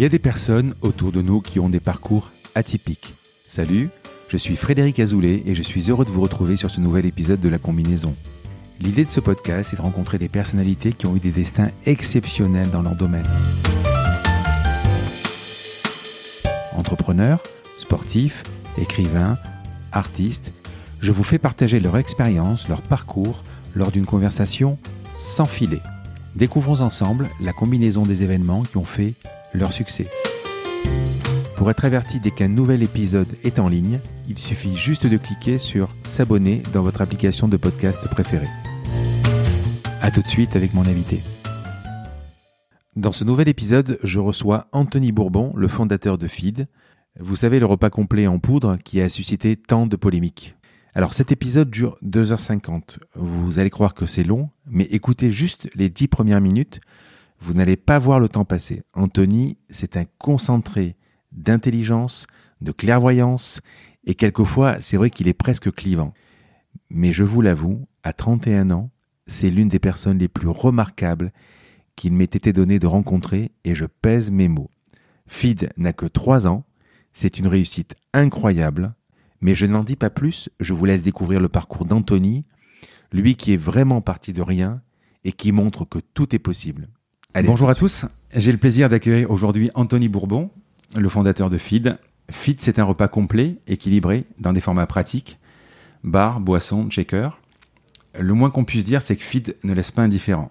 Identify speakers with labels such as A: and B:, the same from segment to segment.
A: Il y a des personnes autour de nous qui ont des parcours atypiques. Salut, je suis Frédéric Azoulay et je suis heureux de vous retrouver sur ce nouvel épisode de La Combinaison. L'idée de ce podcast est de rencontrer des personnalités qui ont eu des destins exceptionnels dans leur domaine. Entrepreneurs, sportifs, écrivains, artistes, je vous fais partager leur expérience, leur parcours lors d'une conversation sans filet. Découvrons ensemble la combinaison des événements qui ont fait leur succès. Pour être averti dès qu'un nouvel épisode est en ligne, il suffit juste de cliquer sur S'abonner dans votre application de podcast préférée. A tout de suite avec mon invité. Dans ce nouvel épisode, je reçois Anthony Bourbon, le fondateur de Feed. Vous savez, le repas complet en poudre qui a suscité tant de polémiques. Alors cet épisode dure 2h50. Vous allez croire que c'est long, mais écoutez juste les 10 premières minutes. Vous n'allez pas voir le temps passer. Anthony, c'est un concentré d'intelligence, de clairvoyance, et quelquefois c'est vrai qu'il est presque clivant. Mais je vous l'avoue, à 31 ans, c'est l'une des personnes les plus remarquables qu'il m'ait été donné de rencontrer, et je pèse mes mots. Fid n'a que 3 ans, c'est une réussite incroyable, mais je n'en dis pas plus, je vous laisse découvrir le parcours d'Anthony, lui qui est vraiment parti de rien et qui montre que tout est possible. Bonjour à tous, j'ai le plaisir d'accueillir aujourd'hui Anthony Bourbon, le fondateur de Feed. Feed, c'est un repas complet, équilibré, dans des formats pratiques, bar, boisson, shaker. Le moins qu'on puisse dire, c'est que Feed ne laisse pas indifférent.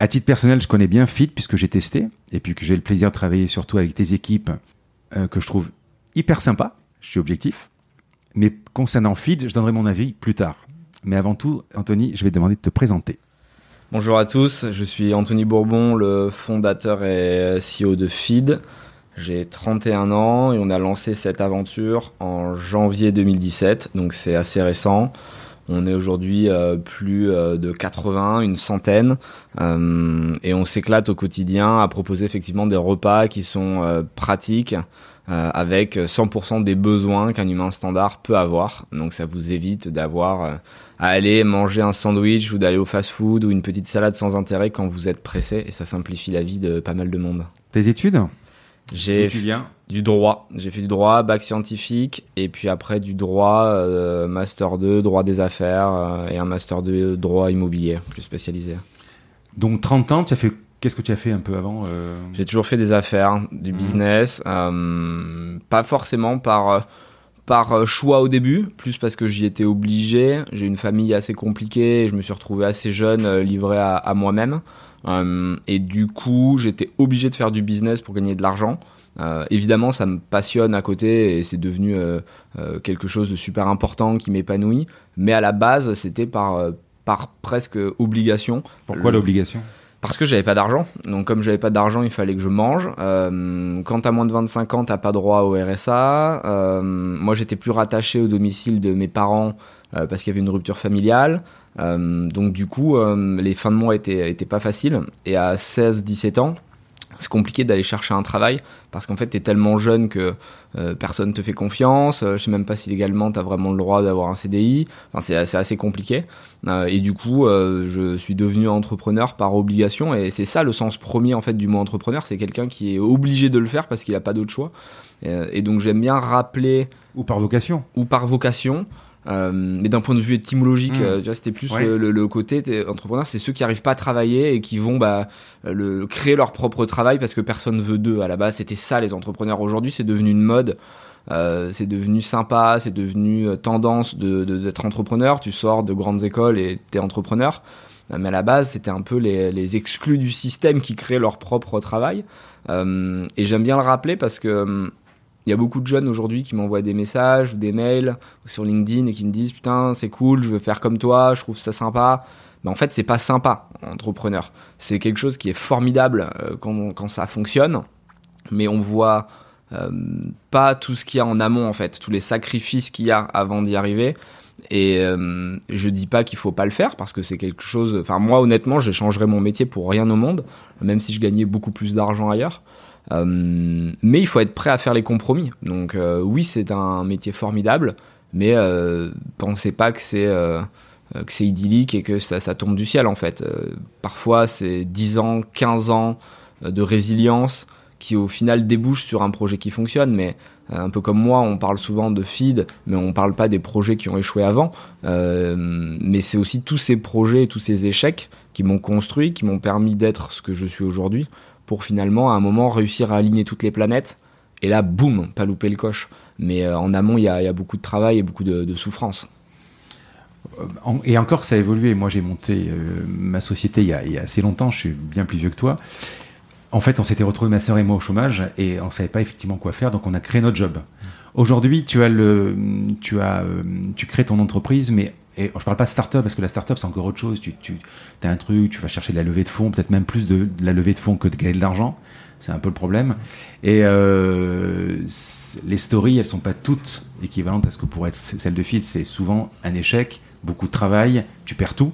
A: À titre personnel, je connais bien Feed puisque j'ai testé et puis que j'ai le plaisir de travailler surtout avec tes équipes euh, que je trouve hyper sympa je suis objectif. Mais concernant Feed, je donnerai mon avis plus tard. Mais avant tout, Anthony, je vais te demander de te présenter.
B: Bonjour à tous, je suis Anthony Bourbon, le fondateur et CEO de Feed. J'ai 31 ans et on a lancé cette aventure en janvier 2017, donc c'est assez récent. On est aujourd'hui euh, plus euh, de 80, une centaine, euh, et on s'éclate au quotidien à proposer effectivement des repas qui sont pratiques, euh, avec 100% des besoins qu'un humain standard peut avoir. Donc ça vous évite d'avoir euh, à aller manger un sandwich ou d'aller au fast-food ou une petite salade sans intérêt quand vous êtes pressé et ça simplifie la vie de pas mal de monde.
A: Tes études?
B: J'ai du droit. J'ai fait du droit, bac scientifique et puis après du droit, euh, master 2, droit des affaires et un master 2, droit immobilier, plus spécialisé.
A: Donc 30 ans, tu as fait Qu'est-ce que tu as fait un peu avant euh
B: J'ai toujours fait des affaires, du mmh. business, euh, pas forcément par euh, par choix au début, plus parce que j'y étais obligé. J'ai une famille assez compliquée et je me suis retrouvé assez jeune, livré à, moi-même. et du coup, j'étais obligé de faire du business pour gagner de l'argent. évidemment, ça me passionne à côté et c'est devenu quelque chose de super important qui m'épanouit. Mais à la base, c'était par, par presque obligation.
A: Pourquoi l'obligation?
B: Parce que j'avais pas d'argent. Donc comme j'avais pas d'argent, il fallait que je mange. Euh, quand t'as moins de 25 ans, t'as pas droit au RSA. Euh, moi, j'étais plus rattaché au domicile de mes parents euh, parce qu'il y avait une rupture familiale. Donc du coup, les fins de mois étaient pas faciles. Et à 16-17 ans, c'est compliqué d'aller chercher un travail parce qu'en fait tu es tellement jeune que euh, personne te fait confiance. Euh, je sais même pas si légalement tu as vraiment le droit d'avoir un CDI enfin c'est assez, assez, compliqué. Euh, et du coup je suis devenu entrepreneur par obligation. Et c'est ça le sens premier en fait du mot entrepreneur. C'est quelqu'un qui est obligé de le faire parce qu'il a pas d'autre choix. Et donc j'aime bien rappeler
A: ou par vocation.
B: ou par vocation euh, mais d'un point de vue étymologique, mmh. euh, c'était plus le, côté entrepreneur, c'est ceux qui arrivent pas à travailler et qui vont bah, le, créer leur propre travail parce que personne veut d'eux. À la base, c'était ça les entrepreneurs. Aujourd'hui, c'est devenu une mode. Euh, c'est devenu sympa, c'est devenu tendance de, d'être entrepreneur. Tu sors de grandes écoles et tu es entrepreneur. Mais à la base, c'était un peu les, les, exclus du système qui créent leur propre travail. et j'aime bien le rappeler parce que il y a beaucoup de jeunes aujourd'hui qui m'envoient des messages ou des mails sur LinkedIn et qui me disent putain c'est cool, je veux faire comme toi, je trouve ça sympa. Mais en fait c'est pas sympa entrepreneur. C'est quelque chose qui est formidable euh, quand, quand, ça fonctionne, mais on voit euh, pas tout ce qu'il y a en amont en fait, tous les sacrifices qu'il y a avant d'y arriver. Et euh, je dis pas qu'il faut pas le faire parce que c'est quelque chose. Enfin moi honnêtement, j'échangerais mon métier pour rien au monde, même si je gagnais beaucoup plus d'argent ailleurs. Euh, mais il faut être prêt à faire les compromis. Donc euh, oui, c'est un métier formidable, mais euh, pensez pas que c'est que c'est idyllique et que ça, tombe du ciel en fait. parfois, c'est 10 ans, 15 ans de résilience qui au final débouchent sur un projet qui fonctionne. Mais un peu comme moi, on parle souvent de feed, mais on parle pas des projets qui ont échoué avant. mais c'est aussi tous ces projets, tous ces échecs qui m'ont construit, qui m'ont permis d'être ce que je suis aujourd'hui, pour finalement à un moment réussir à aligner toutes les planètes. Et là, boum, pas louper le coche. Mais en amont, il y, a beaucoup de travail et beaucoup de, souffrance.
A: Euh, et encore, ça a évolué. Moi, j'ai monté euh, ma société il y, a, assez longtemps. Je suis bien plus vieux que toi. En fait, on s'était retrouvé ma sœur et moi au chômage et on savait pas effectivement quoi faire, donc on a créé notre job. Aujourd'hui, tu as tu as, euh, tu crées ton entreprise, mais et je parle pas start-up parce que la start-up c'est encore autre chose. Tu, as un truc, tu vas chercher de la levée de fonds, peut-être même plus de, la levée de fonds que de gagner de l'argent. C'est un peu le problème. Et les stories, elles sont pas toutes équivalentes à ce que pourrait être celle de Phil. C'est souvent un échec beaucoup de travail, tu perds tout,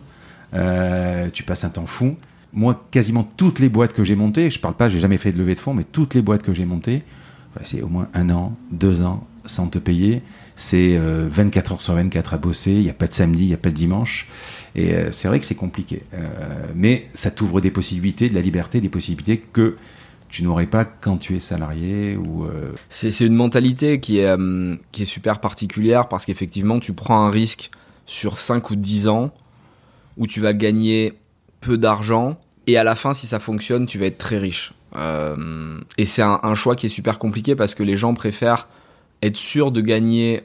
A: euh, tu passes un temps fou. Moi, quasiment toutes les boîtes que j'ai montées, je parle pas, j'ai jamais fait de levée de fonds, mais toutes les boîtes que j'ai montées, c'est au moins un an, deux ans sans te payer. C'est 24 euh, heures sur 24 à bosser, il n'y a pas de samedi, il n'y a pas de dimanche. Et euh, c'est vrai que c'est compliqué. mais ça t'ouvre des possibilités, de la liberté, des possibilités que tu n'aurais pas quand tu es salarié ou
B: c'est une mentalité qui est, qui est super particulière parce qu'effectivement tu prends un risque sur 5 ou 10 ans où tu vas gagner peu d'argent et à la fin, si ça fonctionne, tu vas être très riche. Euh, et c'est un, choix qui est super compliqué parce que les gens préfèrent être sûr de gagner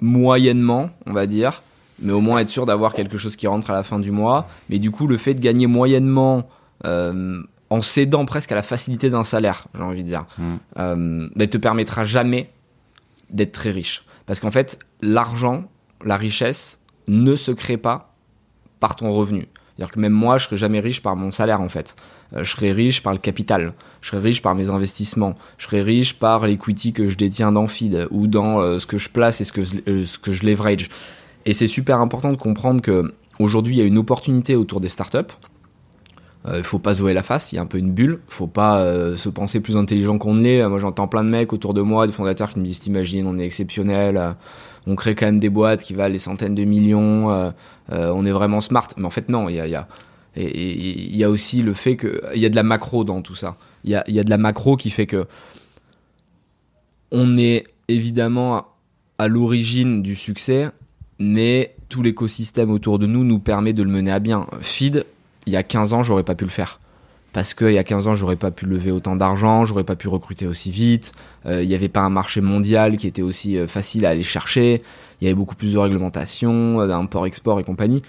B: moyennement, on va dire, mais au moins être sûr d'avoir quelque chose qui rentre à la fin du mois. Mais du coup, le fait de gagner moyennement euh, en cédant presque à la facilité d'un salaire, j'ai envie de dire, mmh. euh, ne bah, te permettra jamais d'être très riche. Parce qu'en fait, l'argent, la richesse, ne se crée pas par ton revenu. C'est-à-dire que même moi, je serais jamais riche par mon salaire en fait. Euh, je serais riche par le capital, je serais riche par mes investissements, je serais riche par l'equity que je détiens dans Feed ou dans euh, ce que je place et ce que, euh, ce que je leverage. Et c'est super important de comprendre que aujourd'hui, il y a une opportunité autour des startups. Il ne faut pas se la face, il y a un peu une bulle, il faut pas se penser plus intelligent qu'on ne l'est. Moi j'entends plein de mecs autour de moi, des fondateurs qui me disent T'imagines, on est exceptionnel, on crée quand même des boîtes qui valent des centaines de millions, euh, euh, on est vraiment smart. Mais en fait, non, il y a, y, a, y a, aussi le fait qu'il y a de la macro dans tout ça. Il y a, y a, de la macro qui fait que on est évidemment à l'origine du succès, mais tout l'écosystème autour de nous nous permet de le mener à bien. Feed, il y a 15 ans, j'aurais pas pu le faire parce qu'il y a 15 ans, j'aurais pas pu lever autant d'argent, j'aurais pas pu recruter aussi vite, euh, il n'y avait pas un marché mondial qui était aussi euh, facile à aller chercher, il y avait beaucoup plus de réglementation, euh, d'import-export et compagnie.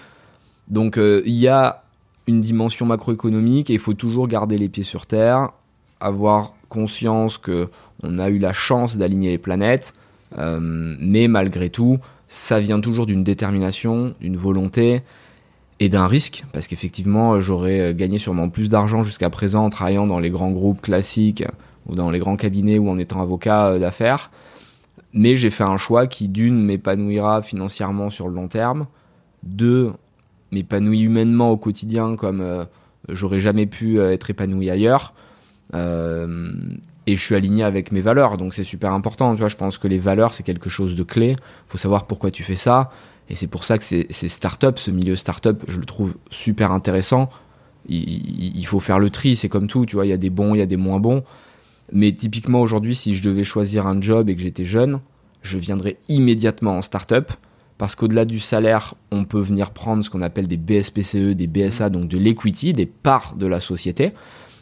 B: Donc il y a une dimension macroéconomique et il faut toujours garder les pieds sur terre, avoir conscience que on a eu la chance d'aligner les planètes, mais malgré tout, ça vient toujours d'une détermination, d'une volonté, et d'un risque, parce qu'effectivement, j'aurais euh, gagné sûrement plus d'argent jusqu'à présent en travaillant dans les grands groupes classiques ou dans les grands cabinets ou en étant avocat euh, d'affaires. Mais j'ai fait un choix qui, d'une, m'épanouira financièrement sur le long terme, deux, m'épanouit humainement au quotidien comme euh, j'aurais jamais pu être épanoui ailleurs. et je suis aligné avec mes valeurs, donc c'est super important. Tu vois, je pense que les valeurs, c'est quelque chose de clé. Il faut savoir pourquoi tu fais ça. Et c'est pour ça que ces, startups, ce milieu startup, je le trouve super intéressant. Il, faut faire le tri, c'est comme tout, tu vois, il y a des bons, il y a des moins bons. Mais typiquement aujourd'hui, si je devais choisir un job et que j'étais jeune, je viendrais immédiatement en startup parce qu'au-delà du salaire, on peut venir prendre ce qu'on appelle des BSPCE, des BSA, donc de l'equity, des parts de la société.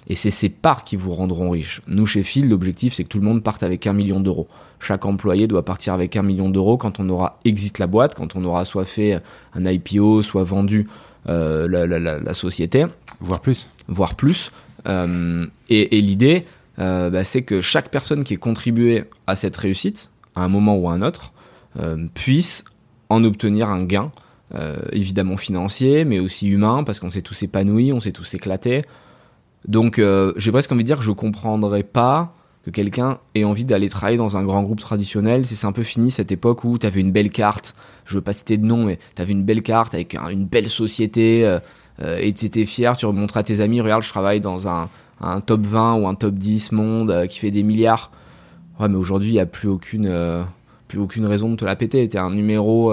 B: Et c'est ces parts qui vous rendront riche. Nous, chez Phil, l'objectif, c'est que tout le monde parte avec un million d'euros. Chaque employé doit partir avec un million d'euros quand on aura exit la boîte, quand on aura soit fait un IPO, soit vendu euh, la, société.
A: Voire plus.
B: Voire plus. Euh, et, l'idée, euh, bah, c'est que chaque personne qui ait contribué à cette réussite, à un moment ou à un autre, puisse en obtenir un gain, évidemment financier, mais aussi humain, parce qu'on s'est tous épanouis, on s'est tous éclatés. Donc j'ai presque envie de dire que je comprendrais pas que quelqu'un ait envie d'aller travailler dans un grand groupe traditionnel. C'est un peu fini cette époque où tu avais une belle carte, je veux pas citer de nom, mais tu avais une belle carte avec une belle société euh, euh, et tu étais fier, tu remontrais à tes amis, regarde, je travaille dans un, top 20 ou un top 10 monde euh, qui fait des milliards. Ouais, mais aujourd'hui, il n'y a plus aucune, plus aucune raison de te la péter. Tu es un numéro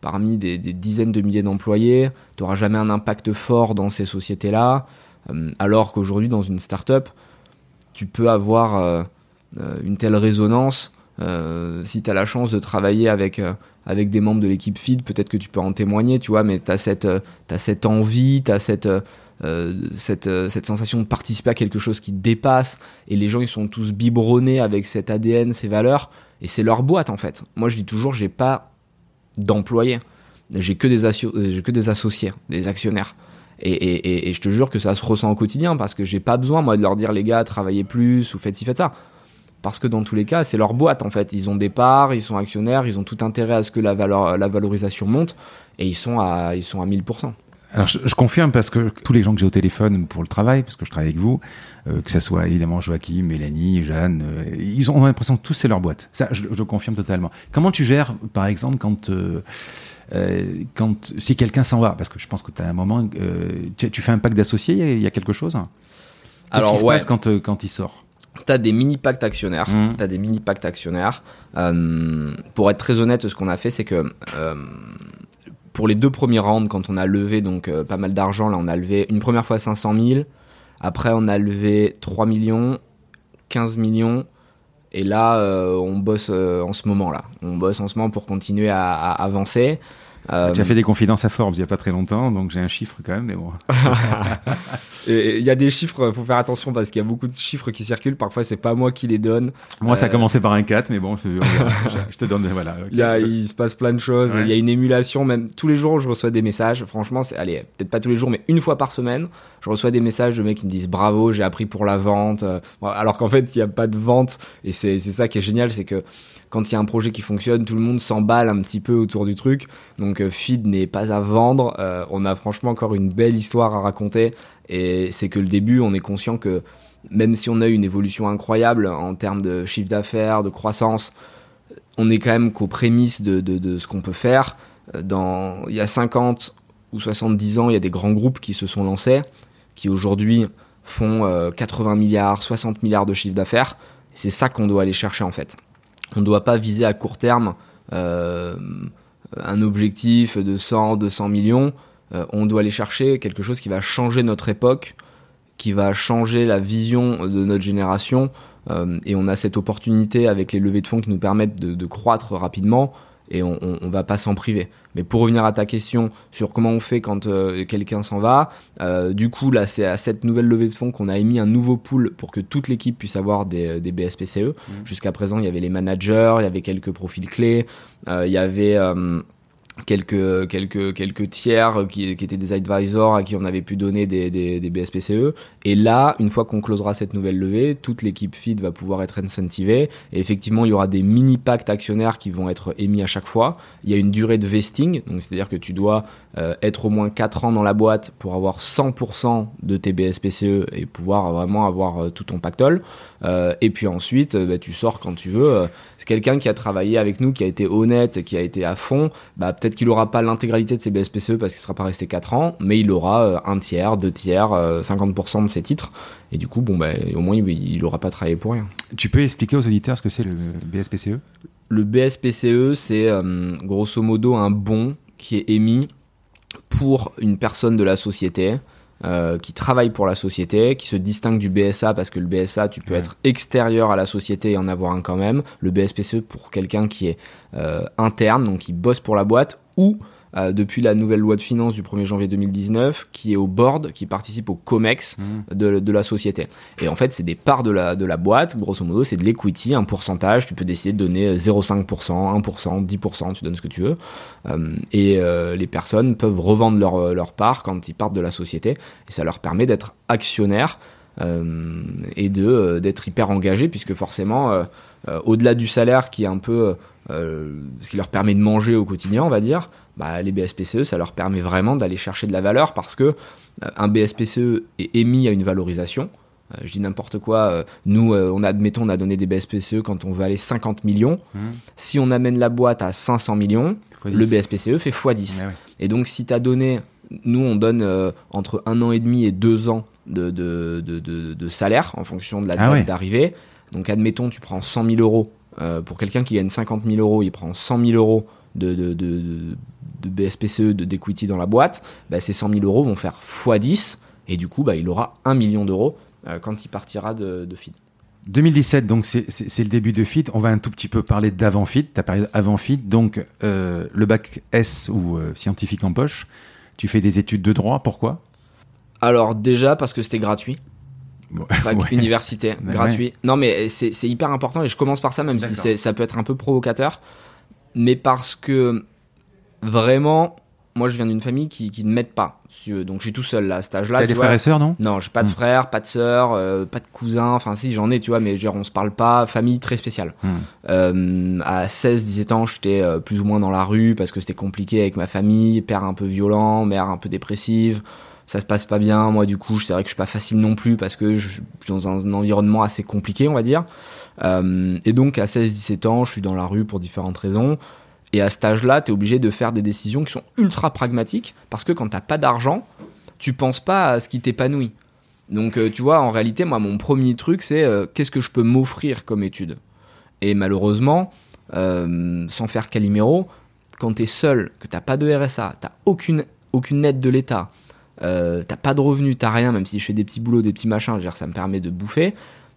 B: parmi des, des, dizaines de milliers d'employés, tu n'auras jamais un impact fort dans ces sociétés-là. Alors qu'aujourd'hui, dans une start-up, tu peux avoir une telle résonance. si tu as la chance de travailler avec, avec des membres de l'équipe feed, peut-être que tu peux en témoigner, tu vois, mais tu as, cette envie, tu as cette, cette, cette, sensation de participer à quelque chose qui dépasse, et les gens ils sont tous biberonnés avec cet ADN, ces valeurs, et c'est leur boîte en fait. Moi je dis toujours, j'ai pas d'employés j'ai que, que des associés, des actionnaires. Et, je te jure que ça se ressent au quotidien parce que j'ai pas besoin, moi, de leur dire, les gars, travaillez plus ou faites ci, faites ça. Parce que dans tous les cas, c'est leur boîte en fait. Ils ont des parts, ils sont actionnaires, ils ont tout intérêt à ce que la, valeur, la valorisation monte et ils sont à, ils sont à 1000%.
A: Alors je, confirme parce que tous les gens que j'ai au téléphone pour le travail, parce que je travaille avec vous, euh, que ce soit évidemment Joachim, Mélanie, Jeanne, euh, ils ont l'impression que tous c'est leur boîte. Ça, je, confirme totalement. Comment tu gères, par exemple, quand euh, euh, quand, si quelqu'un s'en va, parce que je pense que tu as un moment, euh, tu, fais un pacte d'associés, il y, a quelque chose? Alors, qui se passe quand, euh, quand il sort?
B: Tu as des mini pactes actionnaires. Mmh. Tu as des mini pactes actionnaires. pour être très honnête, ce qu'on a fait, c'est que pour les deux premiers rounds, quand on a levé donc pas mal d'argent, là on a levé une première fois 500 000, après on a levé 3 millions, 15 millions, et là, euh, on bosse euh, en ce moment là. On bosse en ce moment pour continuer à, avancer.
A: Euh, tu as fait des confidences à Forbes il n'y a pas très longtemps, donc j'ai un chiffre quand même, mais bon.
B: Il y a des chiffres, faut faire attention parce qu'il y a beaucoup de chiffres qui circulent. Parfois, c'est pas moi qui les donne.
A: Moi, ça a commencé par un 4, mais bon, je, te donne. Voilà.
B: Il, y a, il se passe plein de choses. Il y a une émulation, même tous les jours, je reçois des messages. Franchement, c'est, allez, peut-être pas tous les jours, mais une fois par semaine, je reçois des messages de mecs qui me disent bravo, j'ai appris pour la vente. Alors qu'en fait, il n'y a pas de vente. Et c'est ça qui est génial, c'est que quand il y a un projet qui fonctionne, tout le monde s'emballe un petit peu autour du truc. Donc euh, Feed n'est pas à vendre. Euh, on a franchement encore une belle histoire à raconter. Et c'est que le début, on est conscient que même si on a eu une évolution incroyable en termes de chiffre d'affaires, de croissance, on est quand même qu'aux prémices de, de, ce qu'on peut faire. Euh, dans, il y a 50 ou 70 ans, il y a des grands groupes qui se sont lancés, qui aujourd'hui font 80 milliards, 60 milliards de chiffre d'affaires. C'est ça qu'on doit aller chercher en fait. On ne doit pas viser à court terme euh, un objectif de 100, 200 millions. Euh, on doit aller chercher quelque chose qui va changer notre époque, qui va changer la vision de notre génération. Euh, et on a cette opportunité avec les levées de fonds qui nous permettent de croître rapidement et on, on, va pas s'en priver. Mais pour revenir à ta question sur comment on fait quand euh, quelqu'un s'en va, euh, du coup là c'est à cette nouvelle levée de fonds qu'on a émis un nouveau pool pour que toute l'équipe puisse avoir des, des BSPCE. Mmh. Jusqu'à présent il y avait les managers, il y avait quelques profils clés, euh, il y avait quelques, quelques, quelques tiers qui, étaient des advisors à qui on avait pu donner des, des, BSPCE. Et là, une fois qu'on closera cette nouvelle levée, toute l'équipe feed va pouvoir être incentivée. Et effectivement, il y aura des mini pactes actionnaires qui vont être émis à chaque fois. Il y a une durée de vesting, donc c'est-à-dire que tu dois euh, être au moins 4 ans dans la boîte pour avoir 100% de tes BSPCE et pouvoir vraiment avoir euh, tout ton pactole. Euh, et puis ensuite, bah, tu sors quand tu veux. Quelqu'un qui a travaillé avec nous, qui a été honnête, qui a été à fond. Bah, peut-être qu'il n'aura pas l'intégralité de ses BSPCE parce qu'il ne sera pas resté 4 ans, mais il aura un tiers, deux tiers, 50% de ses titres. Et du coup, bon, bah, au moins, il n'aura pas travaillé pour rien.
A: Tu peux expliquer aux auditeurs ce que c'est le BSPCE
B: Le BSPCE, c'est grosso modo un bon qui est émis pour une personne de la société. Euh, qui travaille pour la société, qui se distingue du BSA parce que le BSA, tu peux être extérieur à la société et en avoir un quand même. Le BSPCE pour quelqu'un qui est euh, interne, donc qui bosse pour la boîte, ou euh, depuis la nouvelle loi de finances du 1er janvier 2019, qui est au board, qui participe au COMEX mmh. de, de, la société. Et en fait, c'est des parts de la, de la boîte, grosso modo, c'est de l'equity, un pourcentage. Tu peux décider de donner 0,5%, 1%, 10%, tu donnes ce que tu veux. Euh, et euh, les personnes peuvent revendre leur, leur part quand ils partent de la société. Et ça leur permet d'être actionnaires. et de d'être hyper engagés puisque forcément au-delà du salaire qui est un peu ce qui leur permet de manger au quotidien on va dire bah, les BSPCE, ça leur permet vraiment d'aller chercher de la valeur parce que euh, un BSPCE est émis à une valorisation. Euh, je dis n'importe quoi. Euh, nous, on admettons, on a donné des BSPCE quand on veut aller 50 millions. Mmh. Si on amène la boîte à 500 millions, le BSPCE fait x10. Et donc, si tu as donné, nous, on donne entre un an et demi et deux ans de, de, de, salaire en fonction de la ah date d'arrivée. Donc, admettons, tu prends 100 000 euros. pour quelqu'un qui gagne 50 000 euros, il prend 100 000 euros de, de BSPCE, de d'equity dans la boîte, bah, ces 100 000 euros vont faire x10 et du coup, bah, il aura 1 million d'euros euh, quand il partira de, de feed.
A: 2017, donc c'est le début de FIT. On va un tout petit peu parler d'avant FIT, ta période avant FIT. Donc euh, le bac S ou euh, scientifique en poche. Tu fais des études de droit, pourquoi?
B: Alors déjà parce que c'était gratuit. Bac université, gratuit. Non mais c'est hyper important et je commence par ça même si ça peut être un peu provocateur. Mais parce que vraiment, moi je viens d'une famille qui, qui ne m'aide pas. Donc je suis tout seul là à cet âge-là.
A: T'as des frères et sœurs, non?
B: Non, j'ai pas de hmm. frères, pas de sœurs, euh, pas de cousins. Enfin, si j'en ai, tu vois, mais genre on se parle pas. Famille très spéciale. Hmm. Euh, à 16-17 ans, j'étais euh, plus ou moins dans la rue parce que c'était compliqué avec ma famille. Père un peu violent, mère un peu dépressive. Ça se passe pas bien. Moi, du coup, c'est vrai que je suis pas facile non plus parce que je suis dans un, environnement assez compliqué, on va dire. et donc à 16-17 ans, je suis dans la rue pour différentes raisons. Et à cet âge-là, tu es obligé de faire des décisions qui sont ultra pragmatiques parce que quand t'as pas d'argent, tu penses pas à ce qui t'épanouit. Donc, euh, tu vois, en réalité, moi, mon premier truc, c'est euh, qu'est-ce que je peux m'offrir comme étude? Et malheureusement, euh, sans faire Calimero, quand tu es seul, que t'as pas de RSA, t'as aucune, aucune aide de l'État, t'as pas de revenus, t'as rien, même si je fais des petits boulots, des petits machins, ça me permet de bouffer,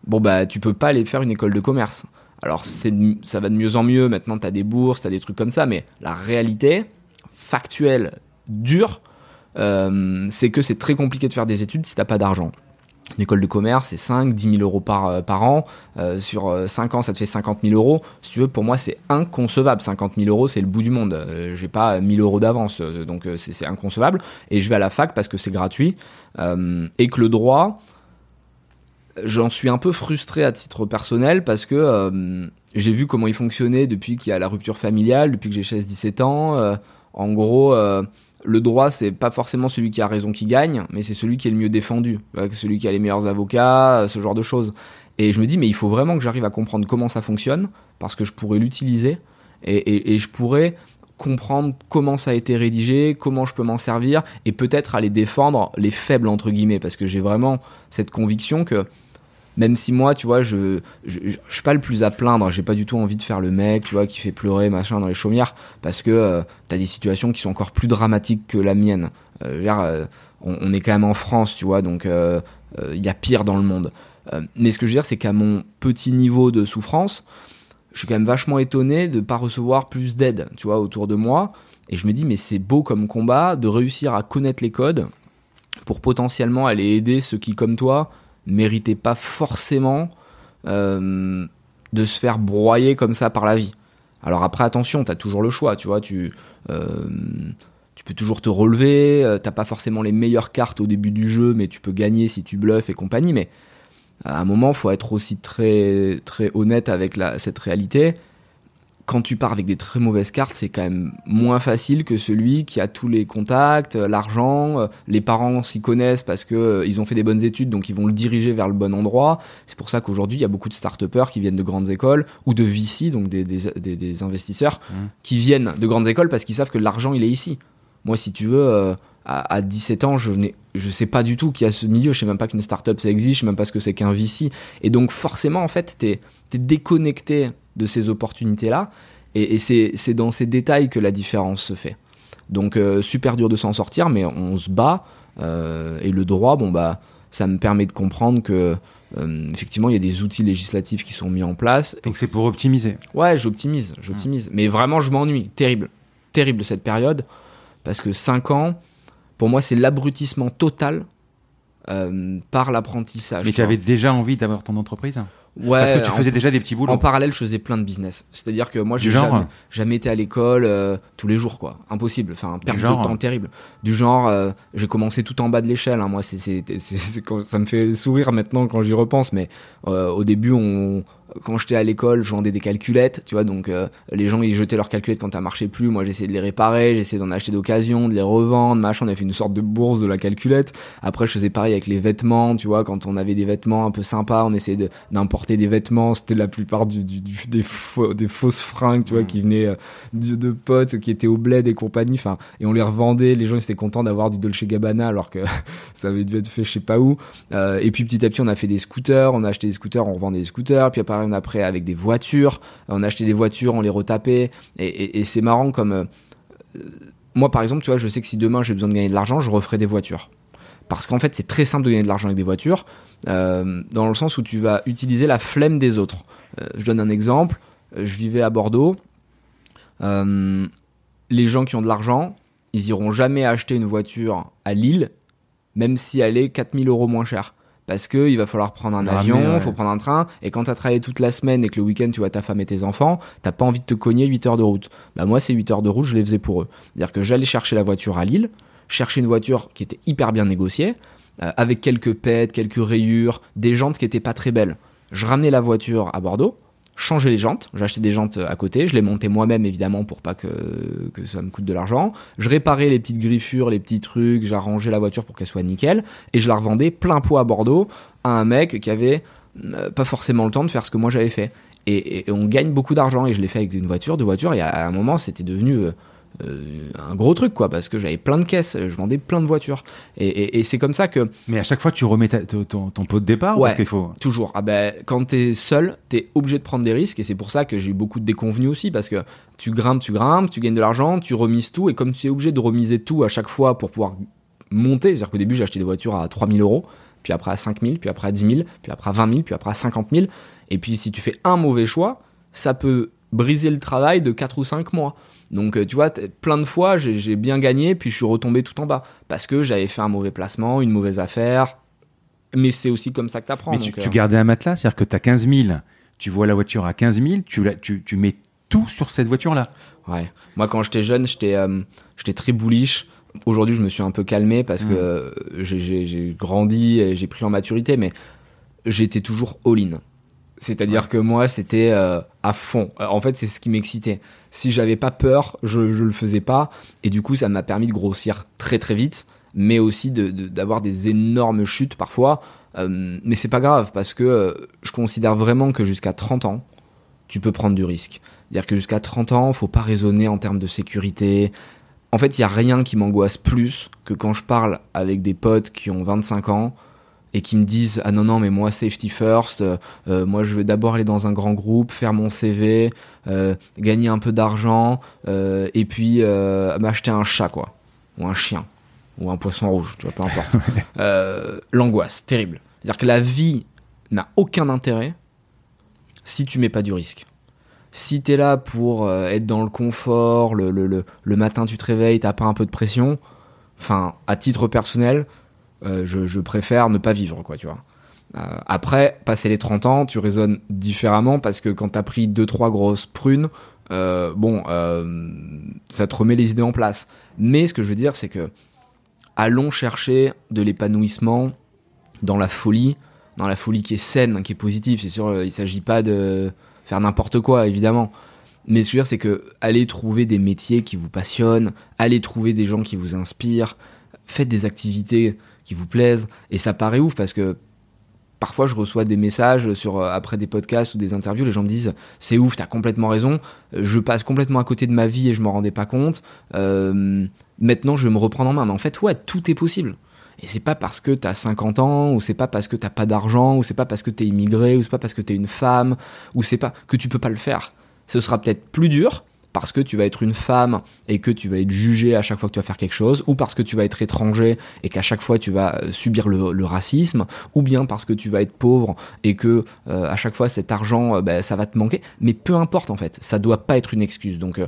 B: bon, bah, tu peux pas aller faire une école de commerce. Alors ça va de mieux en mieux, maintenant tu as des bourses, tu as des trucs comme ça, mais la réalité factuelle, dure, euh, c'est que c'est très compliqué de faire des études si t'as pas d'argent. Une école de commerce, c'est 5, 10 000 euros par, euh, par an. Euh, sur 5 ans, ça te fait 50 000 euros. Si tu veux, pour moi, c'est inconcevable. 50 000 euros, c'est le bout du monde. Je j'ai pas 1000 euros d'avance, donc c'est inconcevable. Et je vais à la fac parce que c'est gratuit. et que le droit, j'en suis un peu frustré à titre personnel parce que euh, j'ai vu comment il fonctionnait depuis qu'il y a la rupture familiale, depuis que j'ai 16-17 ans. Euh, en gros, euh, le droit, c'est pas forcément celui qui a raison qui gagne, mais c'est celui qui est le mieux défendu, celui qui a les meilleurs avocats, ce genre de choses. Et je me dis, mais il faut vraiment que j'arrive à comprendre comment ça fonctionne, parce que je pourrais l'utiliser et, et, je pourrais comprendre comment ça a été rédigé, comment je peux m'en servir, et peut-être aller défendre les faibles, entre guillemets, parce que j'ai vraiment cette conviction que même si moi, tu vois, je, je, suis pas le plus à plaindre, j'ai pas du tout envie de faire le mec, tu vois, qui fait pleurer, machin, dans les chaumières, parce que euh, tu as des situations qui sont encore plus dramatiques que la mienne. Euh, euh, on, est quand même en France, tu vois, donc il y a pire dans le monde. mais ce que je veux dire, c'est qu'à mon petit niveau de souffrance, je suis quand même vachement étonné de pas recevoir plus d'aide, tu vois, autour de moi. Et je me dis, mais c'est beau comme combat de réussir à connaître les codes pour potentiellement aller aider ceux qui, comme toi, méritait pas forcément euh, de se faire broyer comme ça par la vie. Alors après, attention, tu as toujours le choix, tu vois, tu, euh, peux toujours te relever, euh, t'as pas forcément les meilleures cartes au début du jeu, mais tu peux gagner si tu bluffes et compagnie, mais à un moment, faut être aussi très, très honnête avec cette réalité quand tu pars avec des très mauvaises cartes, c'est quand même moins facile que celui qui a tous les contacts, euh, l'argent, euh, les parents s'y connaissent parce que euh, ils ont fait des bonnes études, donc ils vont le diriger vers le bon endroit. C'est pour ça qu'aujourd'hui, il y a beaucoup de start qui viennent de grandes écoles ou de VC, donc des, investisseurs, mmh. qui viennent de grandes écoles parce qu'ils savent que l'argent, il est ici. Moi, si tu veux, à, 17 ans, je ne je sais pas du tout qu'il y a ce milieu, je sais même pas qu'une startup ça existe, je sais même pas ce que c'est qu'un VC. Et donc, forcément, en fait, tu es, es déconnecté de ces opportunités-là. Et, c'est dans ces détails que la différence se fait. Donc euh, super dur de s'en sortir, mais on se bat. Euh, et le droit, bon bah, ça me permet de comprendre que euh, effectivement il y a des outils législatifs qui sont mis en place.
A: Donc c'est pour optimiser.
B: Ouais, j'optimise, j'optimise. Mais vraiment, je m'ennuie. Terrible, terrible cette période, parce que 5 ans, pour moi, c'est l'abrutissement total par l'apprentissage.
A: Mais tu avais déjà envie d'avoir ton entreprise?
B: Ouais,
A: Parce que tu faisais déjà des petits boulots.
B: En parallèle, je faisais plein de business. C'est-à-dire que moi, j'ai jamais, jamais, été à l'école euh, tous les jours, quoi. Impossible. Enfin, perte de temps terrible. Du genre, euh, j'ai commencé tout en bas de l'échelle. Hein. Moi, c'est, ça me fait sourire maintenant quand j'y repense. Mais euh, au début, on, quand j'étais à l'école, je vendais des calculettes, tu vois, donc euh, les gens ils jetaient leurs calculettes quand ça marchait plus, moi j'essayais de les réparer, j'essayais d'en acheter d'occasion, de les revendre, machin, on avait fait une sorte de bourse de la calculette. Après je faisais pareil avec les vêtements, tu vois, quand on avait des vêtements un peu sympas, on essayait d'importer des vêtements, c'était la plupart du, du, des, faux, des fausses fringues, tu vois, qui venaient euh, de, potes qui étaient au bled et compagnie, enfin, et on les revendait, les gens ils étaient contents d'avoir du Dolce Gabbana alors que ça avait dû être fait je sais pas où. Euh, et puis petit à petit on a fait des scooters, on a acheté des scooters, on revendait des scooters, puis après après avec des voitures. On achetait des voitures, on les retapait. Et, c'est marrant comme. Euh, moi, par exemple, tu vois, je sais que si demain j'ai besoin de gagner de l'argent, je referai des voitures. Parce qu'en fait, c'est très simple de gagner de l'argent avec des voitures, euh, dans le sens où tu vas utiliser la flemme des autres. Euh, je donne un exemple. Je vivais à Bordeaux. les gens qui ont de l'argent, ils iront jamais acheter une voiture à Lille, même si elle est 4000 euros moins chère parce qu'il va falloir prendre un avion, il faut prendre un train, et quand tu as travaillé toute la semaine et que le week-end tu vois ta femme et tes enfants, t'as pas envie de te cogner 8 heures de route. Bah moi, ces 8 heures de route, je les faisais pour eux. C'est-à-dire que j'allais chercher la voiture à Lille, chercher une voiture qui était hyper bien négociée, euh, avec quelques pètes, quelques rayures, des jantes qui étaient pas très belles. Je ramenais la voiture à Bordeaux, changer les jantes. J'achetais des jantes à côté, je les montais moi-même évidemment pour pas que, ça me coûte de l'argent. Je réparais les petites griffures, les petits trucs, j'arrangeais la voiture pour qu'elle soit nickel et je la revendais plein pot à Bordeaux à un mec qui avait euh, pas forcément le temps de faire ce que moi j'avais fait. Et, on gagne beaucoup d'argent et je l'ai fait avec une voiture, deux voitures et à un moment c'était devenu euh, euh, un gros truc quoi parce que j'avais plein de caisses je vendais plein de voitures. Et, c'est comme ça que
A: mais à chaque fois tu remets ton, pot de départ
B: ouais,
A: parce qu'il faut
B: toujours. Ah ben quand t'es seul t'es obligé de prendre des risques et c'est pour ça que j'ai eu beaucoup de déconvenus aussi parce que tu grimpes tu grimpes tu gagnes de l'argent tu remises tout et comme tu es obligé de remiser tout à chaque fois pour pouvoir monter c'est à dire qu'au début j'ai acheté des voitures à 3000 euros puis après à 5000 puis après à 10 000 puis après à 20 000 puis après à 50 000 et puis si tu fais un mauvais choix ça peut briser le travail de 4 ou 5 mois donc, euh, tu vois, plein de fois, j'ai bien gagné, puis je suis retombé tout en bas. Parce que j'avais fait un mauvais placement, une mauvaise affaire. Mais c'est aussi comme ça que
A: tu
B: Mais
A: tu, euh. gardais un matelas, c'est-à-dire que tu as 15 000, tu vois la voiture à 15 000, tu, tu, mets tout sur cette voiture-là.
B: Ouais. Moi, quand j'étais jeune, j'étais euh, très bullish. Aujourd'hui, je me suis un peu calmé parce que mmh. j'ai grandi et j'ai pris en maturité, mais j'étais toujours all-in. C'est-à-dire que moi, c'était euh, à fond. Euh, en fait, c'est ce qui m'excitait. Si j'avais pas peur, je, ne le faisais pas. Et du coup, ça m'a permis de grossir très très vite, mais aussi d'avoir des énormes chutes parfois. Euh, mais c'est pas grave parce que je considère vraiment que jusqu'à 30 ans, tu peux prendre du risque. C'est-à-dire que jusqu'à 30 ans, faut pas raisonner en termes de sécurité. En fait, il y a rien qui m'angoisse plus que quand je parle avec des potes qui ont 25 ans et qui me disent ah non non mais moi safety first euh, euh, moi je vais d'abord aller dans un grand groupe faire mon CV euh, gagner un peu d'argent et puis m'acheter un chat quoi. Ou un chien. Ou un poisson rouge tu vois peu importe. L'angoisse terrible. C'est à dire que la vie n'a aucun intérêt si tu mets pas du risque. Si tu es là pour être dans le confort le, le, le, le matin tu te réveilles t'as pas un peu de pression enfin à titre personnel euh, je, préfère ne pas vivre, quoi, tu vois. Euh, après, passer les 30 ans, tu raisonnes différemment parce que quand t'as pris 2-3 grosses prunes, euh, bon, ça te remet les idées en place. Mais ce que je veux dire, c'est que allons chercher de l'épanouissement dans la folie, dans la folie qui est saine, qui est positive. C'est sûr, il s'agit pas de faire n'importe quoi, évidemment. Mais ce que je veux dire, c'est que allez trouver des métiers qui vous passionnent, allez trouver des gens qui vous inspirent, faites des activités qui vous plaisent. Et ça paraît ouf parce que parfois je reçois des messages sur euh, après des podcasts ou des interviews, les gens me disent c'est ouf, t'as complètement raison, je passe complètement à côté de ma vie et je m'en rendais pas compte. Euh, maintenant je vais me reprendre en main. Mais en fait, ouais, tout est possible. Et c'est pas parce que t'as 50 ans, ou c'est pas parce que t'as pas d'argent, ou c'est pas parce que t'es immigré, ou c'est pas parce que t'es une femme, ou c'est pas que tu peux pas le faire. Ce sera peut-être plus dur, parce que tu vas être une femme et que tu vas être jugé à chaque fois que tu vas faire quelque chose, ou parce que tu vas être étranger et qu'à chaque fois tu vas euh, subir le, racisme, ou bien parce que tu vas être pauvre et que euh, à chaque fois cet argent, euh, ben, ça va te manquer. Mais peu importe en fait, ça doit pas être une excuse. Donc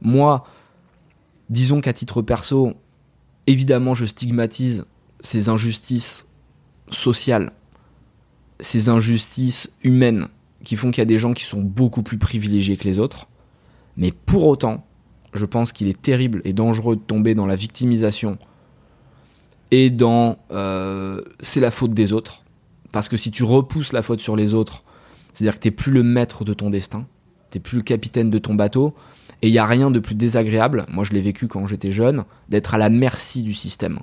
B: moi, disons qu'à titre perso, évidemment je stigmatise ces injustices sociales, ces injustices humaines qui font qu'il y a des gens qui sont beaucoup plus privilégiés que les autres mais pour autant, je pense qu'il est terrible et dangereux de tomber dans la victimisation et dans euh, c'est la faute des autres. Parce que si tu repousses la faute sur les autres, c'est-à-dire que tu n'es plus le maître de ton destin, tu n'es plus le capitaine de ton bateau, et il n'y a rien de plus désagréable, moi je l'ai vécu quand j'étais jeune, d'être à la merci du système.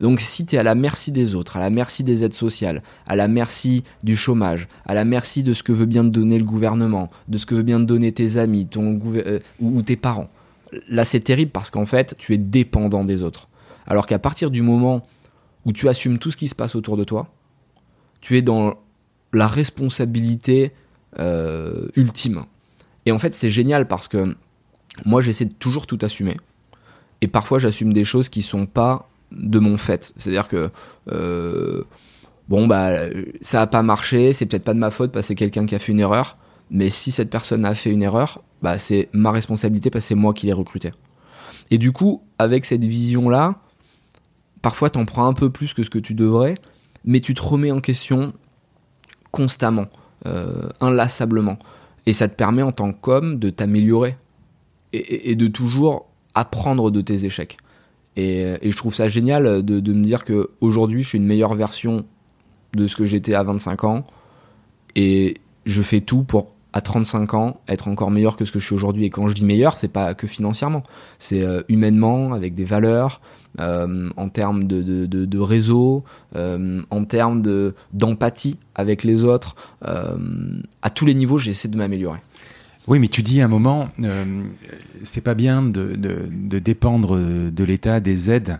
B: Donc si tu es à la merci des autres, à la merci des aides sociales, à la merci du chômage, à la merci de ce que veut bien te donner le gouvernement, de ce que veut bien te donner tes amis ton euh, ou tes parents, là c'est terrible parce qu'en fait tu es dépendant des autres. Alors qu'à partir du moment où tu assumes tout ce qui se passe autour de toi, tu es dans la responsabilité euh, ultime. Et en fait c'est génial parce que moi j'essaie de toujours tout assumer. Et parfois j'assume des choses qui sont pas de mon fait. C'est-à-dire que bon bah ça a pas marché, c'est peut-être pas de ma faute parce que c'est quelqu'un qui a fait une erreur, mais si cette personne a fait une erreur, bah c'est ma responsabilité parce que c'est moi qui l'ai recruté. Et du coup, avec cette vision là, parfois t'en prends un peu plus que ce que tu devrais, mais tu te remets en question constamment, euh, inlassablement, et ça te permet en tant qu'homme de t'améliorer et, de toujours apprendre de tes échecs. Et, je trouve ça génial de, me dire que aujourd'hui je suis une meilleure version de ce que j'étais à 25 ans. Et je fais tout pour, à 35 ans, être encore meilleur que ce que je suis aujourd'hui. Et quand je dis meilleur, c'est pas que financièrement. C'est euh, humainement, avec des valeurs, euh, en termes de, de, réseau, euh, en termes d'empathie avec les autres. à tous les niveaux, j'essaie de m'améliorer.
A: Oui, mais tu dis à un moment, c'est pas bien de, de dépendre de l'État, des aides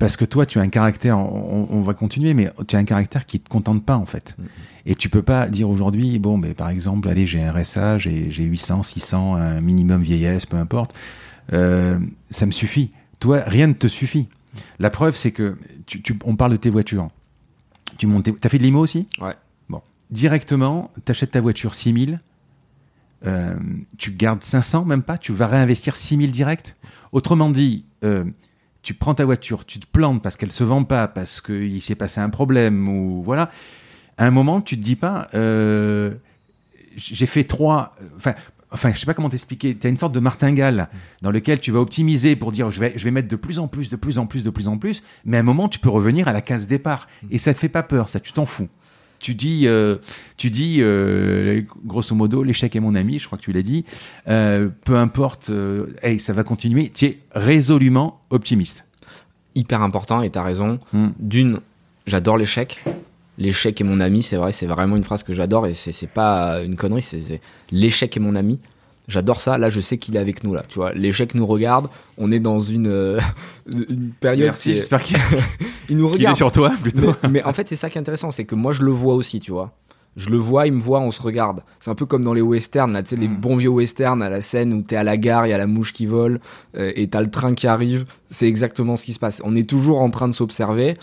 A: parce que toi, tu as un caractère, on, va continuer, mais tu as un caractère qui te contente pas, en fait. Mm-hmm. Et tu peux pas dire aujourd'hui, bon, mais par exemple, allez, j'ai un RSA, j'ai 800, 600, un minimum vieillesse, peu importe. Euh, ça me suffit. Toi, rien ne te suffit. La preuve, c'est que, tu, on parle de tes voitures. Tu montes, t'as fait de l'IMO aussi?
B: Ouais.
A: Bon. Directement, t'achètes ta voiture 6000, euh, tu gardes 500, même pas, tu vas réinvestir 6000 direct. Autrement dit, euh, tu prends ta voiture, tu te plantes parce qu'elle se vend pas, parce qu'il s'est passé un problème, ou voilà. À un moment, tu te dis pas, euh, j'ai fait trois. Enfin, enfin, je sais pas comment t'expliquer. Tu as une sorte de martingale dans lequel tu vas optimiser pour dire, je vais, je vais mettre de plus en plus, de plus en plus, de plus en plus. Mais à un moment, tu peux revenir à la case départ. Et ça te fait pas peur, ça, tu t'en fous tu dis, euh, tu dis euh, grosso modo, l'échec est mon ami, je crois que tu l'as dit. Euh, peu importe, hey, ça va continuer. Tu es résolument optimiste.
B: Hyper important, et tu as raison. Hmm. D'une, j'adore l'échec. L'échec est mon ami, c'est vrai, c'est vraiment une phrase que j'adore et c'est pas une connerie, c'est l'échec est mon ami. J'adore ça. Là, je sais qu'il est avec nous. Là, tu vois, l'échec nous regarde. On est dans une, euh, une période.
A: Merci. J'espère qu'il
B: nous
A: regarde. est sur toi plutôt.
B: Mais, en fait, c'est ça qui est intéressant, c'est que moi, je le vois aussi. Tu vois, je le vois, il me voit, on se regarde. C'est un peu comme dans les westerns, tu sais, les mm. bons vieux westerns à la scène où t'es à la gare, il y a la mouche qui vole euh, et t'as le train qui arrive. C'est exactement ce qui se passe. On est toujours en train de s'observer.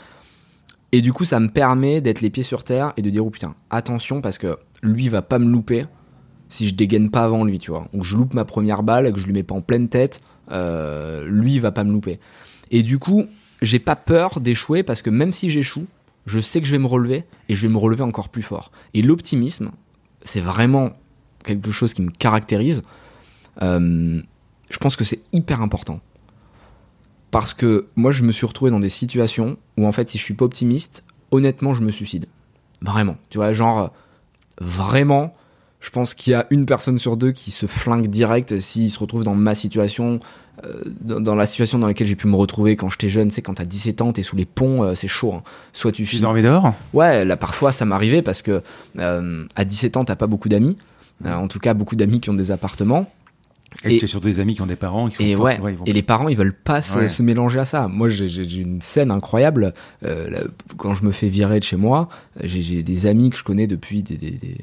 B: Et du coup, ça me permet d'être les pieds sur terre et de dire, oh putain, attention parce que lui va pas me louper si je dégaine pas avant lui, tu vois. Ou que je loupe ma première balle, que je lui mets pas en pleine tête, euh, lui il va pas me louper. Et du coup, j'ai pas peur d'échouer parce que même si j'échoue, je sais que je vais me relever et je vais me relever encore plus fort. Et l'optimisme, c'est vraiment quelque chose qui me caractérise. Euh, je pense que c'est hyper important. Parce que moi, je me suis retrouvé dans des situations où, en fait, si je suis pas optimiste, honnêtement, je me suicide. Vraiment. Tu vois, genre, vraiment, je pense qu'il y a une personne sur deux qui se flingue direct s'il se retrouve dans ma situation, euh, dans, la situation dans laquelle j'ai pu me retrouver quand j'étais jeune. C'est quand t'as 17 ans, t'es sous les ponts, euh, c'est chaud. Hein. Soit tu.
A: Tu dormais dehors?
B: Ouais, là parfois ça m'arrivait parce que euh, à 17 ans t'as pas beaucoup d'amis. en tout cas, beaucoup d'amis qui ont des appartements.
A: Et, tu as surtout des amis qui ont des parents.
B: Qui et ouais, et les parents, ils veulent pas se, mélanger à ça. Moi, j'ai une scène incroyable. quand je me fais virer de chez moi, j'ai des amis que je connais depuis des, des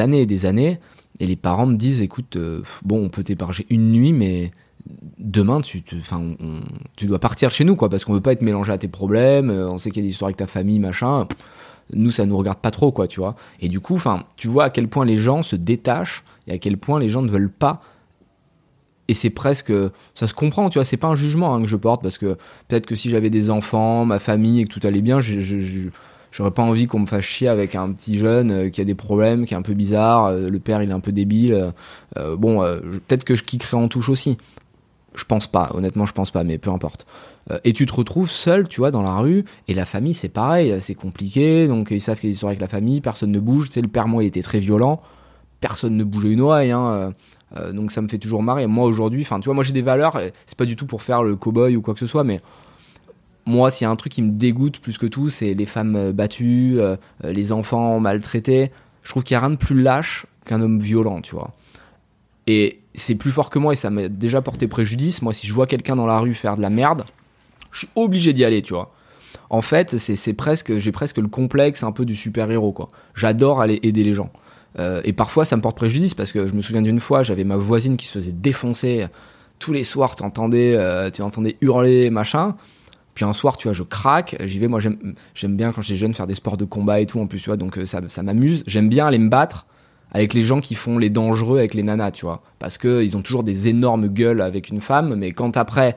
B: années et des années. Et les parents me disent, écoute, euh, bon, on peut t'éparger une nuit, mais demain, tu, tu dois partir chez nous, quoi, parce qu'on veut pas être mélangé à tes problèmes. Euh, on sait qu'il y a des histoires avec ta famille, machin. Nous, ça nous regarde pas trop, quoi, tu vois. Et du coup, tu vois à quel point les gens se détachent et à quel point les gens ne veulent pas. Et c'est presque, ça se comprend, tu vois. C'est pas un jugement hein, que je porte parce que peut-être que si j'avais des enfants, ma famille et que tout allait bien, je j'aurais pas envie qu'on me fasse chier avec un petit jeune euh, qui a des problèmes, qui est un peu bizarre, euh, le père il est un peu débile. Euh, bon, peut-être que je kickerai en touche aussi. Je pense pas, honnêtement, je pense pas, mais peu importe. et tu te retrouves seul, tu vois, dans la rue, et la famille, c'est pareil, c'est compliqué, donc ils savent qu'il y a des histoires avec la famille, personne ne bouge. Tu sais, le père, moi, il était très violent, personne ne bougeait une oreille, hein, donc ça me fait toujours marrer. Moi, aujourd'hui, enfin, tu vois, moi, j'ai des valeurs, c'est pas du tout pour faire le cow-boy ou quoi que ce soit, mais moi, s'il y a un truc qui me dégoûte plus que tout, c'est les femmes euh, battues, euh, euh, les enfants maltraités. Je trouve qu'il n'y a rien de plus lâche qu'un homme violent, tu vois. Et c'est plus fort que moi et ça m'a déjà porté préjudice. Moi, si je vois quelqu'un dans la rue faire de la merde, je suis obligé d'y aller, tu vois. En fait, c'est presque, j'ai presque le complexe un peu du super-héros, quoi. J'adore aller aider les gens. et parfois, ça me porte préjudice parce que je me souviens d'une fois, j'avais ma voisine qui se faisait défoncer tous les soirs. Tu entendais, tu entendais hurler, machin Puis un soir, tu vois, je craque, j'y vais. Moi, j'aime bien quand j'étais jeune faire des sports de combat et tout, en plus, tu vois, donc ça, ça m'amuse. J'aime bien aller me battre avec les gens qui font les dangereux avec les nanas, tu vois. Parce qu'ils ont toujours des énormes gueules avec une femme, mais quand après,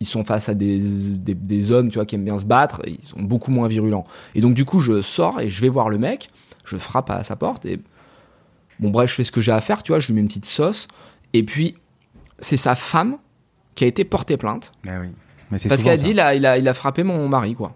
B: ils sont face à des, des, hommes, tu vois, qui aiment bien se battre, ils sont beaucoup moins virulents. Et donc, du coup, je sors et je vais voir le mec, je frappe à sa porte et. Bon, bref, je fais ce que j'ai à faire, tu vois, je lui mets une petite sauce. Et puis, c'est sa femme qui a été portée plainte.
A: Ah oui.
B: Parce qu'elle a dit, il a, il, a, il a frappé mon mari, quoi.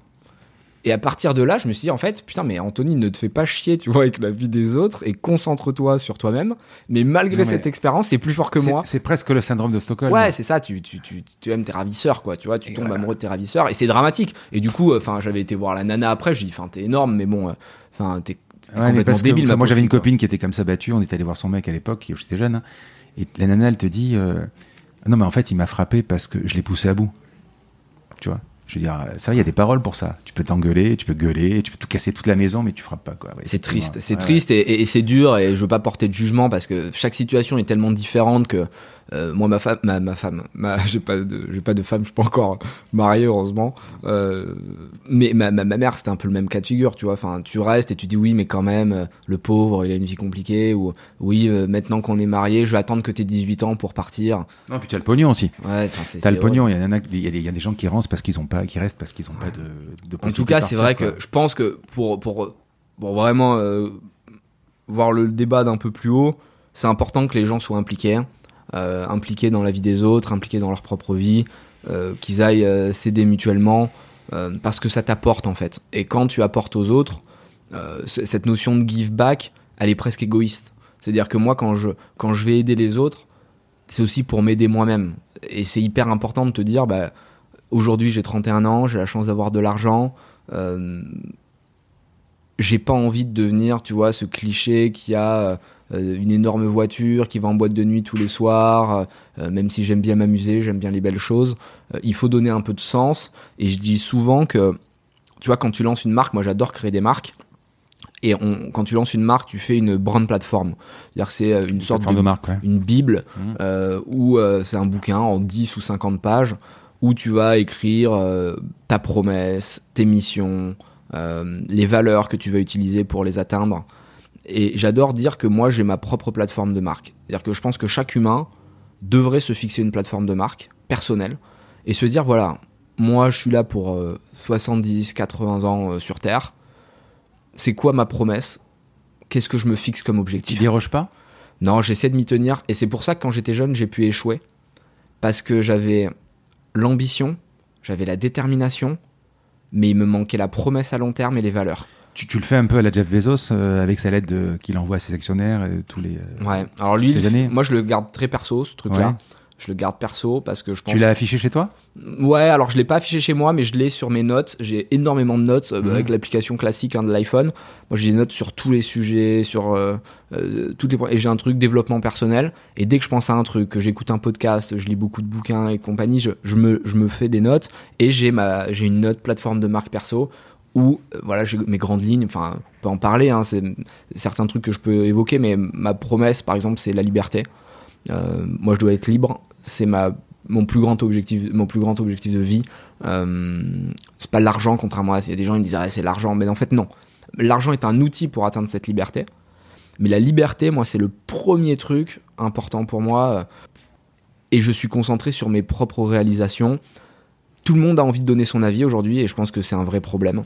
B: Et à partir de là, je me suis dit, en fait, putain, mais Anthony, ne te fais pas chier, tu vois, avec la vie des autres et concentre-toi sur toi-même. Mais malgré cette expérience, c'est plus fort que moi.
A: C'est presque le syndrome de Stockholm.
B: Ouais, c'est ça, tu, tu, tu, tu, aimes tes ravisseurs, quoi, tu vois, tu tombes amoureux de tes ravisseurs et c'est dramatique. Et du coup, enfin, j'avais été voir la nana après, je dis, enfin, t'es énorme, mais bon, euh, enfin, t'es complètement débile.
A: moi, j'avais une copine qui était comme ça battue, on était allé voir son mec à l'époque, j'étais jeune, hein. et la nana, elle te dit, euh, non, mais en fait, il m'a frappé parce que je l'ai poussé à bout. Tu vois je veux dire, ça, il y a des paroles pour ça. Tu peux t'engueuler, tu peux gueuler, tu peux tout casser toute la maison, mais tu frappes pas. quoi.
B: c'est triste, c'est triste et, et c'est dur et je veux pas porter de jugement parce que chaque situation est tellement différente que euh, moi, ma femme, ma, femme, ma, j'ai pas de, j'ai pas de femme, je suis pas encore marié, heureusement. Euh, mais ma, ma, mère, c'était un peu le même cas de figure, tu vois. Enfin, tu restes et tu dis oui, mais quand même, le pauvre, il a une vie compliquée. Ou oui, euh, maintenant qu'on est marié, je vais attendre que tu aies 18 ans pour partir.
A: Non, puis tu as le pognon aussi.
B: Ouais,
A: t'as le pognon. Il y, en a, il y, a des gens qui rentrent parce qu'ils ont pas, qui restent parce qu'ils ont pas de. de
B: en tout cas, c'est vrai que je pense que pour, pour, pour vraiment voir le débat d'un peu plus haut, c'est important que les gens soient impliqués. Euh, impliqués dans la vie des autres, impliqués dans leur propre vie, euh, qu'ils aillent euh, s'aider mutuellement, parce que ça t'apporte en fait. Et quand tu apportes aux autres, cette notion de give back, elle est presque égoïste. C'est-à-dire que moi, quand je, quand je vais aider les autres, c'est aussi pour m'aider moi-même. Et c'est hyper important de te dire, bah, aujourd'hui j'ai 31 ans, j'ai la chance d'avoir de l'argent, j'ai pas envie de devenir, tu vois, ce cliché qui a une énorme voiture qui va en boîte de nuit tous les soirs, euh, même si j'aime bien m'amuser, j'aime bien les belles choses. Euh, il faut donner un peu de sens. Et je dis souvent que, tu vois, quand tu lances une marque, moi j'adore créer des marques. Et on, quand tu lances une marque, tu fais une brand plateforme. C'est-à-dire que c'est une, sorte de, marque, une bible mmh. où c'est un bouquin en 10 ou 50 pages où tu vas écrire ta promesse, tes missions, les valeurs que tu vas utiliser pour les atteindre. Et j'adore dire que moi, j'ai ma propre plateforme de marque. C'est-à-dire que je pense que chaque humain devrait se fixer une plateforme de marque personnelle et se dire voilà, moi, je suis là pour 70, euh, 80 ans euh, sur Terre. C'est quoi ma promesse? Qu'est-ce que je me fixe comme objectif?
A: Tu déroges pas?
B: Non, j'essaie de m'y tenir. Et c'est pour ça que quand j'étais jeune, j'ai pu échouer. Parce que j'avais l'ambition, j'avais la détermination, mais il me manquait la promesse à long terme et les valeurs.
A: Tu, le fais un peu à la Jeff Bezos euh, avec sa lettre qu'il envoie à ses actionnaires et tous les.
B: Euh, ouais. Alors lui, moi je le garde très perso ce truc-là. Je le garde perso parce que je pense.
A: Tu l'as affiché chez toi?
B: Ouais, alors je l'ai pas affiché chez moi, mais je l'ai sur mes notes. J'ai énormément de notes euh, mhm. avec l'application classique hein, de l'iPhone. Moi, j'ai des notes sur tous les sujets, sur toutes les points. Et j'ai un truc développement personnel. Et dès que je pense à un truc, que j'écoute un podcast, je lis beaucoup de bouquins et compagnie, je, je, me, je me fais des notes. Et j'ai ma, j'ai une note plateforme de marque perso où euh, voilà j'ai mes grandes lignes enfin on peut en parler hein, c'est certains trucs que je peux évoquer mais ma promesse par exemple c'est la liberté. Euh, moi je dois être libre. C'est mon plus grand objectif mon plus grand objectif de vie. Euh, c'est pas l'argent contrairement à il y a des gens qui me disent ah, c'est l'argent. Mais en fait non. L'argent est un outil pour atteindre cette liberté. Mais la liberté moi c'est le premier truc important pour moi. Et je suis concentré sur mes propres réalisations. Tout le monde a envie de donner son avis aujourd'hui et je pense que c'est un vrai problème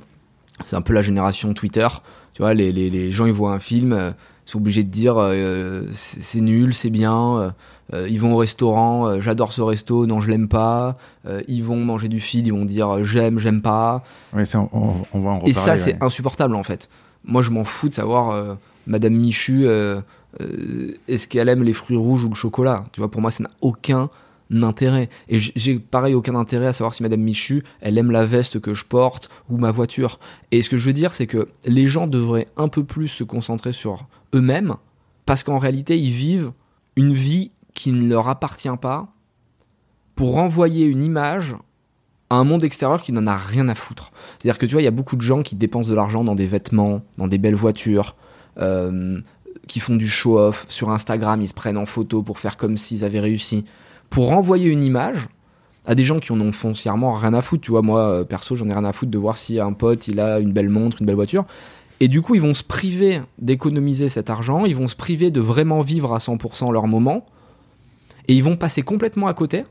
B: c'est un peu la génération Twitter. Tu vois, les, les, les gens ils voient un film, euh, ils sont obligés de dire euh, c'est nul, c'est bien. Euh, ils vont au restaurant, j'adore ce resto, non je l'aime pas. ils vont manger du feed, ils vont dire j'aime, j'aime pas.
A: ça, on, va en
B: Et ça c'est insupportable en fait. Moi je m'en fous de savoir Madame Michu est-ce qu'elle aime les fruits rouges ou le chocolat. Tu vois, pour moi ça n'a aucun intérêt. Et j'ai pareil aucun intérêt à savoir si Madame Michu, elle aime la veste que je porte ou ma voiture. Et ce que je veux dire, c'est que les gens devraient un peu plus se concentrer sur eux-mêmes, parce qu'en réalité, ils vivent une vie qui ne leur appartient pas pour renvoyer une image à un monde extérieur qui n'en a rien à foutre. C'est-à-dire que tu vois, il y a beaucoup de gens qui dépensent de l'argent dans des vêtements, dans des belles voitures, euh, qui font du show-off. Sur Instagram, ils se prennent en photo pour faire comme s'ils avaient réussi pour renvoyer une image à des gens qui en ont foncièrement rien à foutre. Tu vois, moi, euh, perso, j'en ai rien à foutre de voir si un pote, il a une belle montre, une belle voiture. Et du coup, ils vont se priver d'économiser cet argent, ils vont se priver de vraiment vivre à 100% leur moment, et ils vont passer complètement à côté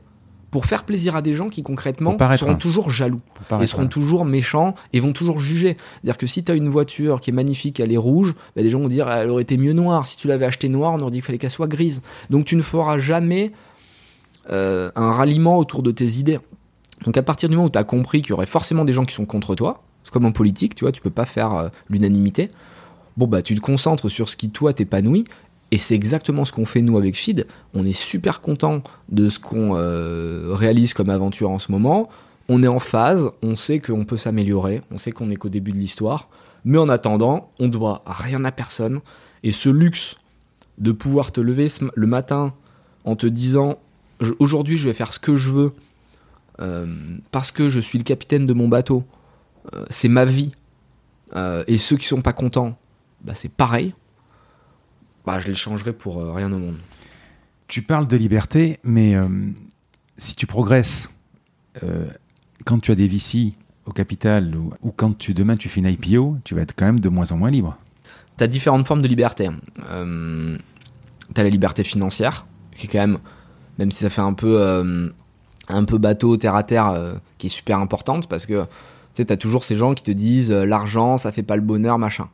B: pour faire plaisir à des gens qui concrètement seront toujours jaloux et seront toujours méchants et vont toujours juger. C'est-à-dire que si tu as une voiture qui est magnifique, elle est rouge, bah, des gens vont dire elle aurait été mieux noire. Si tu l'avais achetée noire, on aurait dit qu'il fallait qu'elle soit grise. Donc tu ne feras jamais euh, un ralliement autour de tes idées. Donc à partir du moment où tu as compris qu'il y aurait forcément des gens qui sont contre toi, c'est comme en politique, tu vois, tu peux pas faire euh, l'unanimité. Bon bah tu te concentres sur ce qui toi t'épanouit et c'est exactement ce qu'on fait nous avec Feed. On est super content de ce qu'on euh, réalise comme aventure en ce moment. On est en phase, on sait qu'on peut s'améliorer, on sait qu'on est qu'au début de l'histoire. Mais en attendant, on doit rien à personne. Et ce luxe de pouvoir te lever le matin en te disant aujourd'hui je vais faire ce que je veux euh, parce que je suis le capitaine de mon bateau, euh, c'est ma vie. et ceux qui sont pas contents, bah, c'est pareil bah, je les changerai pour euh, rien au monde.
A: Tu parles de liberté, mais euh, si tu progresses, euh, quand tu as des VC au capital ou, quand tu, demain tu fais une IPO, tu vas être quand même de moins en moins libre.
B: Tu as différentes formes de liberté. tu as la liberté financière, qui est quand même, même si ça fait un peu, un peu bateau, terre à terre, qui est super importante parce que tu sais, as toujours ces gens qui te disent l'argent, ça fait pas le bonheur, machin.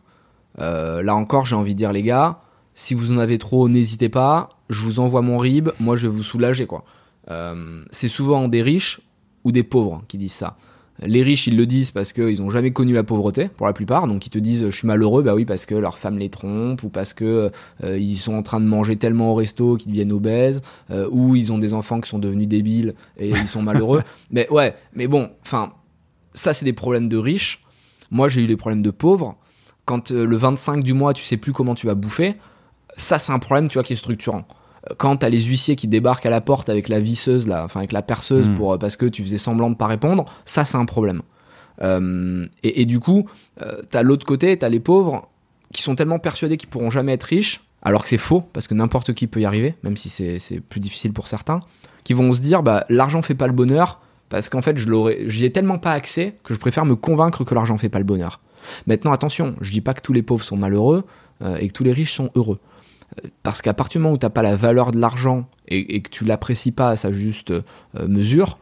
B: là encore, j'ai envie de dire, les gars, si vous en avez trop, n'hésitez pas. Je vous envoie mon RIB. Moi, je vais vous soulager, quoi. Euh, c'est souvent des riches ou des pauvres qui disent ça. Les riches, ils le disent parce qu'ils n'ont jamais connu la pauvreté, pour la plupart. Donc, ils te disent Je suis malheureux. Bah oui, parce que leur femme les trompe, ou parce que euh, ils sont en train de manger tellement au resto qu'ils deviennent obèses, euh, ou ils ont des enfants qui sont devenus débiles et ils sont malheureux. mais ouais, mais bon, enfin, ça, c'est des problèmes de riches. Moi, j'ai eu des problèmes de pauvres. Quand le 25 du mois, tu sais plus comment tu vas bouffer, ça, c'est un problème, tu vois, qui est structurant. Euh, quand t'as les huissiers qui débarquent à la porte avec la visseuse, là, enfin avec la perceuse, hmm. pour, euh, parce que tu faisais semblant de pas répondre, ça, c'est un problème. Euh, et, du coup, t'as l'autre côté, t'as les pauvres qui sont tellement persuadés qu'ils pourront jamais être riches, alors que c'est faux, parce que n'importe qui peut y arriver, même si c'est plus difficile pour certains, qui vont se dire, bah, l'argent fait pas le bonheur, parce qu'en fait, je l'aurais, j'y ai tellement pas accès que je préfère me convaincre que l'argent fait pas le bonheur. Maintenant, attention, je dis pas que tous les pauvres sont malheureux et que tous les riches sont heureux. Parce qu'à partir du moment où tu n'as pas la valeur de l'argent et, que tu l'apprécies pas à sa juste euh, mesure,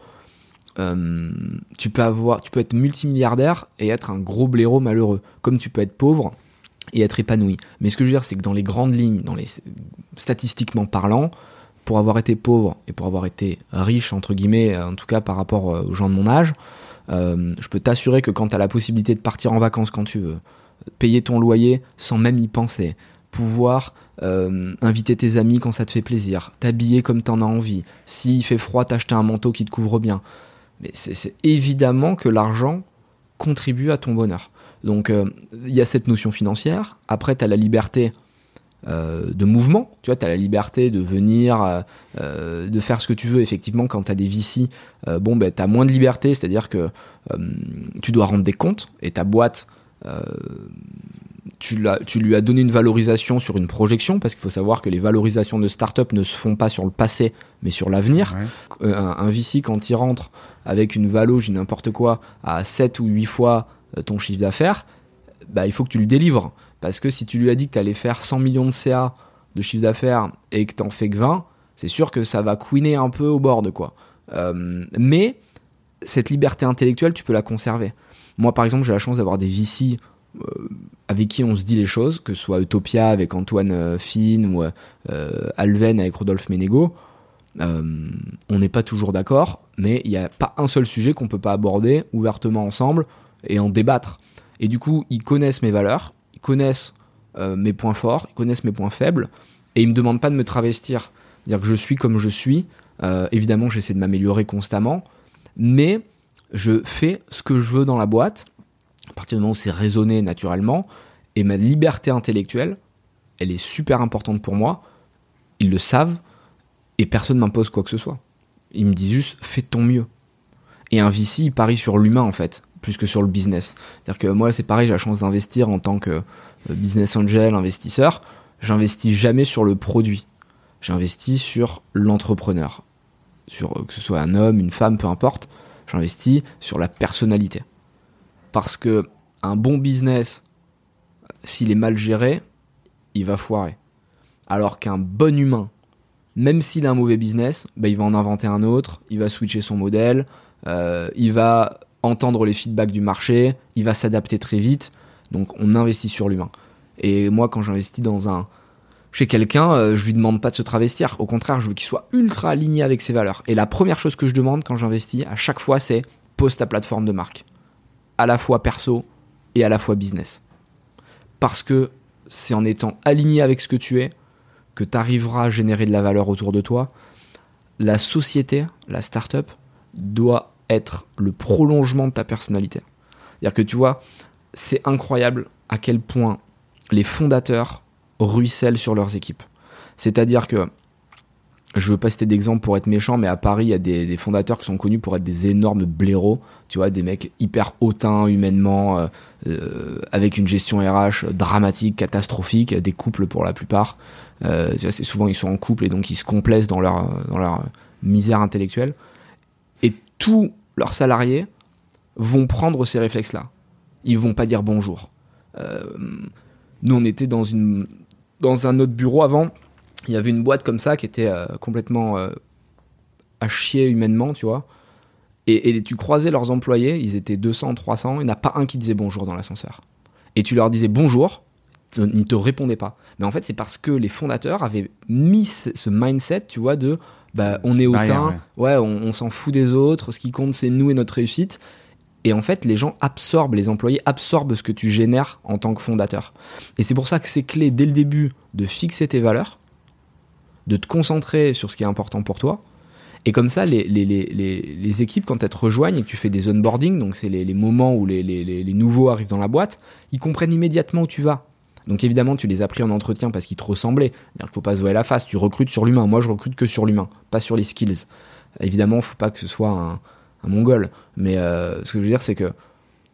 B: euh, tu, peux avoir, tu peux être multimilliardaire et être un gros blaireau malheureux. Comme tu peux être pauvre et être épanoui. Mais ce que je veux dire, c'est que dans les grandes lignes, dans les, statistiquement parlant, pour avoir été pauvre et pour avoir été riche, entre guillemets, en tout cas par rapport euh, aux gens de mon âge, je peux t'assurer que quand tu as la possibilité de partir en vacances quand tu veux, payer ton loyer sans même y penser, pouvoir euh, inviter tes amis quand ça te fait plaisir, t'habiller comme t'en as envie, s'il fait froid, t'acheter un manteau qui te couvre bien. Mais c'est évidemment que l'argent contribue à ton bonheur. Donc euh, il y a cette notion financière, après tu as la liberté euh, de mouvement, tu vois, tu as la liberté de venir, de faire ce que tu veux. Effectivement, quand tu as des VC, bon, ben, tu as moins de liberté, c'est-à-dire que tu dois rendre des comptes et ta boîte tu, tu, lui as donné une valorisation sur une projection, parce qu'il faut savoir que les valorisations de start-up ne se font pas sur le passé, mais sur l'avenir. Euh, un, VC, quand il rentre avec une valo, j'ai n'importe quoi, à 7 ou 8 fois euh, ton chiffre d'affaires, bah, il faut que tu lui délivres. Parce que si tu lui as dit que tu allais faire 100 millions de CA de chiffre d'affaires et que tu n'en fais que 20, c'est sûr que ça va couiner un peu au bord de quoi. Euh, mais cette liberté intellectuelle, tu peux la conserver. Moi, par exemple, j'ai la chance d'avoir des VC avec qui on se dit les choses, que ce soit Utopia avec Antoine euh, Finn ou euh, Alven avec Rodolphe Ménégo, on n'est pas toujours d'accord, mais il n'y a pas un seul sujet qu'on ne peut pas aborder ouvertement ensemble et en débattre. Et du coup, ils connaissent mes valeurs, ils connaissent mes points forts, ils connaissent mes points faibles, et ils ne me demandent pas de me travestir. C'est-à-dire que je suis comme je suis. évidemment, j'essaie de m'améliorer constamment, mais je fais ce que je veux dans la boîte à partir du moment où c'est raisonné naturellement, et ma liberté intellectuelle, elle est super importante pour moi, ils le savent, et personne ne m'impose quoi que ce soit. Ils me disent juste, fais ton mieux. Et un VC, il parie sur l'humain, en fait, plus que sur le business. C'est-à-dire que moi, c'est pareil, j'ai la chance d'investir en tant que euh, business angel, investisseur. J'investis jamais sur le produit. J'investis sur l'entrepreneur. sur que ce soit un homme, une femme, peu importe, j'investis sur la personnalité. Parce que un bon business, s'il est mal géré, il va foirer. Alors qu'un bon humain, même s'il a un mauvais business, bah, il va en inventer un autre, il va switcher son modèle, euh, il va entendre les feedbacks du marché, il va s'adapter très vite. Donc on investit sur l'humain. Et moi, quand j'investis dans un chez quelqu'un, euh, je lui demande pas de se travestir. Au contraire, je veux qu'il soit ultra aligné avec ses valeurs. Et la première chose que je demande quand j'investis à chaque fois, c'est pose ta plateforme de marque, à la fois perso et à la fois business. Parce que c'est en étant aligné avec ce que tu es que tu arriveras à générer de la valeur autour de toi. La société, la startup, doit être le prolongement de ta personnalité. C'est-à-dire que tu vois, c'est incroyable à quel point les fondateurs ruissellent sur leurs équipes. C'est-à-dire que, je veux pas citer d'exemple pour être méchant, mais à Paris, il y a des, fondateurs qui sont connus pour être des énormes blaireaux, tu vois, des mecs hyper hautains humainement, euh, euh, avec une gestion RH dramatique, catastrophique, des couples pour la plupart. Euh, c'est souvent ils sont en couple et donc ils se complaisent dans leur, misère intellectuelle. Et tous leurs salariés vont prendre ces réflexes-là. Ils vont pas dire bonjour. nous, on était dans un autre bureau avant, il y avait une boîte comme ça qui était euh, complètement euh, à chier humainement, tu vois. Et, tu croisais leurs employés, ils étaient 200, 300, il n'y en a pas un qui disait bonjour dans l'ascenseur. Et tu leur disais bonjour, ils ne te répondaient pas. Mais en fait, c'est parce que les fondateurs avaient mis ce mindset, tu vois, de bah, on est hautain, ouais, on s'en fout des autres, ce qui compte c'est nous et notre réussite. Et en fait, les gens absorbent, les employés absorbent ce que tu génères en tant que fondateur. Et c'est pour ça que c'est clé dès le début de fixer tes valeurs, de te concentrer sur ce qui est important pour toi. Et comme ça, les, les, équipes, quand elles te rejoignent et que tu fais des onboarding, donc c'est les, moments où les, nouveaux arrivent dans la boîte, ils comprennent immédiatement où tu vas. Donc évidemment, tu les as pris en entretien parce qu'ils te ressemblaient. Il ne faut pas se voir la face, tu recrutes sur l'humain. Moi, je recrute que sur l'humain, pas sur les skills. Évidemment, il ne faut pas que ce soit un, un mongol. Mais euh, ce que je veux dire, c'est que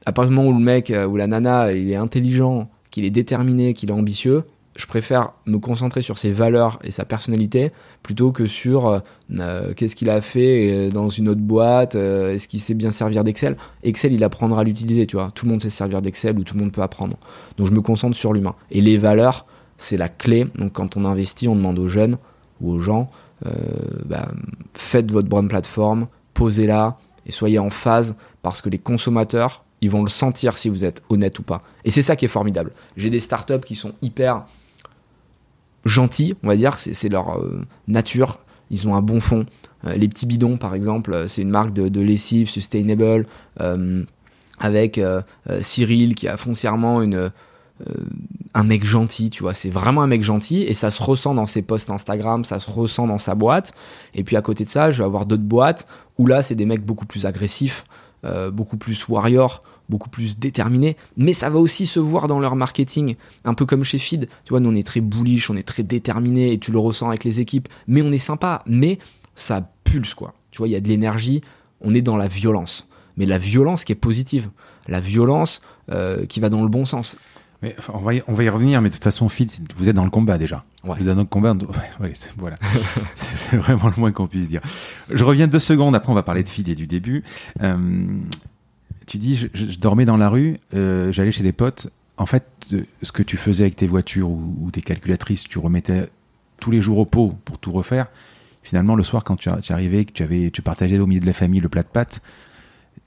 B: à partir du moment où le mec euh, ou la nana il est intelligent, qu'il est déterminé, qu'il est ambitieux, je préfère me concentrer sur ses valeurs et sa personnalité plutôt que sur euh, qu'est-ce qu'il a fait dans une autre boîte, est-ce qu'il sait bien servir d'Excel. Excel, il apprendra à l'utiliser, tu vois. Tout le monde sait servir d'Excel ou tout le monde peut apprendre. Donc je me concentre sur l'humain. Et les valeurs, c'est la clé. Donc quand on investit, on demande aux jeunes ou aux gens, bah, faites votre bonne plateforme, posez-la, et soyez en phase parce que les consommateurs, ils vont le sentir si vous êtes honnête ou pas. Et c'est ça qui est formidable. J'ai des startups qui sont hyper gentils, on va dire, c'est leur euh, nature, ils ont un bon fond. Euh, les petits bidons, par exemple, euh, c'est une marque de, lessive sustainable avec Cyril qui a foncièrement une un mec gentil, tu vois. C'est vraiment un mec gentil et ça se ressent dans ses posts Instagram, ça se ressent dans sa boîte. Et puis à côté de ça, je vais avoir d'autres boîtes où là, c'est des mecs beaucoup plus agressifs, beaucoup plus warrior, beaucoup plus déterminés. Mais ça va aussi se voir dans leur marketing, un peu comme chez Feed. Tu vois, nous on est très bullish, on est très déterminé et tu le ressens avec les équipes. Mais on est sympa, mais ça pulse quoi. Tu vois, il y a de l'énergie, on est dans la violence. Mais la violence qui est positive, la violence euh, qui va dans le bon sens
A: on, va y, on, va y, revenir, mais de toute façon, Fit, vous êtes dans le combat déjà. Vous êtes dans le combat. voilà. c'est vraiment le moins qu'on puisse dire. Je reviens deux secondes, après on va parler de Feed et du début. Euh, tu dis, je, dormais dans la rue, euh, j'allais chez des potes. En fait, ce que tu faisais avec tes voitures ou, tes calculatrices, tu remettais tous les jours au pot pour tout refaire. Finalement, le soir, quand tu, tu arrivais, que tu, avais, tu partageais au milieu de la famille le plat de pâtes,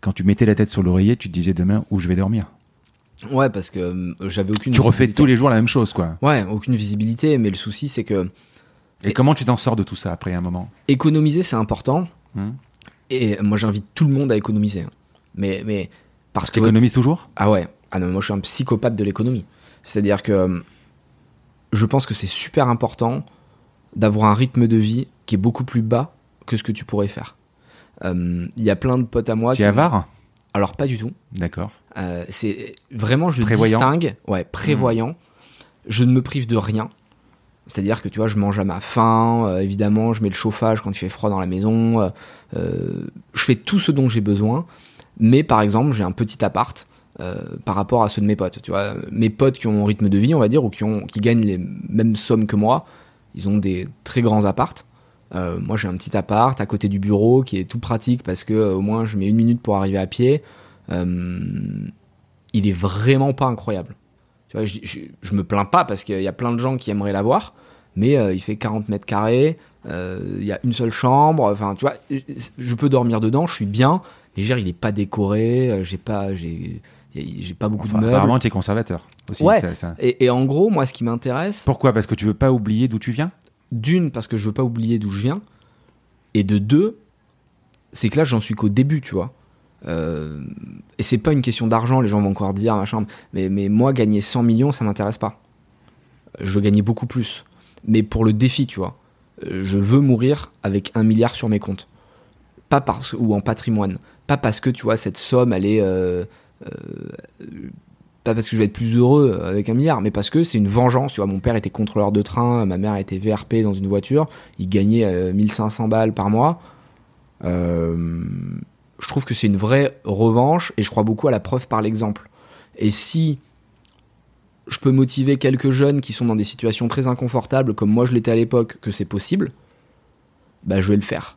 A: quand tu mettais la tête sur l'oreiller, tu te disais demain où je vais dormir.
B: Ouais, parce que euh, j'avais aucune.
A: Tu refais tous les jours la même chose, quoi.
B: Ouais, aucune visibilité, mais le souci, c'est que.
A: Et, comment tu t'en sors de tout ça après un moment?
B: Économiser, c'est important. Hmm. Et moi, j'invite tout le monde à économiser. Mais, mais
A: parce que. économises toujours?
B: Ah ouais. Ah non, moi, je suis un psychopathe de l'économie. C'est-à-dire que je pense que c'est super important d'avoir un rythme de vie qui est beaucoup plus bas que ce que tu pourrais faire. Euh, il y a plein de potes à moi.
A: Tu es avare?
B: Alors, pas du tout.
A: D'accord.
B: Euh, c'est vraiment, je distingue, ouais, prévoyant. Je ne me prive de rien. C'est-à-dire que tu vois, je mange à ma faim, euh, évidemment, je mets le chauffage quand il fait froid dans la maison, euh, je fais tout ce dont j'ai besoin. Mais par exemple, j'ai un petit appart par rapport à ceux de mes potes. Tu vois, mes potes qui ont mon rythme de vie, on va dire, ou qui, ont, qui gagnent les mêmes sommes que moi, ils ont des très grands apparts. moi, j'ai un petit appart à côté du bureau qui est tout pratique parce que au moins je mets une minute pour arriver à pied. il est vraiment pas incroyable. Tu vois, je, je, me plains pas parce qu'il y a plein de gens qui aimeraient l'avoir, mais il fait 40 mètres carrés, il y a une seule chambre. Enfin, tu vois, je peux dormir dedans, je suis bien. Il est pas décoré, j'ai pas, j'ai j'ai pas beaucoup de meubles.
A: Apparemment, tu es conservateur aussi.
B: Ouais. Et, en gros, moi, ce qui m'intéresse.
A: Pourquoi? Parce que tu veux pas oublier d'où tu viens?
B: D'une, parce que je veux pas oublier d'où je viens. Et de deux, c'est que là, j'en suis qu'au début, tu vois. Euh, et c'est pas une question d'argent, les gens vont encore dire, machin. Mais, mais moi, gagner 100 millions, ça m'intéresse pas. Je veux gagner beaucoup plus. Mais pour le défi, tu vois. Euh, je veux mourir avec un milliard sur mes comptes. Pas parce, ou en patrimoine. Pas parce que, tu vois, cette somme, elle est. Euh, euh, pas parce que je vais être plus heureux avec un milliard, mais parce que c'est une vengeance. Tu vois, mon père était contrôleur de train, ma mère était VRP dans une voiture, il gagnait 1500 euh, balles par mois. Je trouve que c'est une vraie revanche et je crois beaucoup à la preuve par l'exemple. Et si je peux motiver quelques jeunes qui sont dans des situations très inconfortables, comme moi je l'étais à l'époque, que c'est possible, bah je vais le faire.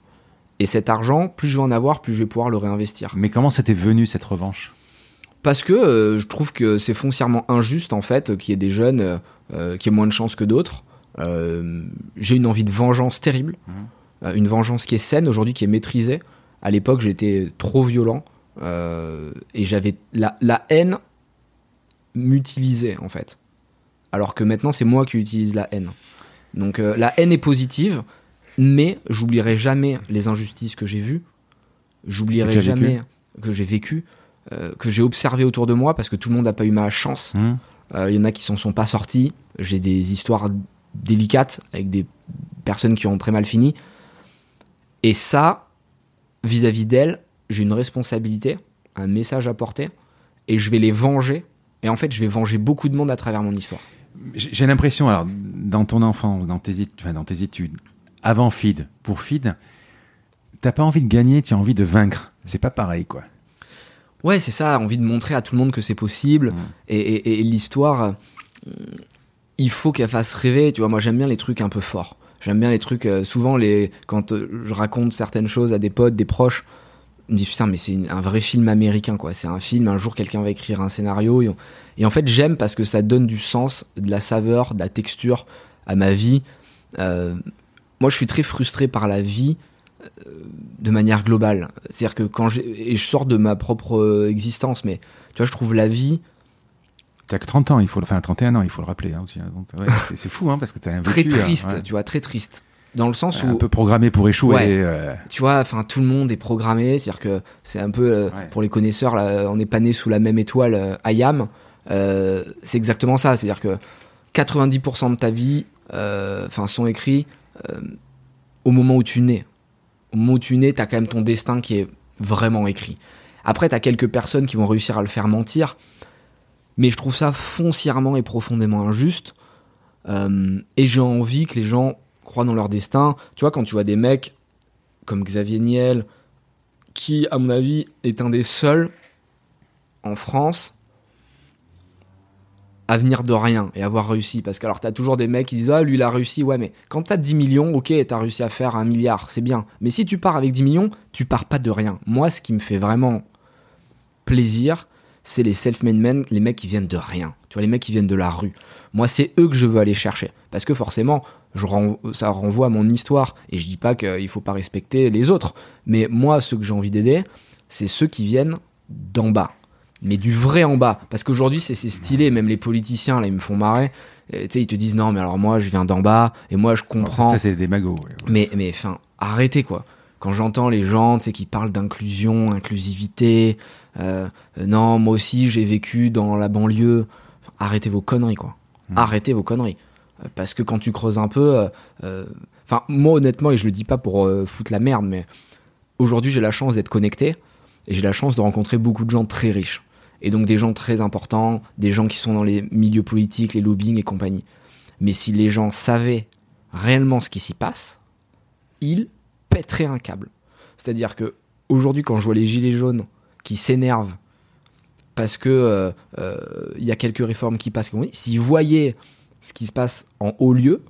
B: Et cet argent, plus je vais en avoir, plus je vais pouvoir le réinvestir.
A: Mais comment c'était venu cette revanche?
B: Parce que euh, je trouve que c'est foncièrement injuste en fait qu'il y ait des jeunes euh, euh, qui aient moins de chance que d'autres. j'ai une envie de vengeance terrible, mhm. une vengeance qui est saine aujourd'hui, qui est maîtrisée. À l'époque, j'étais trop violent et j'avais la, la, haine m'utilisait en fait. Alors que maintenant, c'est moi qui utilise la haine. Donc la haine est positive, mais j'oublierai jamais les injustices que j'ai vues. J'oublierai jamais que j'ai vécu. Euh, que j'ai observé autour de moi parce que tout le monde n'a pas eu ma chance. Mmh. Euh, il y en a qui s'en sont pas sortis. J'ai des histoires délicates avec des personnes qui ont très mal fini. Et ça, vis-à-vis d'elles, j'ai une responsabilité, un message à porter, et je vais les venger. Et en fait, je vais venger beaucoup de monde à travers mon histoire.
A: J'ai l'impression, alors, dans ton enfance, dans tes, dans tes études, avant FID, pour FID, t'as pas envie de gagner, tu as envie de vaincre. C'est pas pareil, quoi.
B: Ouais, c'est ça, envie de montrer à tout le monde que c'est possible. Et, l'histoire, euh, il faut qu'elle fasse rêver. Tu vois, moi j'aime bien les trucs un peu forts. J'aime bien les trucs, euh, souvent, les, quand euh, je raconte certaines choses à des potes, des proches, ils me disent putain, mais c'est un vrai film américain, quoi. C'est un film, un jour quelqu'un va écrire un scénario. Et, en fait, j'aime parce que ça donne du sens, de la saveur, de la texture à ma vie. Moi, je suis très frustré par la vie de manière globale. C'est-à-dire que quand et je sors de ma propre existence, mais tu vois, je trouve la vie.
A: T'as que 30 ans, il faut, enfin 31 ans, il faut le rappeler hein, aussi. Hein. c'est fou, hein, parce que t'as un
B: Très triste, tu vois, très triste. Dans le sens où.
A: Un peu programmé pour échouer. Euh.
B: Tu vois, enfin, tout le monde est programmé. C'est-à-dire que c'est un peu, euh, pour les connaisseurs, là, on n'est pas né sous la même étoile, euh, Ayam. c'est exactement ça. C'est-à-dire que 90% de ta vie, enfin, sont écrits au moment où tu nais au moment où tu nais, t'as quand même ton destin qui est vraiment écrit. Après, t'as quelques personnes qui vont réussir à le faire mentir, mais je trouve ça foncièrement et profondément injuste. Euh, et j'ai envie que les gens croient dans leur destin. Tu vois, quand tu vois des mecs comme Xavier Niel, qui, à mon avis, est un des seuls en France à venir de rien et avoir réussi. Parce que alors t'as toujours des mecs qui disent Ah, lui il a réussi, ouais, mais quand t'as 10 millions, ok, t'as réussi à faire un milliard, c'est bien. Mais si tu pars avec 10 millions, tu pars pas de rien. Moi, ce qui me fait vraiment plaisir, c'est les self-made men, les mecs qui viennent de rien. Tu vois, les mecs qui viennent de la rue. Moi, c'est eux que je veux aller chercher. Parce que forcément, ça renvoie à mon histoire. Et je dis pas qu'il faut pas respecter les autres. Mais moi, ceux que j'ai envie d'aider, c'est ceux qui viennent d'en bas mais du vrai en bas. Parce qu'aujourd'hui, c'est stylé, même les politiciens, là, ils me font marrer. Ils te disent non, mais alors moi, je viens d'en bas, et moi, je comprends.
A: ça, c'est des magots.
B: Mais, mais, enfin, arrêtez, quoi. Quand j'entends les gens, tu sais, qui parlent d'inclusion, inclusivité, euh, euh, non, moi aussi, j'ai vécu dans la banlieue. arrêtez vos conneries, quoi. Mmh. Arrêtez vos conneries. Euh, parce que quand tu creuses un peu. Enfin, moi, honnêtement, et je le dis pas pour foutre la merde, mais aujourd'hui, j'ai la chance d'être connecté. Et j'ai la chance de rencontrer beaucoup de gens très riches et donc des gens très importants, des gens qui sont dans les milieux politiques, les lobbying et compagnie. Mais si les gens savaient réellement ce qui s'y passe, ils pèteraient un câble. C'est-à-dire que aujourd'hui, quand je vois les gilets jaunes qui s'énervent parce que euh, euh, il y a quelques réformes qui passent, s'ils voyaient ce qui se passe en haut lieu,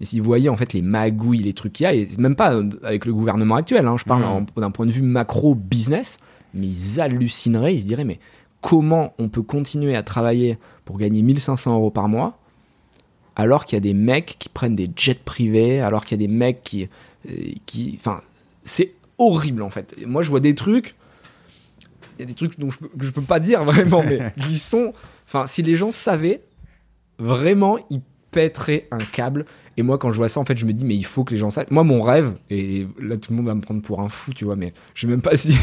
B: Et s'ils voyaient en fait les magouilles, les trucs qu'il y a, et même pas avec le gouvernement actuel, hein, je parle mmh. d'un point de vue macro-business, mais ils hallucineraient, ils se diraient, mais comment on peut continuer à travailler pour gagner 1500 euros par mois alors qu'il y a des mecs qui prennent des jets privés, alors qu'il y a des mecs qui. Euh, qui enfin, c'est horrible en fait. Moi, je vois des trucs. Il y a des trucs dont je, je peux pas dire vraiment, mais qui sont. Enfin, si les gens savaient, vraiment, ils pèteraient un câble. Et moi, quand je vois ça, en fait, je me dis, mais il faut que les gens sachent. Moi, mon rêve, et là, tout le monde va me prendre pour un fou, tu vois, mais je sais même pas si,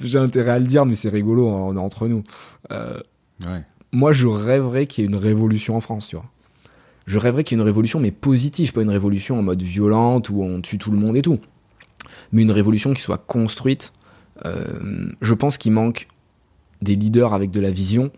B: j'ai intérêt à le dire, mais c'est rigolo, hein, on est entre nous. Euh, moi, je rêverais qu'il y ait une révolution en France, tu vois. Je rêverais qu'il y ait une révolution, mais positive, pas une révolution en mode violente où on tue tout le monde et tout. Mais une révolution qui soit construite. Euh, je pense qu'il manque des leaders avec de la vision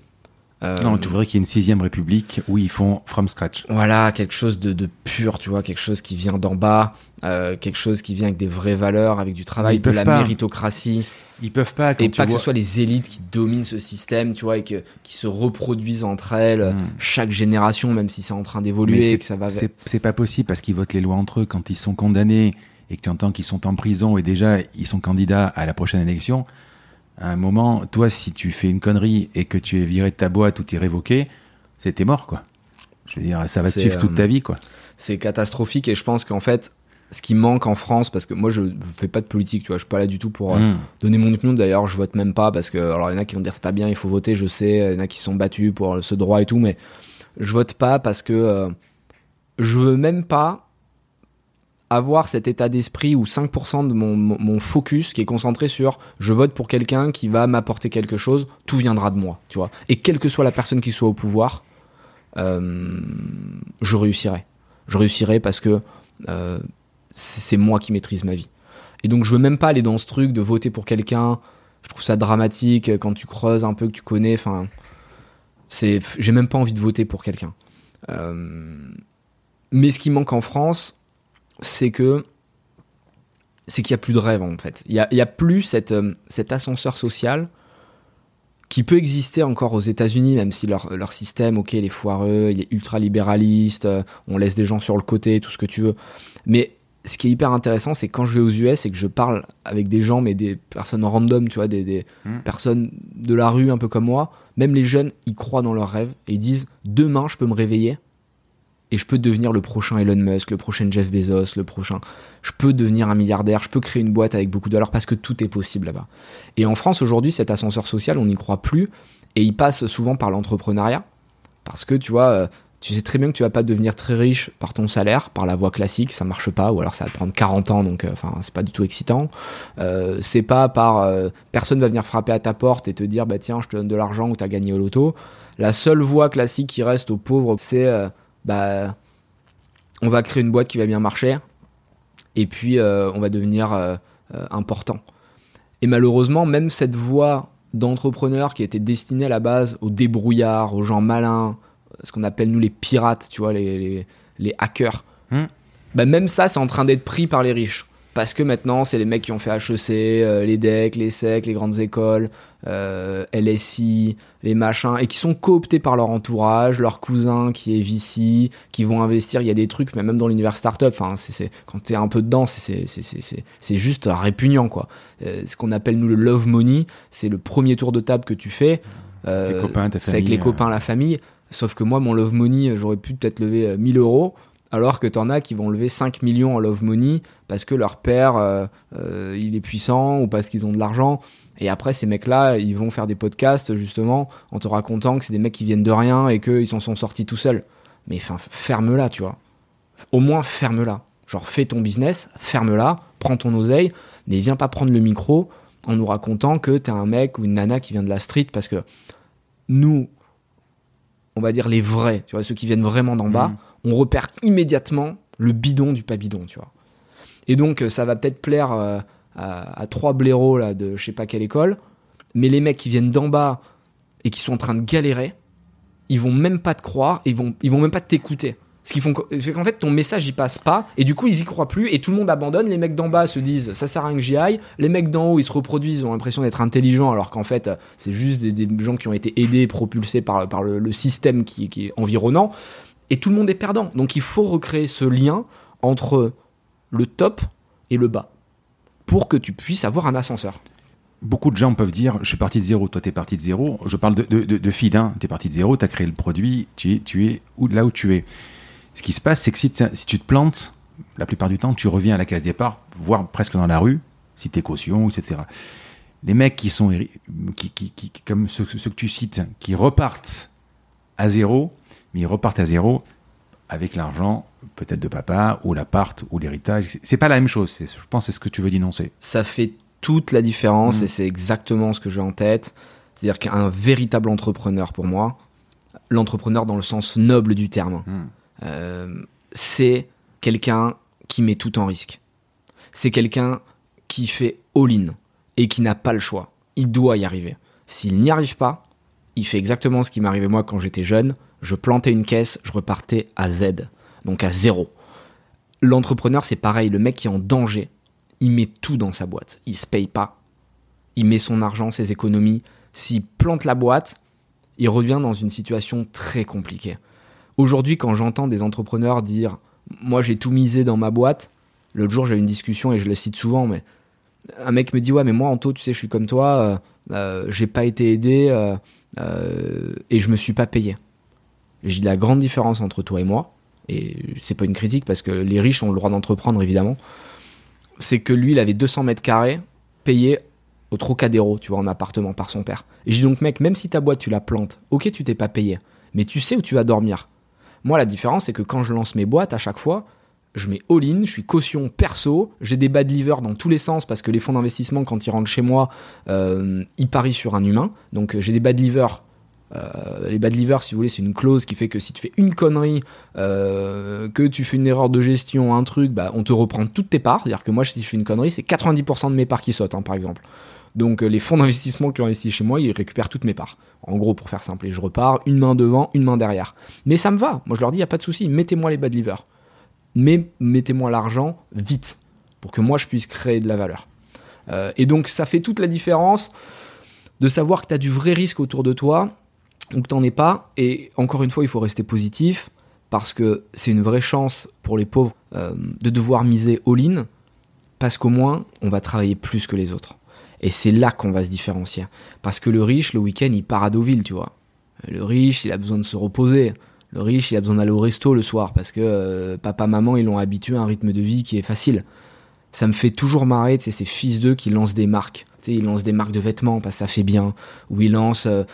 A: euh, non, tu voudrais qu'il y ait une sixième république où ils font from scratch.
B: Voilà, quelque chose de, pur, tu vois, quelque chose qui vient d'en bas, euh, quelque chose qui vient avec des vraies valeurs, avec du travail, de la méritocratie.
A: Ils peuvent pas.
B: et pas que ce soit les élites qui dominent ce système, tu vois, et que, qui se reproduisent entre elles hmm. chaque génération, même si c'est en train d'évoluer, que ça va.
A: C'est pas possible parce qu'ils votent les lois entre eux quand ils sont condamnés et que tu entends qu'ils sont en prison et déjà ils sont candidats à la prochaine élection à un moment, toi, si tu fais une connerie et que tu es viré de ta boîte ou tu es révoqué, c'était mort, quoi. Je veux dire, ça va te suivre toute ta euh, vie, quoi.
B: C'est catastrophique et je pense qu'en fait, ce qui manque en France, parce que moi je ne fais pas de politique, tu vois, je suis pas là du tout pour euh, hmm. donner mon opinion. D'ailleurs, je vote même pas parce que, alors il y en a qui vont dire c'est pas bien, il faut voter, je sais, il y en a qui sont battus pour ce droit et tout, mais je vote pas parce que euh, je veux même pas avoir cet état d'esprit où 5% de mon, focus qui est concentré sur je vote pour quelqu'un qui va m'apporter quelque chose, tout viendra de moi, tu vois. Et quelle que soit la personne qui soit au pouvoir, euh, je réussirai. Je réussirai parce que euh, c'est moi qui maîtrise ma vie. Et donc je veux même pas aller dans ce truc de voter pour quelqu'un. Je trouve ça dramatique quand tu creuses un peu que tu connais. Enfin, c'est, j'ai même pas envie de voter pour quelqu'un. Euh, mais ce qui manque en France, c'est que c'est qu'il n'y a plus de rêve en fait. Il n'y a, plus cette, euh, cet ascenseur social qui peut exister encore aux États-Unis, même si leur, leur, système, ok, il est foireux, il est ultra libéraliste, euh, on laisse des gens sur le côté, tout ce que tu veux. Mais ce qui est hyper intéressant, c'est quand je vais aux US et que je parle avec des gens, mais des personnes random, tu vois, des, des hmm. personnes de la rue un peu comme moi, même les jeunes, ils croient dans leurs rêves et ils disent demain, je peux me réveiller et je peux devenir le prochain Elon Musk, le prochain Jeff Bezos, le prochain. Je peux devenir un milliardaire, je peux créer une boîte avec beaucoup de parce que tout est possible là-bas. Et en France aujourd'hui, cet ascenseur social, on n'y croit plus et il passe souvent par l'entrepreneuriat parce que tu vois, euh, tu sais très bien que tu vas pas devenir très riche par ton salaire, par la voie classique, ça marche pas, ou alors ça va prendre 40 ans, donc euh, enfin c'est pas du tout excitant. Euh, c'est pas par euh, personne va venir frapper à ta porte et te dire bah tiens je te donne de l'argent ou t'as gagné au loto. La seule voie classique qui reste aux pauvres, c'est bah, on va créer une boîte qui va bien marcher, et puis euh, on va devenir euh, euh, important. Et malheureusement, même cette voie d'entrepreneur qui était destinée à la base aux débrouillards, aux gens malins, ce qu'on appelle nous les pirates, tu vois, les, les, hackers, hmm. bah, même ça, c'est en train d'être pris par les riches parce que maintenant, c'est les mecs qui ont fait HEC, euh, les DEC, les SEC, les grandes écoles, euh, LSI, les machins, et qui sont cooptés par leur entourage, leur cousin qui est VC, qui vont investir. Il y a des trucs, mais même dans l'univers startup, enfin, c'est, quand t'es un peu dedans, c'est, c'est juste répugnant, quoi. Euh, ce qu'on appelle, nous, le love money, c'est le premier tour de table que tu fais.
A: les copains, ta
B: famille. avec les copains, la famille. Sauf que moi, mon love money, j'aurais pu peut-être lever 1000 euros alors que t'en as qui vont lever 5 millions en love money parce que leur père euh, euh, il est puissant ou parce qu'ils ont de l'argent. Et après ces mecs là ils vont faire des podcasts justement en te racontant que c'est des mecs qui viennent de rien et qu'ils s'en sont sortis tout seuls. Mais enfin ferme-la tu vois. Au moins ferme-la. Genre fais ton business ferme-la prends ton oseille mais viens pas prendre le micro en nous racontant que t'es un mec ou une nana qui vient de la street parce que nous on va dire les vrais tu vois ceux qui viennent vraiment d'en bas mmh on repère immédiatement le bidon du pas bidon, tu vois. Et donc, euh, ça va peut-être plaire euh, à, trois blaireaux là, de je sais pas quelle école, mais les mecs qui viennent d'en bas et qui sont en train de galérer, ils vont même pas te croire, ils vont, ils vont même pas t'écouter. Ce qui font qu'en fait ton message il passe pas et du coup ils y croient plus et tout le monde abandonne. Les mecs d'en bas se disent ça sert à rien que j'y aille. Les mecs d'en haut ils se reproduisent, ils ont l'impression d'être intelligents alors qu'en fait c'est juste des, gens qui ont été aidés, propulsés par, par le, système qui, est environnant. Et tout le monde est perdant. Donc il faut recréer ce lien entre le top et le bas pour que tu puisses avoir un ascenseur.
A: Beaucoup de gens peuvent dire je suis parti de zéro, toi tu es parti de zéro. Je parle de, de, de, feed, hein. tu es parti de zéro, tu as créé le produit, tu es, tu es où, là où tu es. Ce qui se passe, c'est que si, tu te plantes, la plupart du temps, tu reviens à la case départ, voire presque dans la rue, si tu es caution, etc. Les mecs qui sont, qui, qui, qui comme ceux, que tu cites, qui repartent à zéro, mais ils repartent à zéro avec l'argent peut-être de papa ou l'appart ou l'héritage. C'est pas la même chose. Je pense c'est ce que tu veux dénoncer.
B: Ça fait toute la différence mm. et c'est exactement ce que j'ai en tête. C'est-à-dire qu'un véritable entrepreneur pour moi, l'entrepreneur dans le sens noble du terme, mm. euh, c'est quelqu'un qui met tout en risque. C'est quelqu'un qui fait all-in et qui n'a pas le choix. Il doit y arriver. S'il n'y arrive pas, il fait exactement ce qui m'arrivait moi quand j'étais jeune. Je plantais une caisse, je repartais à Z, donc à zéro. L'entrepreneur, c'est pareil, le mec qui est en danger, il met tout dans sa boîte. Il se paye pas. Il met son argent, ses économies. S'il plante la boîte, il revient dans une situation très compliquée. Aujourd'hui, quand j'entends des entrepreneurs dire Moi, j'ai tout misé dans ma boîte, l'autre jour, j'ai eu une discussion et je le cite souvent, mais un mec me dit Ouais, mais moi, Anto, tu sais, je suis comme toi, euh, euh, j'ai pas été aidé euh, et je me suis pas payé. J'ai la grande différence entre toi et moi, et c'est pas une critique parce que les riches ont le droit d'entreprendre évidemment, c'est que lui il avait 200 mètres carrés payés au Trocadéro, tu vois, en appartement par son père. Et j'ai donc mec, même si ta boîte tu la plantes, ok tu t'es pas payé, mais tu sais où tu vas dormir. Moi la différence c'est que quand je lance mes boîtes à chaque fois, je mets all-in, je suis caution perso, j'ai des bad liver dans tous les sens parce que les fonds d'investissement, quand ils rentrent chez moi, euh, ils parient sur un humain. Donc j'ai des bad liver euh, les bad livers, si vous voulez, c'est une clause qui fait que si tu fais une connerie, euh, que tu fais une erreur de gestion, un truc, bah, on te reprend toutes tes parts. C'est-à-dire que moi, si je fais une connerie, c'est 90% de mes parts qui sautent, hein, par exemple. Donc euh, les fonds d'investissement qui ont investi chez moi, ils récupèrent toutes mes parts. En gros, pour faire simple, et je repars une main devant, une main derrière. Mais ça me va. Moi, je leur dis, il n'y a pas de souci. Mettez-moi les bad livers. Mais mettez-moi l'argent vite pour que moi, je puisse créer de la valeur. et donc, ça fait toute la différence de savoir que tu as du vrai risque autour de toi donc t'en es pas. Et encore une fois, il faut rester positif parce que c'est une vraie chance pour les pauvres euh, de devoir miser all-in parce qu'au moins on va travailler plus que les autres. Et c'est là qu'on va se différencier. Parce que le riche, le week-end, il part à Deauville, tu vois. Le riche, il a besoin de se reposer. Le riche, il a besoin d'aller au resto le soir parce que euh, papa, maman, ils l'ont habitué à un rythme de vie qui est facile. Ça me fait toujours marrer, tu ces fils d'eux qui lancent des marques. Tu ils lancent des marques de vêtements parce que ça fait bien. Ou ils lancent euh,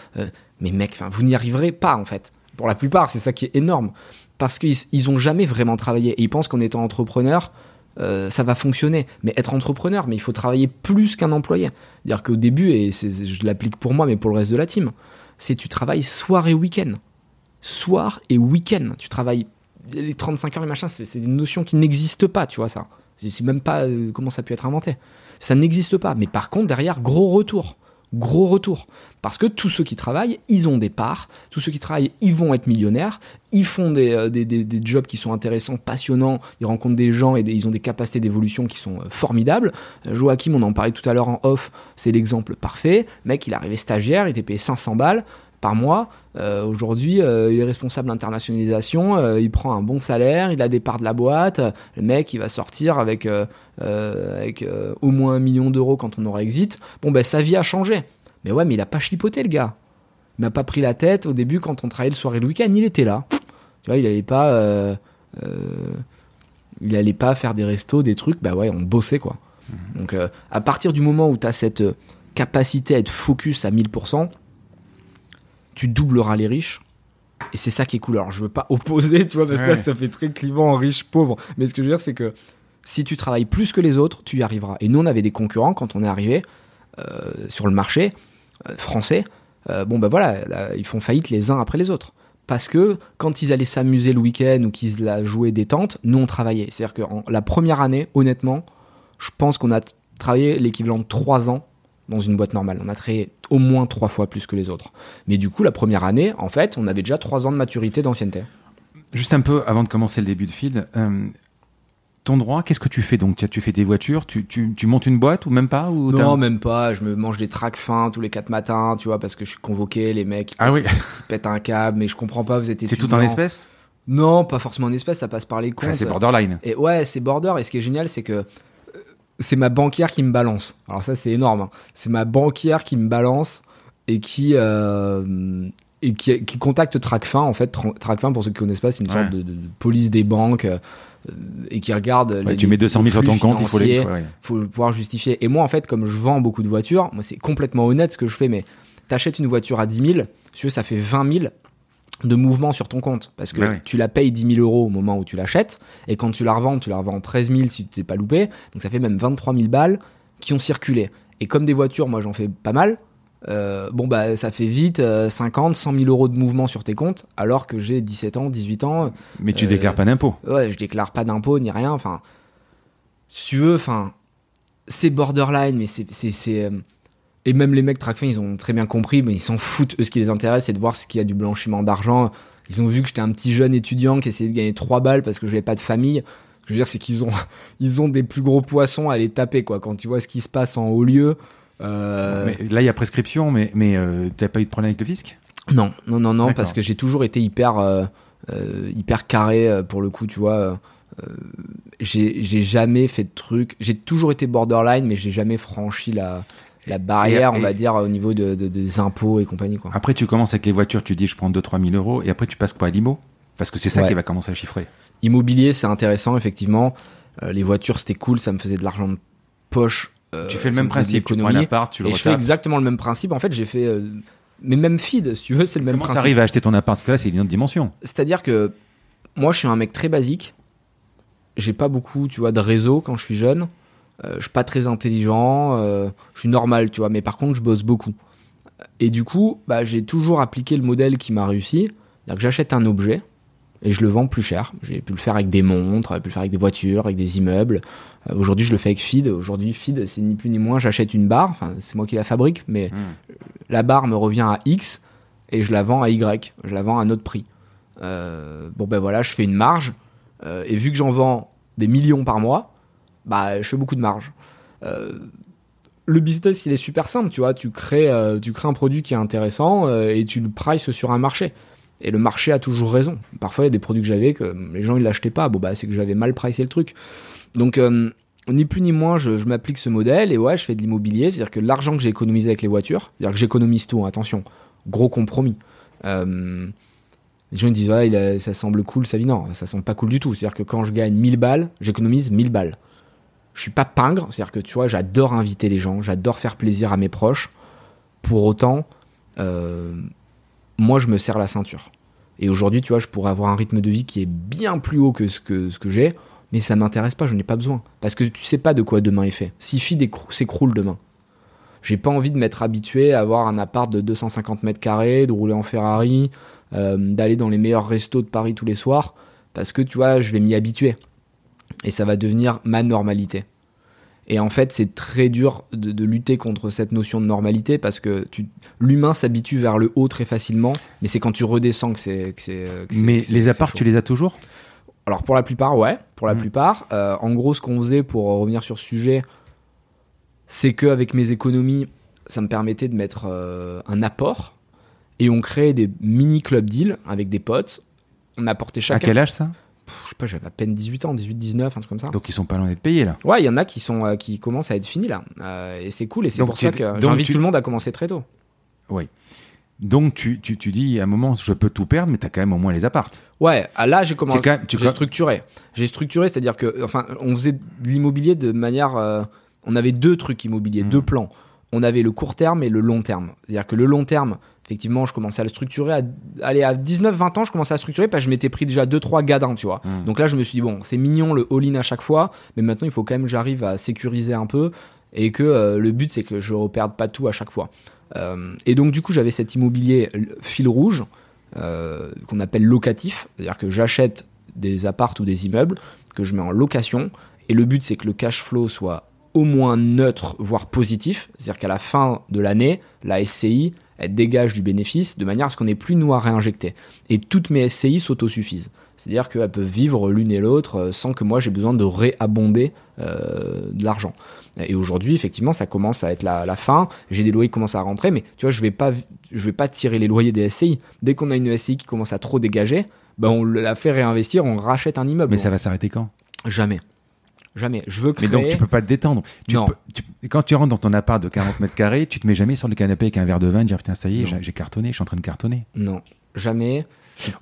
B: mais mec, vous n'y arriverez pas en fait. Pour la plupart, c'est ça qui est énorme. Parce qu'ils ils ont jamais vraiment travaillé. Et ils pensent qu'en étant entrepreneur, euh, ça va fonctionner. Mais être entrepreneur, mais il faut travailler plus qu'un employé. C'est-à-dire qu'au début, et je l'applique pour moi, mais pour le reste de la team, c'est tu travailles soir et week-end. Soir et week-end. Tu travailles les 35 heures et machin, c'est des notions qui n'existent pas, tu vois ça. Sais même pas euh, comment ça a pu être inventé. Ça n'existe pas. Mais par contre, derrière, gros retour gros retour. Parce que tous ceux qui travaillent, ils ont des parts. Tous ceux qui travaillent, ils vont être millionnaires. Ils font des, euh, des, jobs qui sont intéressants, passionnants. Ils rencontrent des gens et ils ont des capacités d'évolution qui sont euh, formidables. Euh, Joachim, on en parlait tout à l'heure en off, c'est l'exemple parfait. mec, il arrivé stagiaire, il était payé 500 balles par mois. Aujourd'hui, il est responsable d'internationalisation, il prend un bon salaire, il a des parts de la boîte. Le mec, il va sortir avec, avec au moins un million d'euros quand on aura exit. Bon, ben sa vie a changé. Mais ouais, mais il a pas chipoté le gars. Il m'a pas pris la tête au début quand on travaillait le soir et le week-end, il était là. Tu vois, il allait pas, euh, euh, il allait pas faire des restos, des trucs. Bah ouais, on bossait quoi. Mhm. Donc euh, à partir du moment où tu as cette capacité à être focus à 1000%, tu doubleras les riches. Et c'est ça qui est cool. Alors je veux pas opposer, tu vois, parce que ça fait très clivant riche pauvre. Mais ce que je veux dire, c'est que si tu travailles plus que les autres, tu y arriveras. Et nous, on avait des concurrents quand on est arrivé sur le marché euh, français, euh, bon ben voilà, ils font faillite les uns après les autres. Parce que quand ils allaient s'amuser le week-end ou qu'ils la jouaient détente, nous on travaillait. C'est-à-dire que la première année, honnêtement, je pense qu'on a travaillé l'équivalent de 3 ans dans une boîte normale. On a travaillé au moins 3 fois plus que les autres. Mais du coup, la première année, en fait, on avait déjà 3 ans de maturité d'ancienneté.
A: Juste un peu avant de commencer le début de feed, euh, ton droit, qu'est-ce que tu fais donc? Tu fais des voitures, tu, tu, montes une boîte ou même pas ou
B: Non, même pas. Je me mange des tracks fins tous les 4 matins, tu vois, parce que je suis convoqué, les mecs
A: ah oui.
B: pètent un câble, mais je comprends pas, vous êtes
A: C'est tout en espèces?
B: Non, pas forcément en espèces, ça passe par les comptes.
A: c'est borderline.
B: Et ouais, c'est border. Et ce qui est génial, c'est que c'est ma banquière qui me balance. Alors ça, c'est énorme. hein. C'est ma banquière qui me balance et qui euh, et qui, qui contacte Tracfin. En fait, Tra- Tracfin, pour ceux qui connaissent pas, c'est une sorte
A: Ouais.
B: de, de- de police des banques euh, et qui regarde.
A: Ouais,
B: les-
A: tu mets 200 000 sur ton compte, il faut les. ouais.
B: faut pouvoir justifier. Et moi, en fait, comme je vends beaucoup de voitures, moi, c'est complètement honnête ce que je fais, mais t'achètes une voiture à 10 000, si tu veux, ça fait 20 000 de mouvement sur ton compte. Parce que
A: Bah oui.
B: tu la payes 10 000 euros au moment où tu l'achètes, et quand tu la revends, tu la revends 13 000 si tu t'es pas loupé. Donc ça fait même 23 000 balles qui ont circulé. Et comme des voitures, moi, j'en fais pas mal. euh, bon bah ça fait vite euh, 50, 100 000 euros de mouvement sur tes comptes alors que j'ai 17 ans, 18 ans,
A: Mais tu
B: Euh,
A: déclares pas d'impôt.
B: ouais, je déclare pas d'impôts ni rien. Enfin, si tu veux, enfin, c'est borderline, mais c'est, c'est, c'est, euh, et même les mecs Tracfin, ils ont très bien compris, mais ils s'en foutent. Eux, ce qui les intéresse, c'est de voir ce qu'il y a du blanchiment d'argent. Ils ont vu que j'étais un petit jeune étudiant qui essayait de gagner 3 balles parce que je n'avais pas de famille. Ce que je veux dire, c'est qu'ils ont, ils ont des plus gros poissons à les taper, quoi. Quand tu vois ce qui se passe en haut lieu. euh,
A: Mais là, il y a prescription, mais, mais euh, t'as pas eu de problème avec le fisc?
B: Non, non, non, non, parce que j'ai toujours été hyper, euh, euh, hyper carré pour le coup, tu vois. j'ai j'ai jamais fait de trucs. J'ai toujours été borderline, mais j'ai jamais franchi la, la barrière,
A: Et-
B: on va dire, au niveau de, de- des impôts et compagnie, quoi.
A: Après, tu commences avec les voitures, tu dis je prends 2-3 000 euros, et après, tu passes quoi à l'IMO Parce que c'est ça
B: Ouais.
A: qui va commencer à chiffrer.
B: Immobilier, c'est intéressant, effectivement. Euh, les voitures, c'était cool, ça me faisait de l'argent de poche. euh,
A: tu fais le même principe, tu prends un appart, tu le
B: Et je fais exactement le même principe. En fait, j'ai fait. euh, mais même feed, si tu veux, c'est le même
A: Comment
B: principe.
A: t'arrives à acheter ton appart? Parce que là, c'est une autre dimension.
B: C'est-à-dire que moi, je suis un mec très basique. J'ai pas beaucoup, tu vois, de réseau quand je suis jeune. Euh, je suis pas très intelligent. euh, je suis normal, tu vois. Mais par contre, je bosse beaucoup. Et du coup, bah, j'ai toujours appliqué le modèle qui m'a réussi. Que j'achète un objet et je le vends plus cher. J'ai pu le faire avec des montres, j'ai pu le faire avec des voitures, avec des immeubles. Euh, Aujourd'hui, je le fais avec Feed. Aujourd'hui, Feed, c'est ni plus ni moins, j'achète une barre. Enfin, c'est moi qui la fabrique, mais la barre me revient à X et je la vends à Y. Je la vends à un autre prix. Euh, bon, ben voilà, je fais une marge. euh, et vu que j'en vends des millions par mois, bah, je fais beaucoup de marge. Euh, le business, il est super simple, tu vois. Tu crées, euh, tu crées un produit qui est intéressant euh, et tu le prices sur un marché. Et le marché a toujours raison. Parfois, il y a des produits que j'avais que les gens ils l'achetaient pas. Bon, bah, c'est que j'avais mal pricé le truc. Donc, ni plus ni moins, je, m'applique ce modèle et ouais, je fais de l'immobilier. C'est-à-dire que l'argent que j'ai économisé avec les voitures, c'est-à-dire que j'économise tout, hein, attention, gros compromis. Les gens ils disent, ouais, ça semble cool sa vie. Non, ça semble pas cool du tout. C'est-à-dire que quand je gagne 1000 balles, j'économise 1000 balles. Je suis pas pingre, c'est-à-dire que tu vois, j'adore inviter les gens, j'adore faire plaisir à mes proches. Pour autant, euh, moi, je me serre la ceinture. Et aujourd'hui, tu vois, je pourrais avoir un rythme de vie qui est bien plus haut que ce que, j'ai, mais ça m'intéresse pas, je n'ai pas besoin. Parce que tu sais pas de quoi demain est fait. Si écrou- s'écroule demain, j'ai pas envie de m'être habitué à avoir un appart de 250 mètres carrés, de rouler en Ferrari, euh, d'aller dans les meilleurs restos de Paris tous les soirs, parce que tu vois, je vais m'y habituer. Et ça va devenir ma normalité. Et en fait, c'est très dur de, de lutter contre cette notion de normalité parce que l'humain s'habitue vers le haut très facilement, mais c'est quand tu redescends que c'est.
A: Mais les apparts, tu les as toujours?
B: Alors pour la plupart, ouais, pour la
A: Mm.
B: plupart. Euh, en gros, ce qu'on faisait pour revenir sur ce sujet, c'est qu'avec mes économies, ça me permettait de mettre euh, un apport et on créait des mini club deals avec des potes. On apportait
A: À
B: chacun.
A: quel âge ça?
B: Je sais pas, j'avais à peine 18 ans, 18, 19, un truc comme ça.
A: Donc ils sont pas loin d'être payés là.
B: Ouais, il y en a qui sont euh, qui commencent à être finis là, Euh, et c'est cool et c'est pour ça que j'invite
A: tu-
B: tout le monde à commencer très tôt.
A: Donc tu, tu, tu dis à un moment je peux tout perdre, mais tu as quand même au moins les apparts.
B: Ouais, là j'ai commencé,
A: même- tu
B: j'ai structuré, j'ai structuré, c'est-à-dire que enfin on faisait de l'immobilier de manière, euh, on avait deux trucs immobiliers,
A: Mhm.
B: deux plans. On avait le court terme et le long terme. C'est-à-dire que le long terme, effectivement, je commençais à le structurer. À, allez, à 19-20 ans, je commençais à structurer parce que je m'étais pris déjà 2-3 gadins, tu vois.
A: Mhm.
B: Donc là, je me suis dit, bon, c'est mignon le all-in à chaque fois, mais maintenant, il faut quand même que j'arrive à sécuriser un peu et que euh, le but, c'est que je ne perde pas tout à chaque fois. Euh, et donc, du coup, j'avais cet immobilier fil rouge euh, qu'on appelle locatif, c'est-à-dire que j'achète des apparts ou des immeubles que je mets en location et le but, c'est que le cash flow soit au moins neutre, voire positif, c'est-à-dire qu'à la fin de l'année, la SCI, elle dégage du bénéfice de manière à ce qu'on n'ait plus nous à réinjecter. Et toutes mes SCI s'autosuffisent. C'est-à-dire qu'elles peuvent vivre l'une et l'autre euh, sans que moi j'ai besoin de réabonder euh, de l'argent. Et aujourd'hui, effectivement, ça commence à être la, fin. J'ai des loyers qui commencent à rentrer, mais tu vois, je vais pas, je vais pas tirer les loyers des SCI. Dès qu'on a une SCI qui commence à trop dégager, ben on la fait réinvestir, on rachète un immeuble.
A: Mais ça va s'arrêter quand?
B: Jamais. Jamais. Je veux créer.
A: Mais donc tu peux pas te détendre.
B: non.
A: quand tu rentres dans ton appart de 40 mètres carrés, tu te mets jamais sur le canapé avec un verre de vin et dire putain ça y est, j'ai cartonné, je suis en train de cartonner.
B: Non, jamais.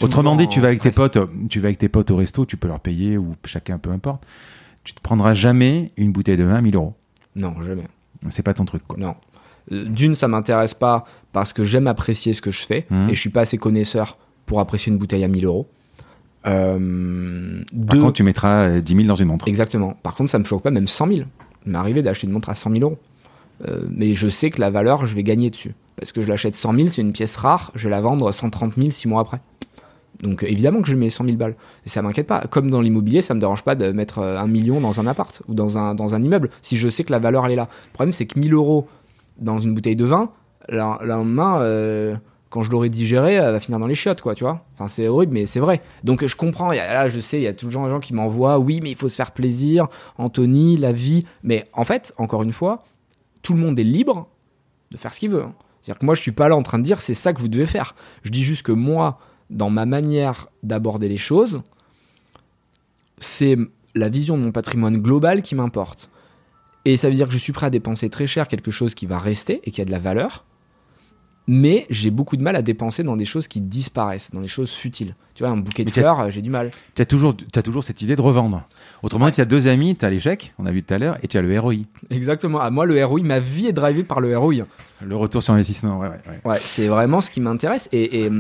A: Autrement dit, tu vas avec tes potes, tu vas avec tes potes au resto, tu peux leur payer ou chacun peu importe. Tu te prendras jamais une bouteille de vin à 1000 euros.
B: Non, jamais.
A: C'est pas ton truc quoi.
B: Non. D'une, ça m'intéresse pas parce que j'aime apprécier ce que je fais mmh. et je suis pas assez connaisseur pour apprécier une bouteille à 1000 euros.
A: Euh, Par contre, tu mettras 10 euh, 000 dans une montre.
B: Exactement. Par contre, ça me choque pas, même 100 000. Il m'est arrivé d'acheter une montre à 100 000 euros. Euh, mais je sais que la valeur, je vais gagner dessus. Parce que je l'achète 100 000, c'est une pièce rare, je vais la vendre 130 000 six mois après. Donc évidemment que je mets 100 000 balles. Et ça m'inquiète pas. Comme dans l'immobilier, ça me dérange pas de mettre un million dans un appart ou dans un, dans un immeuble, si je sais que la valeur, elle est là. Le problème, c'est que 1000 euros dans une bouteille de vin, le lendemain, quand je l'aurai digéré, elle va finir dans les chiottes, quoi, tu vois. Enfin, c'est horrible, mais c'est vrai. Donc, je comprends. là, je sais, il y a toujours des gens qui m'envoient, oui, mais il faut se faire plaisir, Anthony, la vie. Mais en fait, encore une fois, tout le monde est libre de faire ce qu'il veut. Hein. C'est-à-dire que moi, je suis pas là en train de dire, c'est ça que vous devez faire. Je dis juste que moi, dans ma manière d'aborder les choses, c'est la vision de mon patrimoine global qui m'importe. Et ça veut dire que je suis prêt à dépenser très cher quelque chose qui va rester et qui a de la valeur mais j'ai beaucoup de mal à dépenser dans des choses qui disparaissent, dans des choses futiles. Tu vois, un bouquet de fleurs, j'ai du mal.
A: Tu as toujours, as toujours cette idée de revendre. Autrement, tu as deux amis, tu as l'échec, on a vu tout à l'heure, et tu as le ROI.
B: Exactement. À ah, moi, le ROI, ma vie est drivée par le ROI.
A: Le retour sur investissement, ouais, ouais.
B: Ouais, c'est vraiment ce qui m'intéresse. Et, et,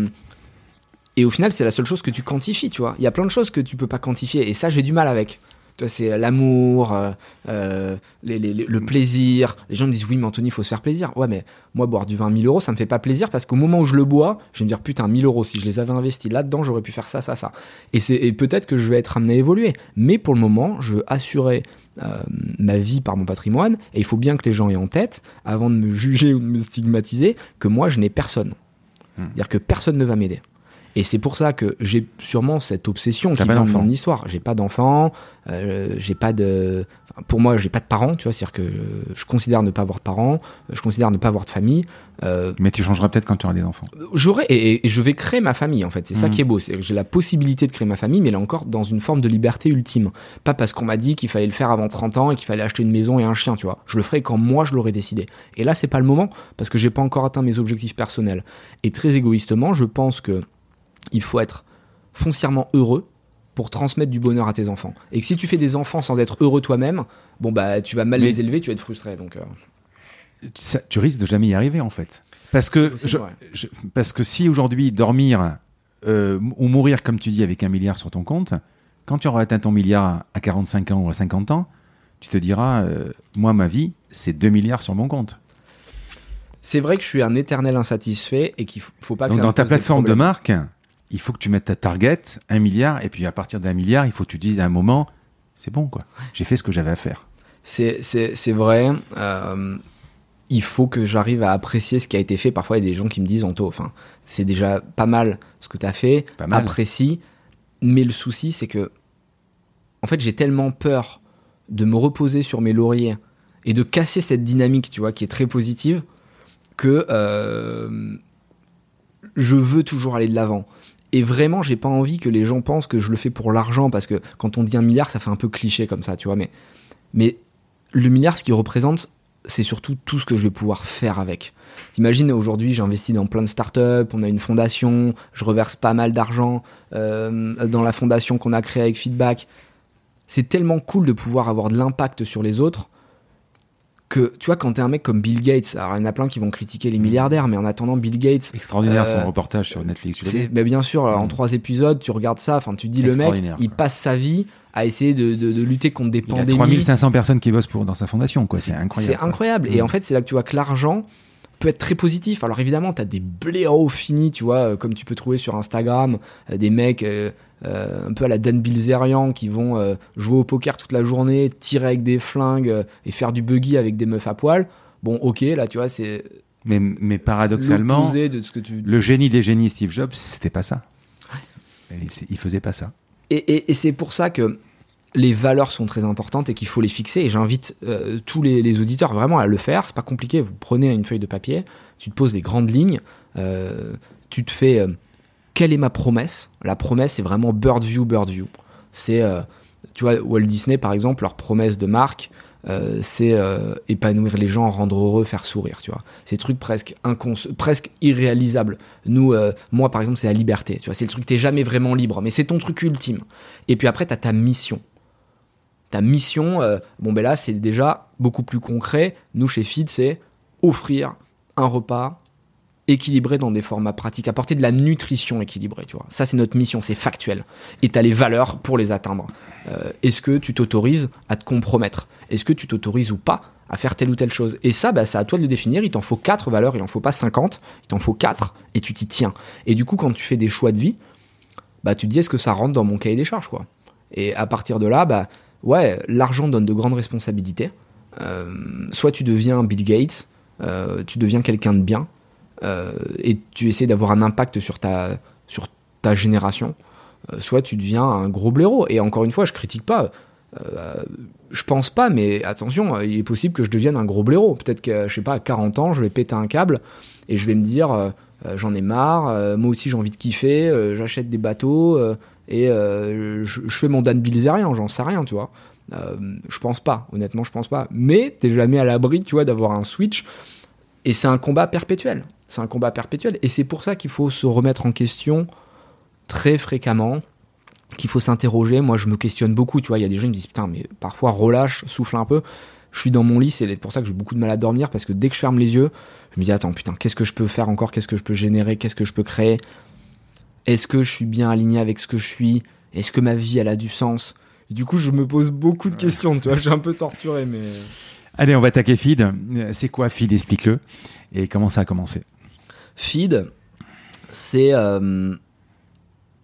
B: et, au final, c'est la seule chose que tu quantifies, tu vois. Il y a plein de choses que tu peux pas quantifier, et ça, j'ai du mal avec c'est l'amour, euh, euh, le plaisir. Les gens me disent oui, mais Anthony, il faut se faire plaisir. Ouais, mais moi, boire du vin à 1000 euros, ça me fait pas plaisir parce qu'au moment où je le bois, je vais me dire putain, 1000 euros, si je les avais investis là-dedans, j'aurais pu faire ça, ça, ça. Et, et peut-être que je vais être amené à évoluer. Mais pour le moment, je veux assurer euh, ma vie par mon patrimoine et il faut bien que les gens aient en tête, avant de me juger ou de me stigmatiser, que moi, je n'ai personne. Hmm. C'est-à-dire que personne ne va m'aider. Et c'est pour ça que j'ai sûrement cette obsession qui vient de mon histoire. J'ai pas d'enfants, euh, j'ai pas de. pour moi, j'ai pas de parents, tu vois. C'est-à-dire que je considère ne pas avoir de parents, je considère ne pas avoir de famille.
A: Euh, Mais tu changeras peut-être quand tu auras des enfants.
B: J'aurai et, je vais créer ma famille en fait. C'est ça mmh. qui est beau. C'est que j'ai la possibilité de créer ma famille, mais là encore dans une forme de liberté ultime. Pas parce qu'on m'a dit qu'il fallait le faire avant 30 ans et qu'il fallait acheter une maison et un chien, tu vois. Je le ferai quand moi je l'aurai décidé. Et là, c'est pas le moment parce que j'ai pas encore atteint mes objectifs personnels. Et très égoïstement, je pense que il faut être foncièrement heureux pour transmettre du bonheur à tes enfants. Et que si tu fais des enfants sans être heureux toi-même, bon bah tu vas mal les élever, tu vas être frustré. Donc euh.
A: tu risques de jamais y arriver en fait. Parce que, parce que si aujourd'hui dormir euh, ou mourir comme tu dis avec un milliard sur ton compte, quand tu auras atteint ton milliard à 45 ans ou à 50 ans, tu te diras, euh, moi ma vie, c'est 2 milliards sur mon compte.
B: C'est vrai que je suis un éternel insatisfait et qu'il faut pas que
A: Donc dans ta plateforme de marque, il faut que tu mettes ta target, un milliard, et puis à partir d'un milliard, il faut que tu dises à un moment, c'est bon, quoi. J'ai fait ce que j'avais à faire.
B: C'est vrai. Euh, il faut que j'arrive à apprécier ce qui a été fait. Parfois, il y a des gens qui me disent, Anto, enfin, c'est déjà pas mal ce que tu as fait, apprécie. Mais le souci, c'est que, en fait, j'ai tellement peur de me reposer sur mes lauriers et de casser cette dynamique, tu vois, qui est très positive, que euh, je veux toujours aller de l'avant. Et vraiment, j'ai pas envie que les gens pensent que je le fais pour l'argent, parce que quand on dit un milliard, ça fait un peu cliché comme ça, tu vois. Mais, mais le milliard, ce qu'il représente, c'est surtout tout ce que je vais pouvoir faire avec. T'imagines, aujourd'hui, j'ai investi dans plein de startups, on a une fondation, je reverse pas mal d'argent euh, dans la fondation qu'on a créée avec Feedback. C'est tellement cool de pouvoir avoir de l'impact sur les autres que tu vois quand t'es un mec comme Bill Gates alors il y en a plein qui vont critiquer les mm. milliardaires mais en attendant Bill Gates
A: extraordinaire son euh, reportage sur Netflix
B: bah, bien sûr en mm. trois épisodes tu regardes ça enfin tu dis le mec il passe sa vie à essayer de, de, lutter contre des pandémies il y a
A: 3500 personnes qui bossent pour dans sa fondation quoi c'est incroyable
B: c'est incroyable et mm. en fait c'est là que tu vois que l'argent peut être très positif. Alors évidemment, tu as des blaireaux finis, tu vois, euh, comme tu peux trouver sur Instagram, euh, des mecs euh, un peu à la Dan Bilzerian qui vont euh, jouer au poker toute la journée, tirer avec des flingues euh, et faire du buggy avec des meufs à poil. Bon, ok, là, tu vois, c'est
A: Mais, mais paradoxalement,
B: de ce que tu...
A: le génie des génies Steve Jobs, c'était pas ça. Il faisait pas ça.
B: Et, et, c'est pour ça que les valeurs sont très importantes et qu'il faut les fixer. Et j'invite euh, tous les, auditeurs vraiment à le faire. C'est pas compliqué. Vous prenez une feuille de papier, tu te poses les grandes lignes, euh, tu te fais euh, quelle est ma promesse? La promesse, c'est vraiment bird view, bird view. C'est, tu vois, Walt Disney par exemple, leur promesse de marque, euh, c'est euh, épanouir les gens, rendre heureux, faire sourire, tu vois. C'est trucs presque presque irréalisables. Nous, euh, moi par exemple, c'est la liberté, tu vois. C'est le truc, t'es jamais vraiment libre, mais c'est ton truc ultime. Et puis après, t'as ta mission. Ta mission, bon ben là, c'est déjà beaucoup plus concret. Nous, chez Feed, c'est offrir un repas équilibré dans des formats pratiques, apporter de la nutrition équilibrée, tu vois. Ça, c'est notre mission, c'est factuel. Et tu as les valeurs pour les atteindre. Est-ce que tu t'autorises à te compromettre? Est-ce que tu t'autorises ou pas à faire telle ou telle chose? Et ça, bah, c'est à toi de le définir. Il t'en faut 4 valeurs, il en faut pas 50, il t'en faut 4 et tu t'y tiens. Et du coup, quand tu fais des choix de vie, bah, tu te dis est-ce que ça rentre dans mon cahier des charges quoi? Et à partir de là, bah, ouais, l'argent donne de grandes responsabilités. Euh, soit tu deviens Bill Gates, euh, tu deviens quelqu'un de bien euh, et tu essaies d'avoir un impact sur ta, sur ta génération. soit tu deviens un gros blaireau. Et encore une fois, je critique pas euh, je pense pas, mais attention, il est possible que je devienne un gros blaireau. Peut-être que, je sais pas, à 40 ans, je vais péter un câble et je vais me dire, euh, euh, j'en ai marre, moi aussi j'ai envie de kiffer, j'achète des bateaux et je, fais mon Dan Bilzerian, j'en sais rien, tu vois. je pense pas, honnêtement, je pense pas. Mais t'es jamais à l'abri, tu vois, d'avoir un switch. Et c'est un combat perpétuel. C'est un combat perpétuel. Et c'est pour ça qu'il faut se remettre en question très fréquemment qu'il faut s'interroger. Moi, je me questionne beaucoup. Tu vois, il y a des gens qui me disent putain, mais parfois relâche, souffle un peu. Je suis dans mon lit, c'est pour ça que j'ai beaucoup de mal à dormir parce que dès que je ferme les yeux, je me dis attends, putain, qu'est-ce que je peux faire encore? Qu'est-ce que je peux générer? Qu'est-ce que je peux créer? Est-ce que je suis bien aligné avec ce que je suis? Est-ce que ma vie, elle a du sens? Du coup, je me pose beaucoup de questions. Tu vois, je suis un peu torturé, mais.
A: Allez, on va attaquer Feed. C'est quoi Feed Explique-le. Et comment ça a commencé?
B: Feed, c'est. Euh,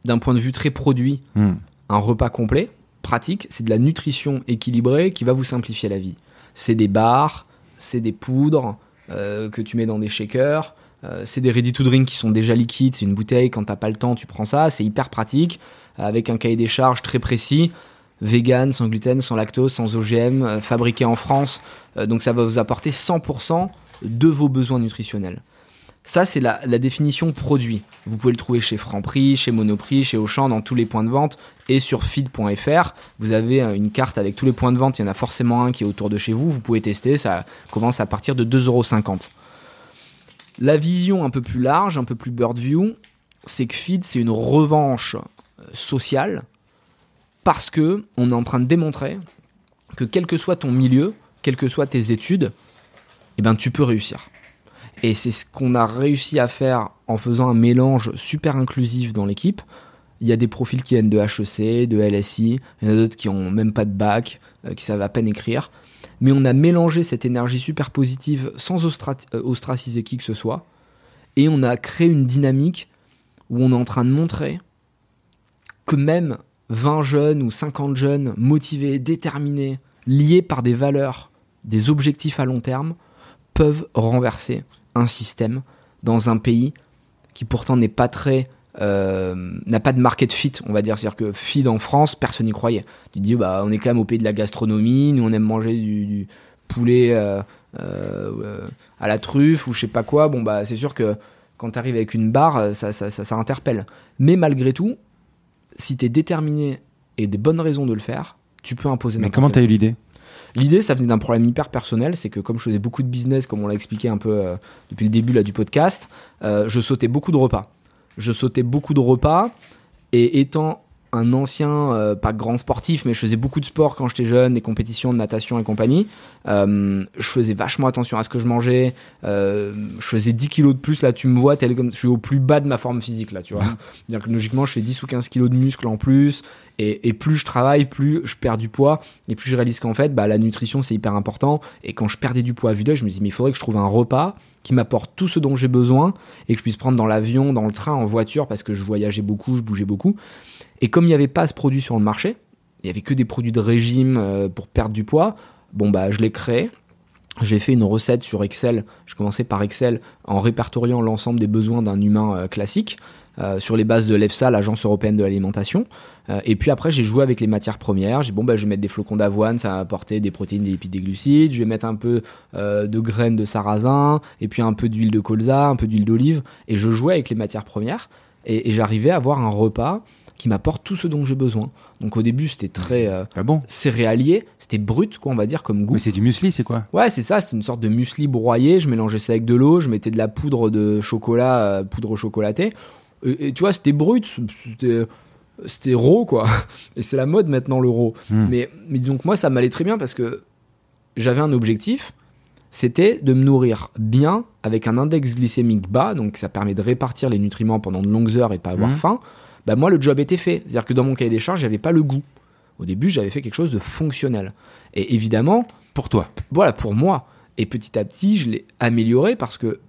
B: d'un point de vue très produit, hmm. un repas complet, pratique, c'est de la nutrition équilibrée qui va vous simplifier la vie. C'est des bars, c'est des poudres euh, que tu mets dans des shakers, euh, c'est des ready to drink qui sont déjà liquides, c'est une bouteille, quand t'as pas le temps, tu prends ça, c'est hyper pratique, avec un cahier des charges très précis, vegan, sans gluten, sans lactose, sans OGM, euh, fabriqué en France, donc ça va vous apporter 100% de vos besoins nutritionnels. Ça, c'est la, définition produit. Vous pouvez le trouver chez Franprix, chez Monoprix, chez Auchan, dans tous les points de vente et sur feed.fr. Vous avez euh, une carte avec tous les points de vente. Il y en a forcément un qui est autour de chez vous. Vous pouvez tester. Ça commence à partir de 2,50€. La vision un peu plus large, un peu plus bird view, c'est que feed, c'est une revanche euh, sociale parce que on est en train de démontrer que quel que soit ton milieu, quelles que soient tes études, eh ben, tu peux réussir. Et c'est ce qu'on a réussi à faire en faisant un mélange super inclusif dans l'équipe. Il y a des profils qui viennent de HEC, de LSI, il y en a d'autres qui ont même pas de bac, euh, qui savent à peine écrire. Mais on a mélangé cette énergie super positive sans euh, ostraciser qui que ce soit. Et on a créé une dynamique où on est en train de montrer que même 20 jeunes ou 50 jeunes motivés, déterminés, liés par des valeurs, des objectifs à long terme, peuvent renverser un système dans un pays qui pourtant n'est pas très euh, n'a pas de market fit, on va dire. C'est-à-dire que feed en France, personne n'y croyait. Tu dis, bah, on est quand même au pays de la gastronomie, nous on aime manger du, poulet euh, euh, à la truffe ou je sais pas quoi. Bon, bah, c'est sûr que quand tu arrives avec une barre, ça, ça, ça, interpelle. Mais malgré tout, si tu es déterminé et des bonnes raisons de le faire, tu peux imposer
A: Mais comment tu as eu l'idée?
B: L'idée, ça venait d'un problème hyper personnel, c'est que comme je faisais beaucoup de business, comme on l'a expliqué un peu euh, depuis le début du podcast, euh, je sautais beaucoup de repas. Je sautais beaucoup de repas, et étant un ancien, euh, pas grand sportif, mais je faisais beaucoup de sport quand j'étais jeune, des compétitions de natation et compagnie. je faisais vachement attention à ce que je mangeais. je faisais 10 kilos de plus, là tu me vois, tel comme je suis au plus bas de ma forme physique, là tu vois. dire que logiquement, je fais 10 ou 15 kilos de muscles en plus. Et, plus je travaille, plus je perds du poids, et plus je réalise qu'en fait, bah, la nutrition c'est hyper important. Et quand je perdais du poids à vue d'œil, je me dis, mais il faudrait que je trouve un repas qui m'apporte tout ce dont j'ai besoin et que je puisse prendre dans l'avion, dans le train, en voiture, parce que je voyageais beaucoup, je bougeais beaucoup. Et comme il n'y avait pas ce produit sur le marché, il n'y avait que des produits de régime euh, pour perdre du poids, bon bah je l'ai créé. j'ai fait une recette sur Excel. Je commençais par Excel en répertoriant l'ensemble des besoins d'un humain euh, classique euh, sur les bases de l'EFSA, l'Agence européenne de l'alimentation. Et puis après, j'ai joué avec les matières premières. J'ai bon, bah, je vais mettre des flocons d'avoine, ça va apporter des protéines, des lipides, des glucides. Je vais mettre un peu de graines de sarrasin, et puis un peu d'huile de colza, un peu d'huile d'olive. Et je jouais avec les matières premières. Et j'arrivais à avoir un repas qui m'apporte tout ce dont j'ai besoin. Donc au début, c'était très
A: euh, bon.
B: céréalier, c'était brut, quoi, on va dire, comme goût.
A: Mais c'est du muesli, c'est quoi?
B: Ouais, c'est ça, c'est une sorte de muesli broyé. Je mélangeais ça avec de l'eau, je mettais de la poudre de chocolat, euh, poudre chocolatée. Et, tu vois, c'était brut, c'était c'était raw quoi et c'est la mode maintenant le raw hmm. mais, mais donc moi ça m'allait très bien parce que j'avais un objectif c'était de me nourrir bien avec un index glycémique bas donc ça permet de répartir les nutriments pendant de longues heures et pas avoir hmm. faim bah, moi le job était fait. C'est-à-dire que dans mon cahier des charges, j'avais pas le goût. Au début, j'avais fait quelque chose de fonctionnel. Et évidemment,
A: pour toi.
B: Voilà, pour moi. Et petit à petit, je l'ai amélioré parce que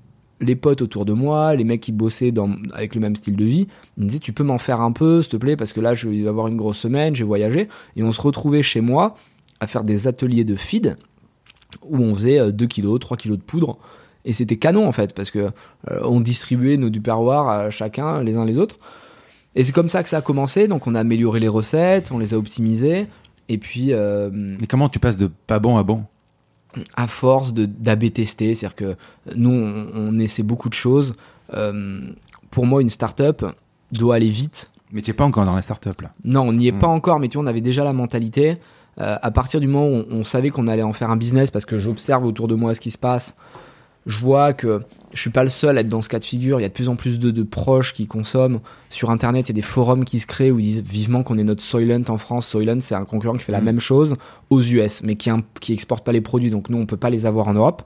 B: les potes autour de moi, les mecs qui bossaient dans, avec le même style de vie, ils me disaient tu peux m'en faire un peu, s'il te plaît, parce que là je vais avoir une grosse semaine, j'ai voyagé. Et on se retrouvait chez moi à faire des ateliers de feed où on faisait 2 kg, 3 kg de poudre. Et c'était canon en fait, parce que euh, on distribuait nos duperroirs à chacun, les uns les autres. Et c'est comme ça que ça a commencé. Donc on a amélioré les recettes, on les a optimisées. Et puis. Euh,
A: Mais comment tu passes de pas bon à bon?
B: À force d'AB tester. C'est-à-dire que nous, on, essaie beaucoup de choses. Euh, pour moi, une start-up doit aller vite.
A: Mais tu n'es pas encore dans la start-up là
B: Non, on n'y est hmm. pas encore, mais tu vois, on avait déjà la mentalité. Euh, à partir du moment où on, on savait qu'on allait en faire un business, parce que j'observe autour de moi ce qui se passe, je vois que je suis pas le seul à être dans ce cas de figure. Il y a de plus en plus de, proches qui consomment. Sur Internet, il y a des forums qui se créent où ils disent vivement qu'on est notre Soylent en France. Soylent, c'est un concurrent qui fait la mm. même chose aux US, mais qui, qui exporte pas les produits. Donc nous, on peut pas les avoir en Europe.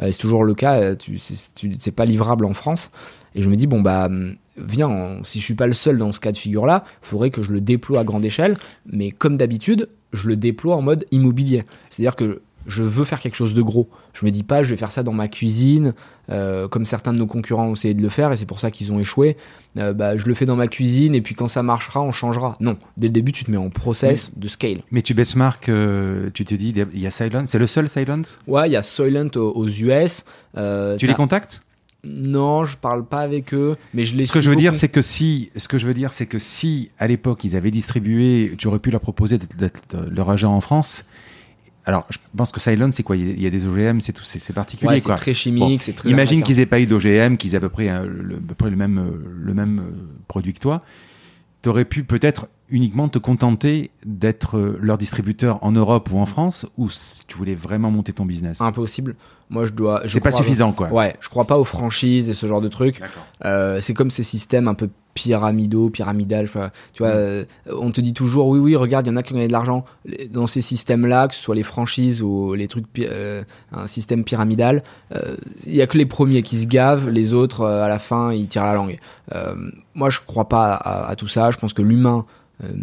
B: Euh, c'est toujours le cas. Euh, c'est pas livrable en France. Et je me dis bon bah viens, si je suis pas le seul dans ce cas de figure là, il faudrait que je le déploie à grande échelle. Mais comme d'habitude, je le déploie en mode immobilier. C'est-à-dire que je veux faire quelque chose de gros. Je me dis pas, je vais faire ça dans ma cuisine, euh, comme certains de nos concurrents ont essayé de le faire, et c'est pour ça qu'ils ont échoué. Euh, bah, je le fais dans ma cuisine, et puis quand ça marchera, on changera. Non, dès le début, tu te mets en process de scale.
A: Mais tu benchmark, euh, tu te dis, il y a Silent, c'est le seul Silent
B: Ouais, il y a Silent aux, US.
A: tu les contactes?
B: Non, je parle pas avec eux, mais je les.
A: Ce que je veux dire, c'est que si, ce que je veux dire, c'est que si à l'époque ils avaient distribué, tu aurais pu leur proposer d'être leur agent en France, alors, je pense que Cylon, c'est quoi? Il y, a des OGM, c'est tout, c'est particulier.
B: c'est très chimique, c'est très.
A: Imagine qu'ils aient pas eu d'OGM, qu'ils aient à peu près, euh, le, à peu près le même, euh, le même euh, produit que toi. Tu aurais pu peut-être uniquement te contenter d'être leur distributeur en Europe ou en France, ou si tu voulais vraiment monter ton business?
B: Impossible. Moi, je dois.
A: C'est pas suffisant, quoi.
B: Ouais, je crois pas aux franchises et ce genre de trucs. c'est comme ces systèmes un peu pyramidaux, pyramidal. Tu vois, mm. euh, on te dit toujours, oui, oui, regarde, il y en a qui ont gagné de l'argent dans ces systèmes-là, que ce soit les franchises ou les trucs, euh, un système pyramidal. Euh, il y a que les premiers qui se gavent, les autres, à la fin, ils tirent la langue. moi, je crois pas à, tout ça. Je pense que l'humain,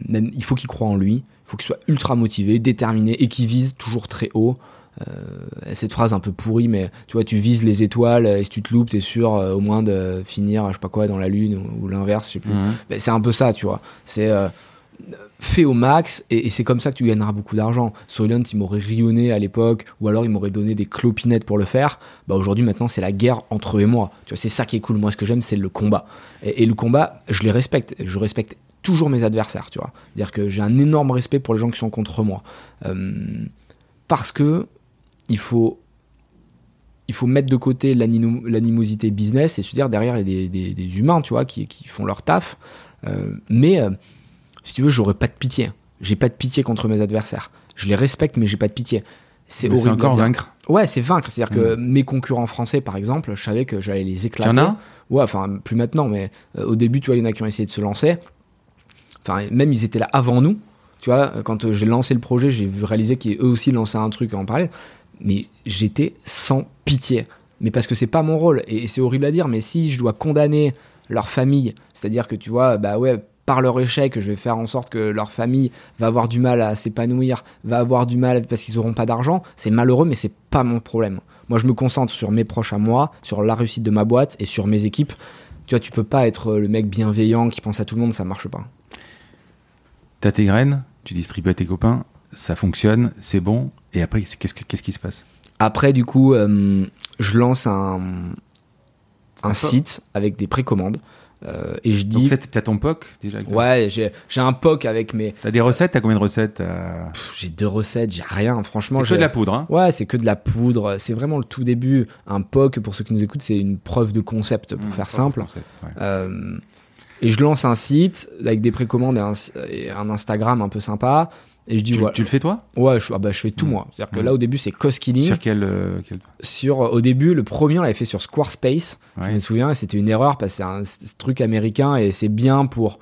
B: il faut qu'il croit en lui. Il faut qu'il soit ultra motivé, déterminé et qu'il vise toujours très haut. Euh, cette phrase un peu pourrie, mais tu vois, tu vises les étoiles et si tu te loupes, t'es sûr euh, au moins de finir, je sais pas quoi, dans la lune ou, l'inverse, je sais plus. Mhm. c'est un peu ça, tu vois. C'est euh, fait au max et, c'est comme ça que tu gagneras beaucoup d'argent. Soylent, il m'aurait rionné à l'époque ou alors il m'aurait donné des clopinettes pour le faire. Bah aujourd'hui, maintenant, c'est la guerre entre eux et moi. Tu vois, c'est ça qui est cool. Moi, ce que j'aime, c'est le combat. Et, le combat, je les respecte. Je respecte toujours mes adversaires, tu vois. C'est-à-dire que j'ai un énorme respect pour les gens qui sont contre moi. parce que il faut, il faut mettre de côté l'animosité business et se dire derrière il y a des, humains, tu vois, qui, font leur taf. Euh, mais euh, si tu veux, j'aurais pas de pitié. J'ai pas de pitié contre mes adversaires. Je les respecte, mais j'ai pas de pitié.
A: C'est horrible. C'est encore vaincre.
B: Ouais, c'est vaincre. C'est-à-dire que mm. mes concurrents français, par exemple, je savais que j'allais les éclater.
A: en a
B: Ouais, enfin, plus maintenant, mais euh, au début, tu vois, il y en a qui ont essayé de se lancer. Enfin, même ils étaient là avant nous. Tu vois, quand j'ai lancé le projet, j'ai réalisé qu'eux aussi lançaient un truc en parallèle mais j'étais sans pitié. Mais parce que c'est pas mon rôle, et c'est horrible à dire, mais si je dois condamner leur famille, c'est-à-dire que tu vois, bah ouais, par leur échec, je vais faire en sorte que leur famille va avoir du mal à s'épanouir, va avoir du mal parce qu'ils n'auront pas d'argent, c'est malheureux, mais c'est pas mon problème. Moi, je me concentre sur mes proches à moi, sur la réussite de ma boîte et sur mes équipes. Tu vois, tu peux pas être le mec bienveillant qui pense à tout le monde, ça marche pas.
A: T'as tes graines, tu distribues à tes copains, ça fonctionne, c'est bon, et après, qu'est-ce, qu'est-ce qui se passe?
B: Après, du coup, je lance un, un site avec des précommandes. Euh, et je dis.
A: Donc, t'as ton POC déjà
B: Ouais, j'ai un POC avec mes.
A: T'as des recettes? T'as combien de recettes
B: J'ai deux recettes, j'ai rien, franchement.
A: C'est que de la poudre, hein
B: Ouais, c'est que de la poudre. C'est vraiment le tout début. Un POC, pour ceux qui nous écoutent, c'est une preuve de concept, pour mmh, faire simple. Euh, et je lance un site avec des précommandes et un Instagram un peu sympa. Et je dis,
A: tu, le fais toi
B: Ouais, je, ah bah, je fais tout
A: mmh.
B: moi. C'est-à-dire que
A: mmh.
B: là, au début, c'est cost killing.
A: Sur quel, euh, quel...
B: Sur, au début, le premier, on l'avait fait sur Squarespace.
A: Ouais.
B: Je me souviens, c'était une erreur parce que c'est un truc américain et c'est bien pour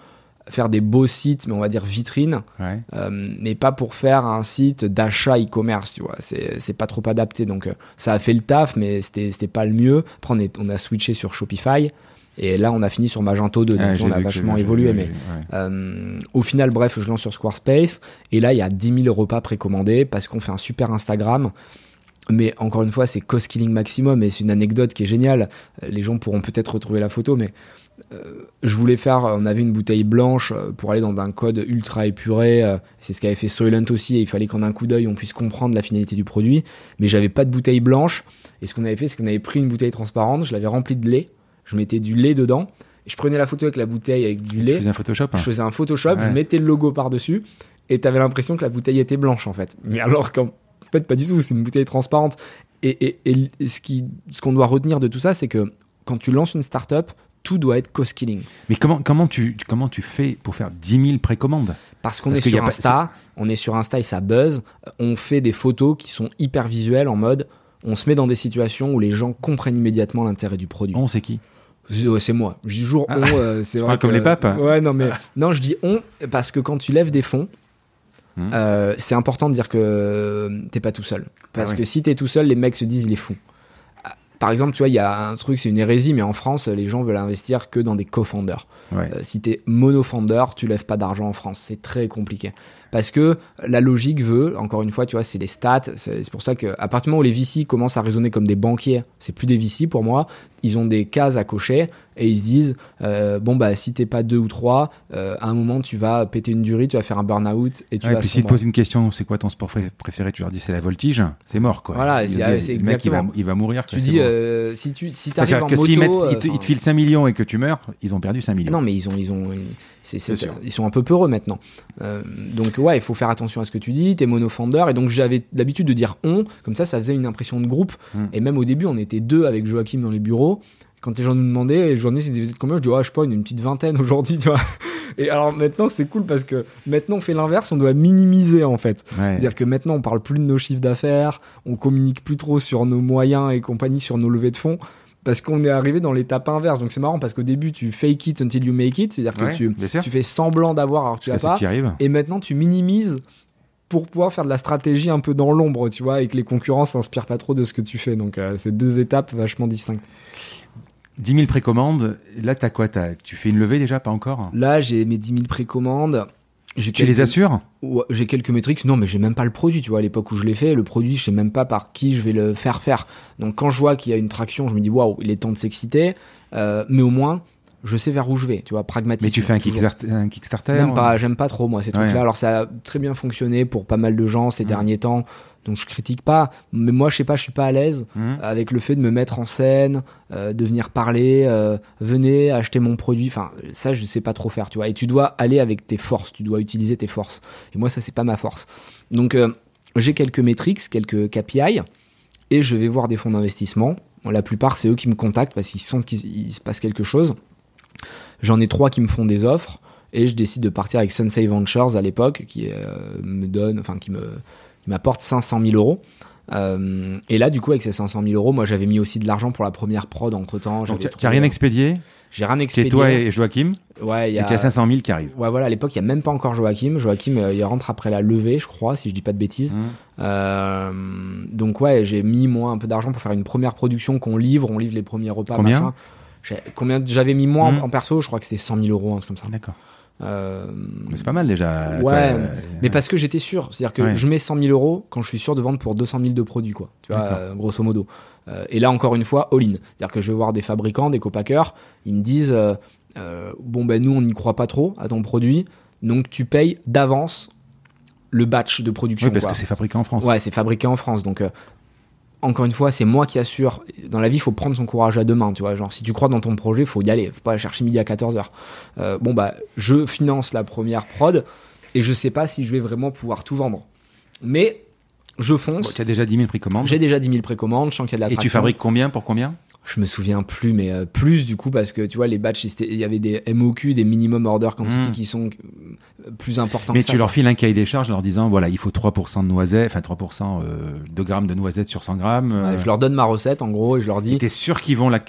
B: faire des beaux sites, mais on va dire vitrine,
A: ouais.
B: euh, mais pas pour faire un site d'achat e-commerce, tu vois. C'est pas trop adapté. Donc, euh, ça a fait le taf, mais c'était pas le mieux. Après, on, est, on a switché sur Shopify. Et là, on a fini sur Magento 2, donc
A: Ah,
B: on a vachement évolué. Mais euh, au final, bref, je lance sur Squarespace. Et là, il y a 10 000 repas précommandés parce qu'on fait un super Instagram. Mais encore une fois, c'est cost killing maximum. Et c'est une anecdote qui est géniale. Les gens pourront peut-être retrouver la photo, mais euh, je voulais faire. On avait une bouteille blanche pour aller dans un code ultra épuré. euh, C'est ce qu'avait fait Soylent aussi. Et il fallait qu'en un coup d'œil, on puisse comprendre la finalité du produit. Mais j'avais pas de bouteille blanche. Et ce qu'on avait fait, c'est qu'on avait pris une bouteille transparente. Je l'avais remplie de lait je mettais du lait dedans, je prenais la photo avec la bouteille avec du lait.
A: Tu faisais un Photoshop hein
B: Je faisais un Photoshop,
A: Ouais.
B: je mettais le logo par-dessus, et t'avais l'impression que la bouteille était blanche en fait. Mais alors qu'en fait, pas du tout, c'est une bouteille transparente. Et, et, et ce qu'on ce doit retenir de tout ça, c'est que quand tu lances une startup, tout doit être cost killing.
A: Mais comment, comment, tu, comment tu fais pour faire 10 000 précommandes?
B: Parce qu'on est
A: a
B: sur
A: pas-
B: Insta, on est sur Insta et ça buzz, on fait des photos qui sont hyper visuelles en mode on se met dans des situations où les gens comprennent immédiatement l'intérêt du produit.
A: On sait qui
B: ouais, c'est moi. Je dis toujours
A: Ah.
B: on. euh, c'est vrai
A: comme
B: que-
A: les papes.
B: Ouais, non, mais non, je dis on parce que quand tu lèves des fonds,
A: Hmm.
B: euh, c'est important de dire que euh, t'es pas tout seul. Parce
A: Ah ouais.
B: que si t'es tout seul, les mecs se disent il est fou. Ah, Par exemple, tu vois, il y a un truc, c'est une hérésie, mais en France, les gens veulent investir que dans des co-founders.
A: Ouais.
B: Euh, si t'es monofounder, tu lèves pas d'argent en France. C'est très compliqué. Parce que la logique veut, encore une fois, tu vois, c'est les stats. C'est pour ça qu'à partir du moment où les VC commencent à raisonner comme des banquiers, c'est plus des VC pour moi. Ils ont des cases à cocher et ils se disent euh, bon, bah, si t'es pas deux ou trois, euh, à un moment, tu vas péter une durée, tu vas faire un burn-out et tu
A: Ouais,
B: vas.
A: puis s'ils te
B: sombrer.
A: posent une question, c'est quoi ton sport pré- préféré Tu leur dis c'est la voltige, c'est mort quoi.
B: Voilà,
A: Il
B: c'est- c'est
A: le mec il va,
B: exactement.
A: il va mourir.
B: Tu
A: quoi,
B: dis, euh, si tu si t'arrives en
A: que
B: moto,
A: mettent- ils,
B: euh,
A: te, ils te
B: enfin,
A: filent 5 millions et que tu meurs, ils ont perdu 5 millions.
B: Non, mais ils ont, ils ont, ils sont un peu peureux maintenant. Euh, donc ouais, il faut faire attention à ce que tu dis. T'es monofounder et donc j'avais l'habitude de dire on, comme ça, ça faisait une impression de groupe.
A: Hmm.
B: Et même au début, on était deux avec Joachim dans les bureaux. Quand les gens nous demandaient, les journées, c'était combien? Je dis, ah, je sais pas, une, une petite vingtaine aujourd'hui, tu vois. Et alors maintenant, c'est cool parce que maintenant, on fait l'inverse, on doit minimiser en fait.
A: Ouais.
B: C'est-à-dire que maintenant, on parle plus de nos chiffres d'affaires, on communique plus trop sur nos moyens et compagnie, sur nos levées de fonds, parce qu'on est arrivé dans l'étape inverse. Donc c'est marrant parce qu'au début, tu fake it until you make it, c'est-à-dire que tu, fais semblant d'avoir alors que tu n'as pas, et maintenant tu minimises pour pouvoir faire de la stratégie un peu dans l'ombre, tu vois, et que les concurrents s'inspirent pas trop de ce que tu fais. Donc euh, c'est deux étapes vachement distinctes.
A: 10 000 précommandes, là t'as quoi? Tu fais une levée déjà? Pas encore?
B: Là, j'ai mes 10 000 précommandes. J'ai
A: Tu les assures
B: Ouais, j'ai quelques métriques. Non, mais j'ai même pas le produit, tu vois. À l'époque où je l'ai fait, le produit, je sais même pas par qui je vais le faire faire. Donc quand je vois qu'il y a une traction, je me dis waouh, il est temps de s'exciter. Euh, mais au moins, je sais vers où je vais, tu vois, pragmatique.
A: Mais tu fais un. Kickstarter, un Kickstarter
B: Même pas, j'aime pas trop moi ces
A: Ouais.
B: trucs-là. Alors ça a très bien fonctionné pour pas mal de gens ces derniers temps, donc je critique pas. Mais moi, je sais pas, je suis pas à l'aise
A: Hum.
B: avec le fait de me mettre en scène, euh, de venir parler, euh, venez acheter mon produit. Enfin, ça, je sais pas trop faire, tu vois. Et tu dois aller avec tes forces, tu dois utiliser tes forces. Et moi, ça, c'est pas ma force. Donc, euh, j'ai quelques métriques, quelques KPI, et je vais voir des fonds d'investissement. Bon, la plupart, c'est eux qui me contactent parce qu'ils sentent qu'il il se passe quelque chose. J'en ai trois qui me font des offres. Et je décide de partir avec Sunsei Ventures à l'époque, qui me donne, enfin qui me, qui m'apporte 500 000 euros. Euh, et là, du coup, avec ces 500 000 euros, moi, j'avais mis aussi de l'argent pour la première prod entre temps.
A: Donc, tu n'as rien expédié
B: J'ai rien
A: C'est
B: expédié.
A: toi et Joachim
B: Ouais, il y
A: et
B: a.
A: tu as 500 000 qui arrivent.
B: Ouais, voilà, à l'époque, il n'y a même pas encore Joachim. Joachim, euh, il rentre après la levée, je crois, si je dis pas de bêtises. Euh, donc, ouais, j'ai mis, moi, un peu d'argent pour faire une première production qu'on livre. On livre les premiers repas,
A: Combien
B: machin. Combien j'avais mis moi en-
A: Mhm.
B: en, perso Je crois que c'était 100 000 euros, un truc comme ça.
A: D'accord.
B: Euh,
A: Mais C'est pas mal déjà.
B: Ouais,
A: quoi.
B: Mais parce que j'étais sûr. C'est-à-dire que
A: Ouais.
B: je mets 100 000 euros quand je suis sûr de vendre pour 200 000 de produits, quoi. Tu vois, euh, grosso modo. Euh, et là, encore une fois, all-in. C'est-à-dire que je vais voir des fabricants, des copackers. Ils me disent euh, Bon, ben nous, on n'y croit pas trop à ton produit. Donc, tu payes d'avance le batch de production.
A: Oui, parce
B: quoi.
A: que c'est fabriqué en France.
B: Ouais, c'est fabriqué en France. Donc, encore une fois, c'est moi qui assure. Dans la vie, il faut prendre son courage à deux mains, tu vois. Genre, si tu crois dans ton projet, il faut y aller. faut pas chercher midi à 14h. Euh, bon, bah, je finance la première prod et je sais pas si je vais vraiment pouvoir tout vendre. Mais je fonce.
A: tu as déjà 10 000 précommandes
B: J'ai déjà 10 000 précommandes, je sens qu'il y a de la
A: Et tu fabriques combien pour combien?
B: Je me souviens plus, mais euh, plus du coup, parce que tu vois, les batchs, il y avait des MOQ, des minimum order quantity hmm. qui sont euh, plus importants.
A: Mais tu leur files un cahier des charges en leur disant voilà, il faut 3% de noisettes, enfin 3% euh, de grammes de noisettes sur 100 grammes.
B: je leur donne ma recette en gros et je leur dis.
A: T'es sûr qu'ils vont la.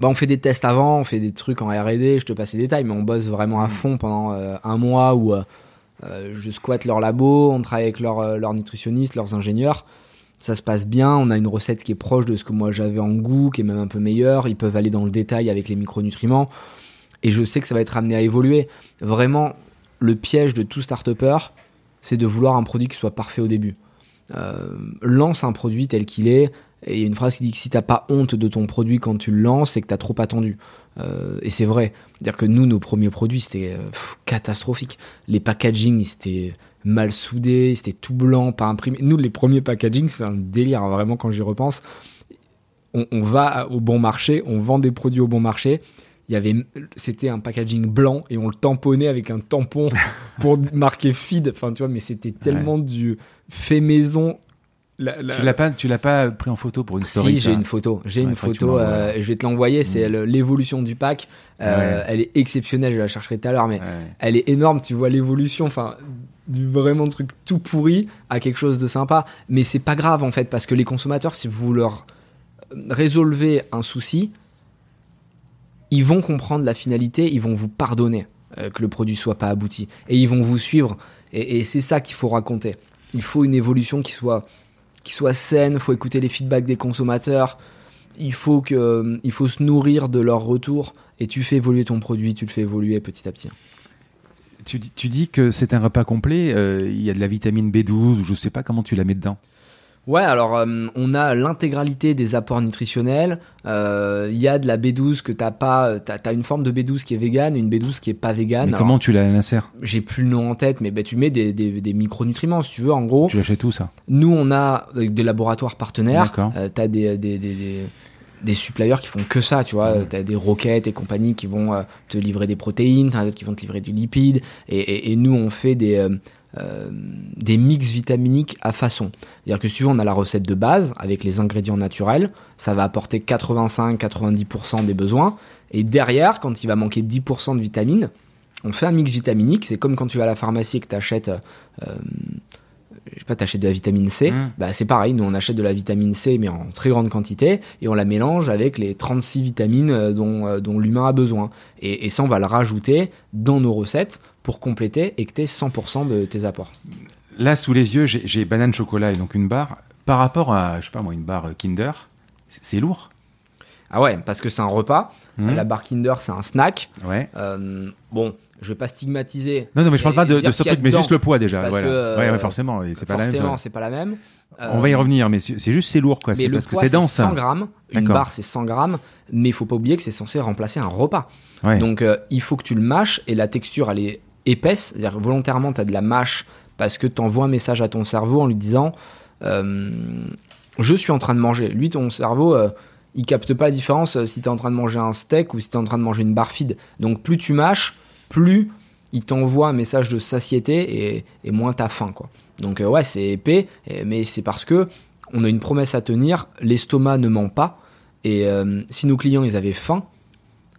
B: bah, on fait des tests avant, on fait des trucs en RD, je te passe les détails, mais on bosse vraiment à hmm. fond pendant un mois où je squatte leur labo, on travaille avec leurs leur nutritionnistes, leurs ingénieurs ça se passe bien, on a une recette qui est proche de ce que moi j'avais en goût, qui est même un peu meilleure, ils peuvent aller dans le détail avec les micronutriments, et je sais que ça va être amené à évoluer. Vraiment, le piège de tout start c'est de vouloir un produit qui soit parfait au début. Euh, lance un produit tel qu'il est, et il y a une phrase qui dit que si t'as pas honte de ton produit quand tu le lances, c'est que t'as trop attendu. Euh, et c'est vrai. C'est-à-dire que nous, nos premiers produits, c'était euh, catastrophique. Les packaging, c'était mal soudé, c'était tout blanc, pas imprimé. Nous, les premiers packaging, c'est un délire, hein, vraiment, quand j'y repense. On, va au bon marché, on vend des produits au bon marché. Il y avait, c'était un packaging blanc et on le tamponnait avec un tampon pour marquer feed. Enfin, tu vois, mais c'était tellement du fait maison
A: tu l'as pas, tu l'as pas pris en photo pour une story
B: Si, j'ai une photo. J'ai une photo. Euh, je vais te l'envoyer. C'est mm. l'évolution du pack. Euh, elle est exceptionnelle. Je la chercherai tout à l'heure, mais elle est énorme. Tu vois l'évolution. Enfin, du vraiment truc tout pourri à quelque chose de sympa. Mais c'est pas grave en fait, parce que les consommateurs, si vous leur résolvez un souci, ils vont comprendre la finalité. Ils vont vous pardonner euh, que le produit soit pas abouti et ils vont vous suivre. et c'est ça qu'il faut raconter. Il faut une évolution qui soit qui soit saine, il faut écouter les feedbacks des consommateurs, il faut, que, il faut se nourrir de leur retour et tu fais évoluer ton produit, tu le fais évoluer petit à petit.
A: Tu, tu dis que c'est un repas complet, euh, il y a de la vitamine B12, je ne sais pas comment tu la mets dedans.
B: Ouais, alors euh, on a l'intégralité des apports nutritionnels. Il euh, y a de la B12 que t'as pas. T'as as une forme de B12 qui est végane, une B12 qui est pas végane.
A: Mais comment tu l'insères?
B: J'ai plus le nom en tête, mais bah, tu mets des, des, des, micronutriments si tu veux, en gros.
A: Tu l'achètes tout ça?
B: Nous, on a des laboratoires partenaires. Euh, t'as des, des, des suppliers qui font que ça, tu vois. Tu as des roquettes et compagnie qui vont te livrer des protéines, t'as d'autres qui vont te livrer du lipide. Et, et, nous, on fait des, euh, des mix vitaminiques à façon. C'est-à-dire que si tu veux, on a la recette de base avec les ingrédients naturels, ça va apporter 85-90% des besoins. Et derrière, quand il va manquer 10% de vitamines, on fait un mix vitaminique. C'est comme quand tu vas à la pharmacie et que tu achètes, euh, je sais pas, t'achètes de la vitamine C. Mmh. Bah, c'est pareil, nous on achète de la vitamine C mais en très grande quantité et on la mélange avec les 36 vitamines euh, dont, dont l'humain a besoin. Et, et ça, on va le rajouter dans nos recettes pour compléter et que tu aies 100% de tes apports.
A: Là, sous les yeux, j'ai banane chocolat et donc une barre. Par rapport à, je sais pas moi, une barre Kinder, c'est lourd.
B: Ah ouais, parce que c'est un repas. Mmh. La barre Kinder, c'est un snack.
A: Ouais.
B: Euh, bon, je vais pas stigmatiser.
A: Non, non, mais je parle pas de, ce truc, mais juste le poids déjà. Voilà. Que, ouais, forcément, c'est pas la même.
B: Forcément, c'est pas la même.
A: On va y revenir, mais c'est juste c'est lourd quoi.
B: Mais le parce que c'est dense. 100 grammes. Une barre c'est 100 grammes, mais il faut pas oublier que c'est censé remplacer un repas. Donc euh, il faut que tu le mâches et la texture elle est épaisse, c'est-à-dire volontairement tu as de la mâche parce que tu envoies un message à ton cerveau en lui disant euh, je suis en train de manger. Lui, ton cerveau, euh, il capte pas la différence euh, si tu es en train de manger un steak ou si tu es en train de manger une barre feed. Donc plus tu mâches, plus il t'envoie un message de satiété et, et moins t'as faim. Quoi. Donc ouais, c'est épais, mais c'est parce que on a une promesse à tenir, l'estomac ne ment pas, et si nos clients ils avaient faim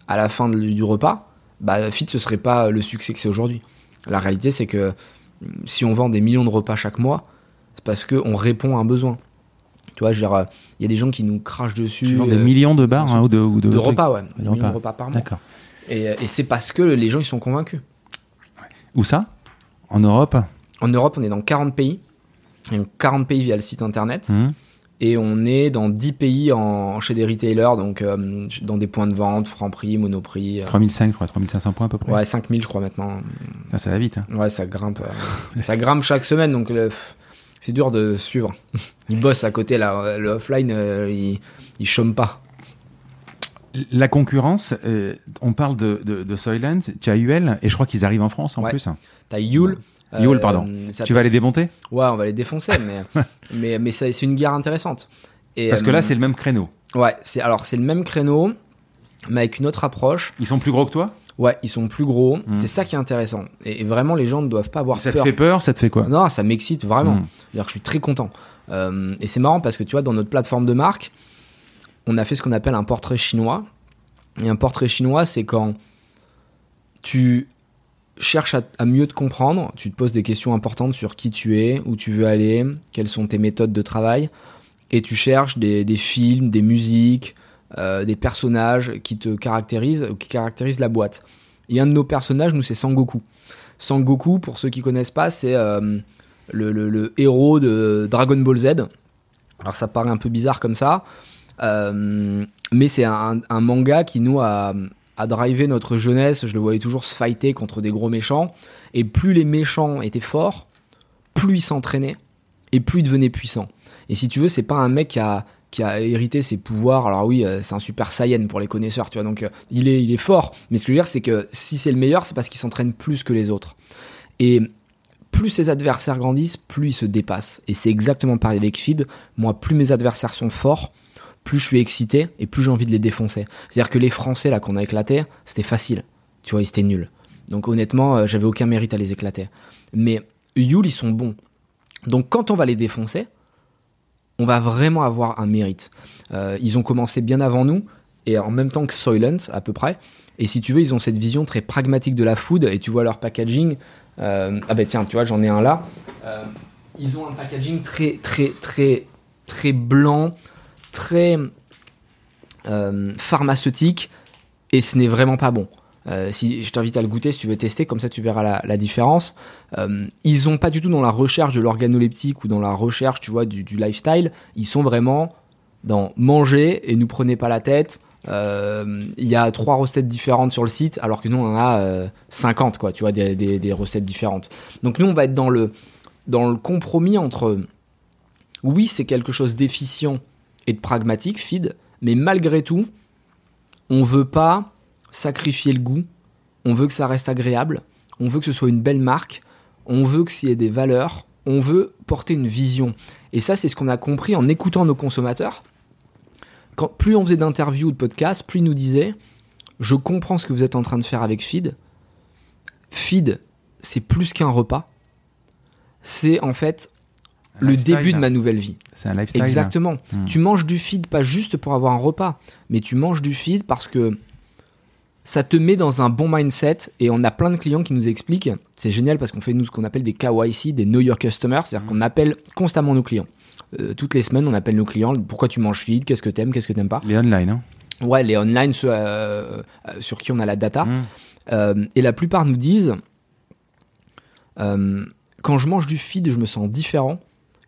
B: à la fin du repas, bah, Fit, ce serait pas le succès que c'est aujourd'hui. La réalité, c'est que mm, si on vend des millions de repas chaque mois, c'est parce qu'on répond à un besoin. Tu vois, il y a des gens qui nous crachent dessus. Tu
A: vends des millions de bars hein, ou de, ou
B: de, repas, ouais. Des millions de repas par mois. D'accord. Et, et c'est parce que les gens, ils sont convaincus.
A: Où ça? En Europe?
B: En Europe, on est dans 40 pays. Il y a 40 pays via le site internet. Mmh et on est dans 10 pays en, chez des retailers, donc euh, dans des points de vente, Franprix, Monoprix.
A: 3005, euh. je crois, 3500 points à peu près.
B: Ouais, 5000 je crois maintenant.
A: Ça, va vite. Hein.
B: Ouais, ça grimpe. Euh, ça grimpe chaque semaine, donc c'est dur de suivre. Ils bossent à côté, là, le offline, ils, ils chôment pas.
A: La concurrence, on parle de, de, de Soylent, tu as UL, et je crois qu'ils arrivent en France en plus.
B: Tu as Yule,
A: Yule, pardon. Tu vas les démonter?
B: Ouais, on va les défoncer, mais, mais, mais c'est une guerre intéressante.
A: Et, Parce que là, c'est le même créneau.
B: Ouais, c'est alors c'est le même créneau, mais avec une autre approche.
A: Ils sont plus gros que toi?
B: Ouais, ils sont plus gros. Hmm. C'est ça qui est intéressant. Et, vraiment, les gens ne doivent pas avoir
A: ça
B: peur.
A: Ça te fait peur Ça te fait quoi?
B: Non, ça m'excite vraiment. Hmm. C'est-à-dire que je suis très content. Euh, et c'est marrant parce que tu vois, dans notre plateforme de marque, on a fait ce qu'on appelle un portrait chinois. Et un portrait chinois, c'est quand tu cherches à, mieux te comprendre, tu te poses des questions importantes sur qui tu es, où tu veux aller, quelles sont tes méthodes de travail, et tu cherches des, films, des musiques, euh, des personnages qui te caractérisent qui caractérisent la boîte. Et un de nos personnages, nous, c'est Sangoku. Sangoku, pour ceux qui connaissent pas, c'est euh, le, héros de Dragon Ball Z. Alors ça paraît un peu bizarre comme ça, mais c'est un, manga qui nous a, a drivé notre jeunesse. Je le voyais toujours se fighter contre des gros méchants. Et plus les méchants étaient forts, plus ils s'entraînaient et plus ils devenaient puissants. Et si tu veux, c'est pas un mec qui a, qui a hérité ses pouvoirs. Alors oui, euh, c'est un super saiyan pour les connaisseurs, tu vois. Donc euh, il, est, il est fort. Mais ce que je veux dire, c'est que si c'est le meilleur, c'est parce qu'il s'entraîne plus que les autres. Et plus ses adversaires grandissent, plus ils se dépassent. Et c'est exactement pareil avec Feed. Moi, plus mes adversaires sont forts, plus je suis excité et plus j'ai envie de les défoncer. C'est-à-dire que les Français là qu'on a éclatés, c'était facile. Tu vois, ils étaient nuls. Donc honnêtement, euh, j'avais aucun mérite à les éclater. Mais Yule, ils sont bons. Donc quand on va les défoncer, on va vraiment avoir un mérite. Euh, ils ont commencé bien avant nous et en même temps que Soylent à peu près. Et si tu veux, ils ont cette vision très pragmatique de la food et tu vois leur packaging. Euh, ah ben tiens, tu vois, j'en ai un là. ils ont un packaging très très très très blanc, très euh, pharmaceutique et ce n'est vraiment pas bon. Euh, si je t'invite à le goûter si tu veux tester, comme ça tu verras la, différence. Euh, ils sont pas du tout dans la recherche de l'organoleptique ou dans la recherche, tu vois, du, lifestyle. Ils sont vraiment dans manger et nous prenez pas la tête. Il y a trois recettes différentes sur le site, alors que nous on en a 50, quoi, tu vois, des, des, recettes différentes. Donc nous on va être dans le, dans le compromis entre, oui c'est quelque chose d'efficient et de pragmatique, feed, mais malgré tout, on veut pas sacrifier le goût, on veut que ça reste agréable, on veut que ce soit une belle marque, on veut que s'il y ait des valeurs, on veut porter une vision. Et ça, c'est ce qu'on a compris en écoutant nos consommateurs. Plus on faisait d'interviews ou de podcasts, plus ils nous disaient Je comprends ce que vous êtes en train de faire avec Feed. Feed, c'est plus qu'un repas. C'est en fait le début de ma nouvelle vie.
A: C'est un lifestyle.
B: Exactement. Hmm. Tu manges du feed pas juste pour avoir un repas, mais tu manges du feed parce que ça te met dans un bon mindset et on a plein de clients qui nous expliquent. C'est génial parce qu'on fait nous ce qu'on appelle des KYC, des Know Your Customers, c'est-à-dire hmm. qu'on appelle constamment nos clients. Euh, toutes les semaines, on appelle nos clients pourquoi tu manges feed, qu'est-ce que t'aimes, qu'est-ce que t'aimes pas?
A: Les online, hein
B: Ouais, les online, ceux euh, euh, sur qui on a la data. Hmm. et la plupart nous disent quand je mange du feed, je me sens différent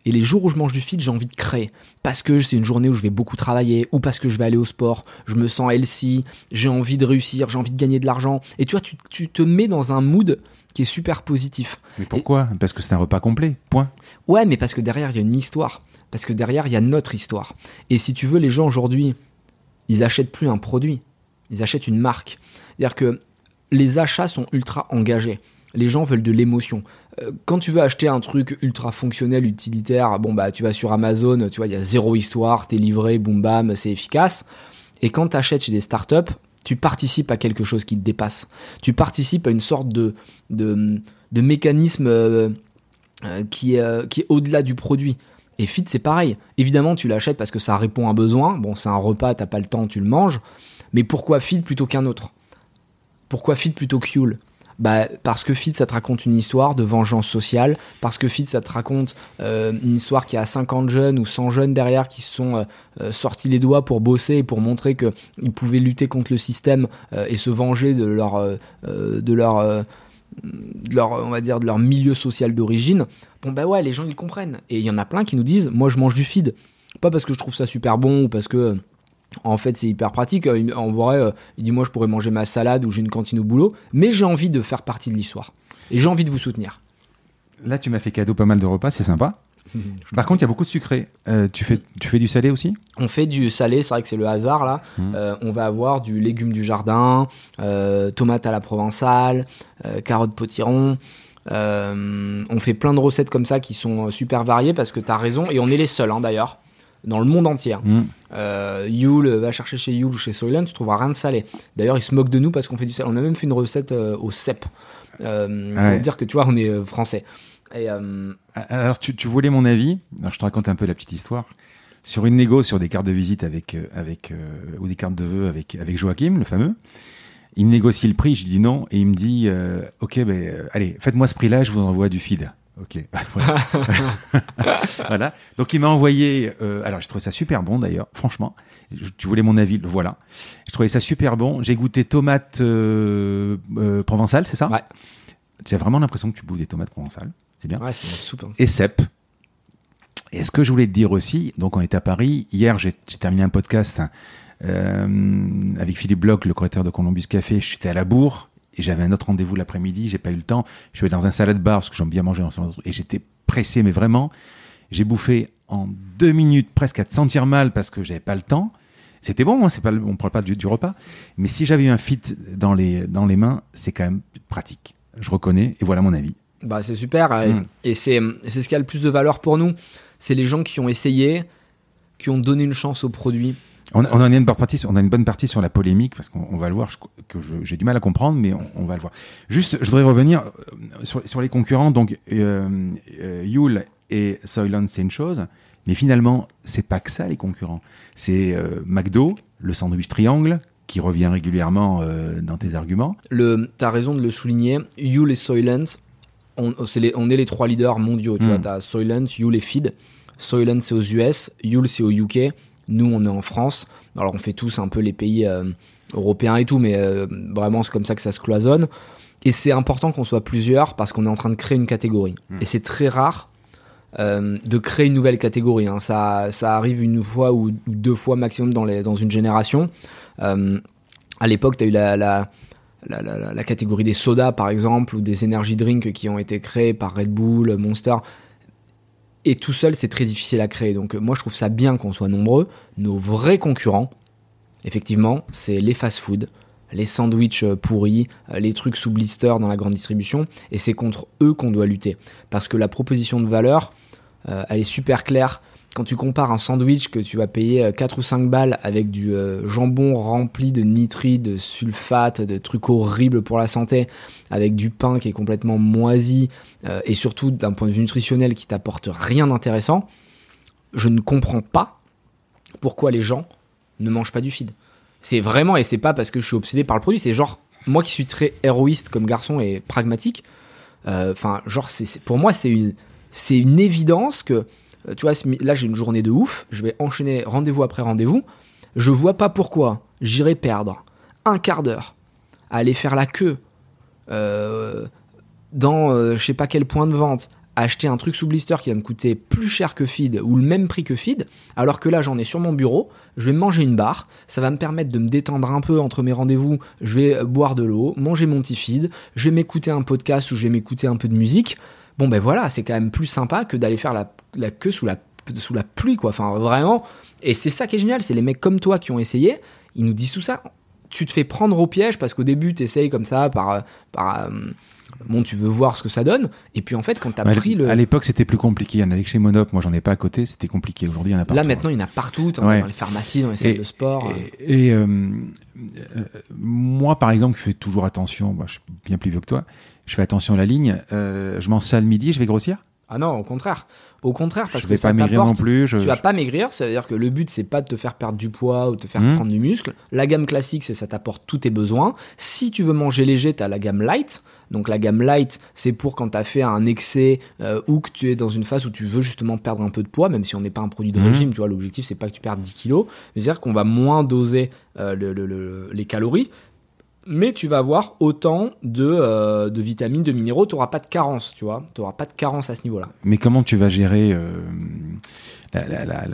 B: et les jours où je mange du feed, j'ai envie de créer. Parce que c'est une journée où je vais beaucoup travailler, ou parce que je vais aller au sport, je me sens healthy, j'ai envie de réussir, j'ai envie de gagner de l'argent. Et tu vois, tu, te mets dans un mood qui est super positif.
A: Mais pourquoi? Parce que c'est un repas complet, point.
B: Ouais, mais parce que derrière, il y a une histoire. Parce que derrière, il y a notre histoire. Et si tu veux, les gens aujourd'hui, ils achètent plus un produit, ils achètent une marque. C'est-à-dire que les achats sont ultra engagés. Les gens veulent de l'émotion. Euh, quand tu veux acheter un truc ultra fonctionnel, utilitaire, bon bah tu vas sur Amazon, tu vois, il y a zéro histoire, t'es livré, boum bam, c'est efficace. Et quand tu achètes chez des startups, tu participes à quelque chose qui te dépasse. Tu participes à une sorte de, de, mécanisme euh, euh, qui qui est au-delà du produit. Et Fit, c'est pareil. Évidemment, tu l'achètes parce que ça répond à un besoin. Bon, c'est un repas, t'as pas le temps, tu le manges. Mais pourquoi Fit plutôt qu'un autre? Pourquoi Fit plutôt que Fuel bah, parce que Fit, ça te raconte une histoire de vengeance sociale, parce que Fit, ça te raconte euh, une histoire qui a 50 jeunes ou 100 jeunes derrière qui se sont euh, euh, sortis les doigts pour bosser et pour montrer qu'ils pouvaient lutter contre le système et se venger de leur, de leur, de leur, on va dire, de leur milieu social d'origine. Bon, bah ouais, les gens, ils comprennent. Et il y en a plein qui nous disent, moi, je mange du feed. Pas parce que je trouve ça super bon ou parce que en fait, c'est hyper pratique. Euh, en vrai, euh, il dit Moi, je pourrais manger ma salade ou j'ai une cantine au boulot, mais j'ai envie de faire partie de l'histoire. Et j'ai envie de vous soutenir.
A: Là, tu m'as fait cadeau pas mal de repas, c'est sympa. Par contre, il y a beaucoup de sucré. Euh, tu, fais, tu fais du salé aussi?
B: On fait du salé, c'est vrai que c'est le hasard là. Mmh. on va avoir du légume du jardin, tomate à la provençale, carottes potiron. on fait plein de recettes comme ça qui sont super variées parce que tu as raison, et on est les seuls hein, d'ailleurs, dans le monde entier. Mm. Yule, va chercher chez Yule ou chez Soylent, tu trouveras rien de salé. D'ailleurs, ils se moquent de nous parce qu'on fait du salé. On a même fait une recette au cep. pour dire que tu vois, on est français.
A: Et, Alors, tu, tu, voulais mon avis? Alors, je te raconte un peu la petite histoire sur une négo sur des cartes de visite avec, euh, avec, euh, ou des cartes de vœux avec, avec Joachim, le fameux. Il me négocie le prix, je dis non, et il me dit euh, Ok, ben, allez, faites-moi ce prix-là, je vous envoie du feed. Ok, voilà. Donc il m'a envoyé. alors j'ai trouvé ça super bon d'ailleurs, franchement. tu voulais mon avis, le voilà. Je trouvais ça super bon. J'ai goûté tomate provençale, c'est ça
B: Ouais.
A: Tu as vraiment l'impression que tu bouffes des tomates provençales. C'est bien.
B: Ouais, c'est une soupe. Hein.
A: Et cèpe. Et ce que je voulais te dire aussi, donc on est à Paris. Hier, j'ai terminé un podcast euh, avec Philippe Bloch, le créateur de Columbus Café. J'étais à la bourre et j'avais un autre rendez-vous l'après-midi. J'ai pas eu le temps. Je suis allé dans un salade bar parce que j'aime bien manger dans et j'étais pressé, mais vraiment, j'ai bouffé en deux minutes presque à te sentir mal parce que j'avais pas le temps. C'était bon, hein, c'est pas, on parle pas du, repas. Mais si j'avais eu un fit dans les, dans les mains, c'est quand même pratique. Je reconnais et voilà mon avis.
B: Bah c'est super mm. et c'est ce qui a le plus de valeur pour nous c'est les gens qui ont essayé, qui ont donné une chance au produit.
A: On, a une bonne partie, on a une bonne partie sur la polémique parce qu'on va le voir, que j'ai du mal à comprendre, mais on, va le voir. Juste, je voudrais revenir euh, sur, les concurrents. Donc, euh, euh, Yule et Soylent, c'est une chose, mais finalement, c'est pas que ça les concurrents. C'est McDo, le sandwich triangle, qui revient régulièrement dans tes arguments.
B: Le, as raison de le souligner. Yule et Soylent, on, est les, trois leaders mondiaux. Tu vois, hmm. as Soylent, Yule et Feed. Soylent, c'est aux US, Yule, c'est au UK. Nous, on est en France. Alors, on fait tous un peu les pays euh, européens et tout, mais euh, vraiment, c'est comme ça que ça se cloisonne. Et c'est important qu'on soit plusieurs parce qu'on est en train de créer une catégorie. Hmm. Et c'est très rare euh, de créer une nouvelle catégorie. Hein. Ça, ça arrive une fois ou deux fois maximum dans, les, dans une génération. à l'époque, tu as eu la la, catégorie des sodas par exemple ou des energy drinks qui ont été créés par Red Bull, Monster. Et tout seul, c'est très difficile à créer. Donc moi, je trouve ça bien qu'on soit nombreux. Nos vrais concurrents, effectivement, c'est les fast-food, les sandwichs euh, pourris, euh, les trucs sous blister dans la grande distribution. Et c'est contre eux qu'on doit lutter. Parce que la proposition de valeur, euh, elle est super claire quand tu compares un sandwich que tu vas payer 4 euh, ou 5 balles avec du euh, jambon rempli de nitrites, de sulfate, de trucs horribles pour la santé, avec du pain qui est complètement moisi, euh, et surtout d'un point de vue nutritionnel qui t'apporte rien d'intéressant, je ne comprends pas pourquoi les gens ne mangent pas du feed. C'est vraiment, et c'est pas parce que je suis obsédé par le produit, c'est genre, moi qui suis très héroïste comme garçon et pragmatique, enfin, genre, pour moi, c'est une, c'est une évidence que tu vois, là j'ai une journée de ouf, je vais enchaîner rendez-vous après rendez-vous. Je vois pas pourquoi j'irai perdre un quart d'heure à aller faire la queue euh, dans euh, je sais pas quel point de vente, acheter un truc sous blister qui va me coûter plus cher que feed ou le même prix que feed, alors que là j'en ai sur mon bureau, je vais manger une barre, ça va me permettre de me détendre un peu entre mes rendez-vous, je vais boire de l'eau, manger mon petit feed, je vais m'écouter un podcast ou je vais m'écouter un peu de musique. Bon ben voilà, c'est quand même plus sympa que d'aller faire la la queue sous la, sous la pluie, quoi. Enfin, vraiment. Et c'est ça qui est génial, c'est les mecs comme toi qui ont essayé, ils nous disent tout ça. Tu te fais prendre au piège parce qu'au début, tu essayes comme ça par. par euh, bon, tu veux voir ce que ça donne. Et puis en fait, quand tu as pris le.
A: À l'époque, c'était plus compliqué. Il y en avait que chez Monop. Moi, j'en ai pas à côté. C'était compliqué. Aujourd'hui, il y en a partout.
B: Là, maintenant, il y en a partout. Dans les pharmacies, dans les salles de sport.
A: Et, euh, euh, moi, par exemple, je fais toujours attention. Moi, je suis bien plus vieux que toi. Je fais attention à la ligne. je m'en sers le midi, je vais grossir.
B: Ah non, au contraire. Au contraire, parce
A: je
B: vais
A: que pas maigrir non plus.
B: Je, tu vas pas maigrir, c'est-à-dire que le but c'est pas de te faire perdre du poids ou de te faire hmm. prendre du muscle. La gamme classique, c'est ça t'apporte tous tes besoins. Si tu veux manger léger, tu as la gamme light. Donc la gamme light, c'est pour quand tu as fait un excès euh, ou que tu es dans une phase où tu veux justement perdre un peu de poids, même si on n'est pas un produit de hmm. régime, tu vois, l'objectif c'est pas que tu perdes 10 kilos, c'est-à-dire qu'on va moins doser euh, les calories mais tu vas avoir autant de, euh, de vitamines, de minéraux, tu n'auras pas de carence, tu vois, tu n'auras pas de carence à ce niveau-là.
A: Mais comment tu vas gérer euh, la, la,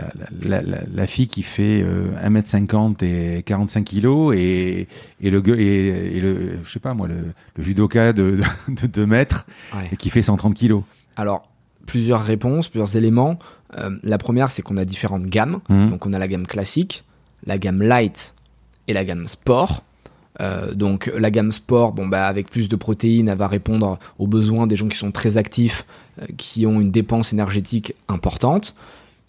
A: la, la, fille qui fait 1m50 euh, et 45 kg et, et, le, et, et le, je sais pas moi, le, le judoka de, de, 2 mètres et qui fait 130 kg
B: Alors, plusieurs réponses, plusieurs éléments. la première, c'est qu'on a différentes gammes. Mmh. Donc, on a la gamme classique, la gamme light et la gamme sport. Donc la gamme sport, bon bah avec plus de protéines, elle va répondre aux besoins des gens qui sont très actifs, qui ont une dépense énergétique importante.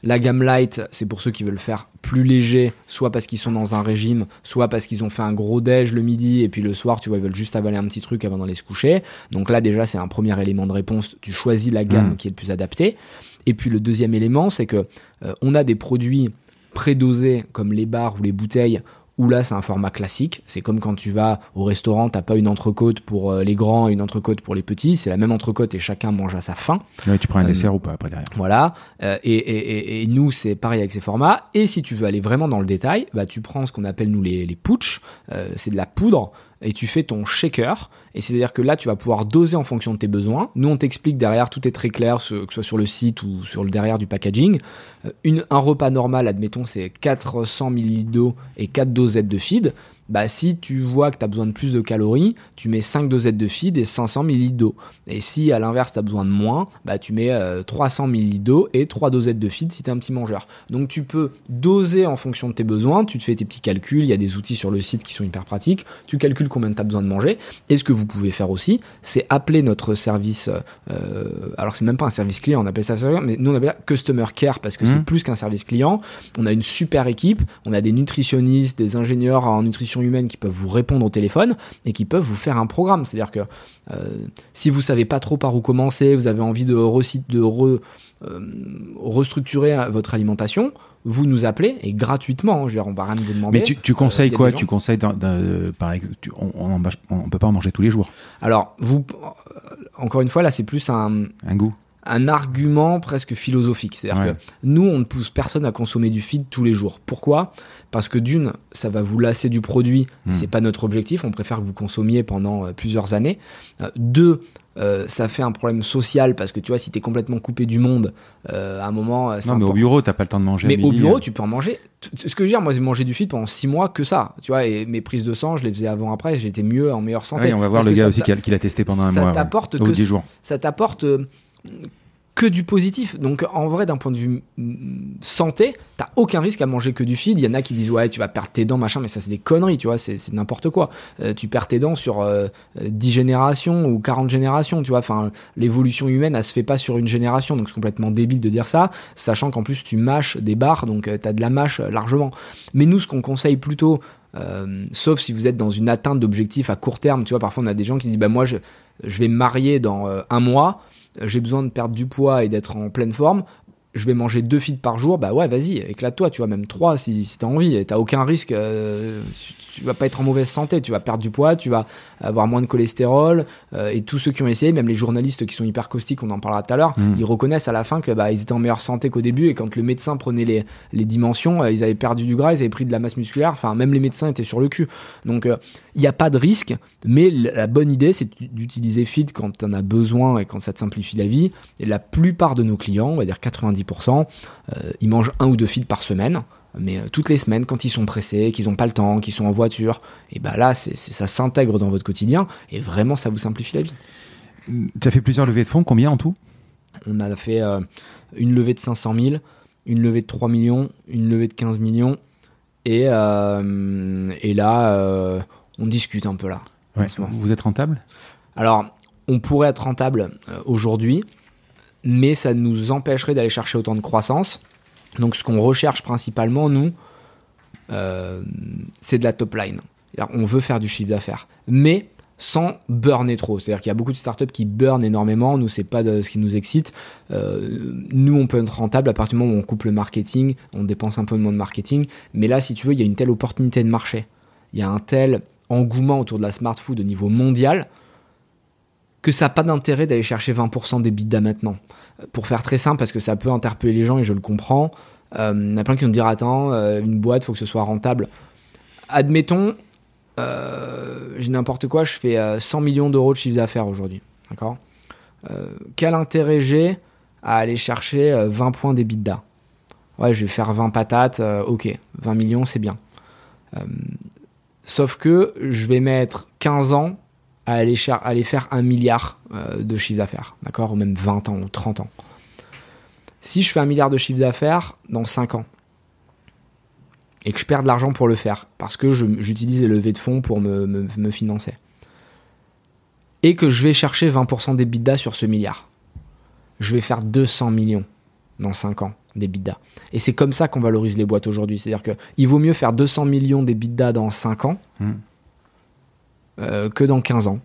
B: La gamme light, c'est pour ceux qui veulent faire plus léger, soit parce qu'ils sont dans un régime, soit parce qu'ils ont fait un gros déj le midi et puis le soir, tu vois, ils veulent juste avaler un petit truc avant d'aller se coucher. Donc là, déjà, c'est un premier élément de réponse. Tu choisis la gamme mmh. qui est le plus adaptée. Et puis le deuxième élément, c'est que euh, on a des produits prédosés comme les bars ou les bouteilles où là c'est un format classique. C'est comme quand tu vas au restaurant, t'as pas une entrecôte pour euh, les grands et une entrecôte pour les petits. C'est la même entrecôte et chacun mange à sa faim.
A: tu prends un euh, dessert ou pas après derrière.
B: Voilà. Euh, et, nous c'est pareil avec ces formats. Et si tu veux aller vraiment dans le détail, bah tu prends ce qu'on appelle nous les, les c'est de la poudre et tu fais ton shaker. Et c'est-à-dire que là, tu vas pouvoir doser en fonction de tes besoins. Nous, on t'explique derrière, tout est très clair, que ce soit sur le site ou sur le derrière du packaging. Euh, un repas normal, admettons, c'est 400 ml d'eau et 4 dosettes de feed bah, si tu vois que tu as besoin de plus de calories, tu mets 5 dosettes de feed et 500 ml d'eau. Et si à l'inverse tu as besoin de moins, bah, tu mets 300 euh, ml d'eau et 3 dosettes de feed si tu es un petit mangeur. Donc tu peux doser en fonction de tes besoins, tu te fais tes petits calculs, il y a des outils sur le site qui sont hyper pratiques, tu calcules combien tu as besoin de manger. Et ce que vous pouvez faire aussi, c'est appeler notre service, euh, alors c'est même pas un service client, on appelle ça service, mais nous on appelle ça Customer Care parce que c'est mmh. plus qu'un service client. On a une super équipe, on a des nutritionnistes, des ingénieurs en nutrition humaines qui peuvent vous répondre au téléphone et qui peuvent vous faire un programme. C'est-à-dire que euh, si vous savez pas trop par où commencer, vous avez envie de, de re, euh, restructurer votre alimentation, vous nous appelez et gratuitement. Hein, je veux dire, on va rien vous demander.
A: Mais tu, euh, conseilles quoi Tu conseilles, par exemple, on, on, peut pas en manger tous les jours.
B: Alors, vous, encore une fois, là, c'est plus un,
A: un goût
B: un argument presque philosophique. C'est-à-dire que nous, on ne pousse personne à consommer du feed tous les jours. Pourquoi? Parce que d'une, ça va vous lasser du produit, hmm. c'est pas notre objectif, on préfère que vous consommiez pendant euh, plusieurs années. Euh, deux, euh, ça fait un problème social parce que tu vois, si tu es complètement coupé du monde, à un moment.
A: non, mais au bureau, t'as pas le temps de manger.
B: Mais au bureau, tu peux en manger. Ce que je veux dire, moi, j'ai mangé du feed pendant six mois que ça. Tu vois, et mes prises de sang, je les faisais avant-après, j'étais mieux, en meilleure santé.
A: on va voir le gars aussi qui l'a testé pendant un mois.
B: T'apporte que, jours. Ça t'apporte que du positif. Donc en vrai, d'un point de vue mm, santé, t'as aucun risque à manger que du feed. Il y en a qui disent ouais, tu vas perdre tes dents, machin, mais ça c'est des conneries, tu vois, c'est n'importe quoi. Euh, tu perds tes dents sur 10 euh, générations ou 40 générations, tu vois. Enfin, l'évolution humaine, elle se fait pas sur une génération, donc c'est complètement débile de dire ça, sachant qu'en plus tu mâches des barres, donc euh, t'as de la mâche largement. Mais nous, ce qu'on conseille plutôt, sauf si vous êtes dans une atteinte d'objectifs à court terme, tu vois, parfois on a des gens qui disent bah moi je vais me marier dans un mois j'ai besoin de perdre du poids et d'être en pleine forme, je vais manger deux feeds par jour, bah ouais, vas-y, éclate-toi, tu vois, même trois si, si t'as envie, et t'as aucun risque, euh, tu, vas pas être en mauvaise santé, tu vas perdre du poids, tu vas avoir moins de cholestérol, euh, et tous ceux qui ont essayé, même les journalistes qui sont hyper caustiques, on en parlera tout à l'heure, mm. ils reconnaissent à la fin que bah, ils étaient en meilleure santé qu'au début, et quand le médecin prenait les, les dimensions, euh, ils avaient perdu du gras, ils avaient pris de la masse musculaire, enfin, même les médecins étaient sur le cul. Donc, il n'y a pas de risque, mais la bonne idée, c'est d'utiliser Feed quand en as besoin et quand ça te simplifie la vie, et la plupart de nos clients, on va dire 90%, euh, ils mangent un ou deux feeds par semaine. Mais euh, toutes les semaines, quand ils sont pressés, qu'ils n'ont pas le temps, qu'ils sont en voiture, et bah là, ça s'intègre dans votre quotidien et vraiment, ça vous simplifie la vie.
A: Tu as fait plusieurs levées de fonds, combien en tout?
B: On a fait euh, une levée de 500 000, une levée de 3 millions, une levée de 15 millions, et, et là, on discute un peu là.
A: vous êtes rentable?
B: Alors, on pourrait être rentable aujourd'hui mais ça nous empêcherait d'aller chercher autant de croissance. Donc ce qu'on recherche principalement, nous, euh, c'est de la top line. On veut faire du chiffre d'affaires, mais sans burner trop. C'est-à-dire qu'il y a beaucoup de startups qui burnent énormément. Nous, c'est pas de ce qui nous excite. Euh, nous, on peut être rentable à partir du moment où on coupe le marketing, on dépense un peu moins de marketing. Mais là, si tu veux, il y a une telle opportunité de marché. Il y a un tel engouement autour de la smart food au niveau mondial que ça n'a pas d'intérêt d'aller chercher 20% des bidas maintenant. Pour faire très simple, parce que ça peut interpeller les gens et je le comprends, euh, il y en a plein qui vont dire Attends, euh, une boîte, faut que ce soit rentable. Admettons, euh, j'ai n'importe quoi, je fais 100 millions d'euros de chiffre d'affaires aujourd'hui. D'accord? Quel intérêt j'ai à aller chercher 20 points d'EBITDA Ouais, je vais faire 20 patates, ok, 20 millions, c'est bien. Sauf que je vais mettre 15 ans à aller, faire un milliard euh, de chiffre d'affaires, d'accord Ou même 20 ans ou 30 ans. Si je fais un milliard de chiffre d'affaires dans 5 ans, et que je perds de l'argent pour le faire, parce que j'utilise les levées de fonds pour me, me, financer, et que je vais chercher 20% des bidas sur ce milliard, je vais faire 200 millions dans 5 ans des bidas. Et c'est comme ça qu'on valorise les boîtes aujourd'hui. C'est-à-dire qu'il vaut mieux faire 200 millions des bidas dans 5 ans hmm. euh, que dans 15 ans.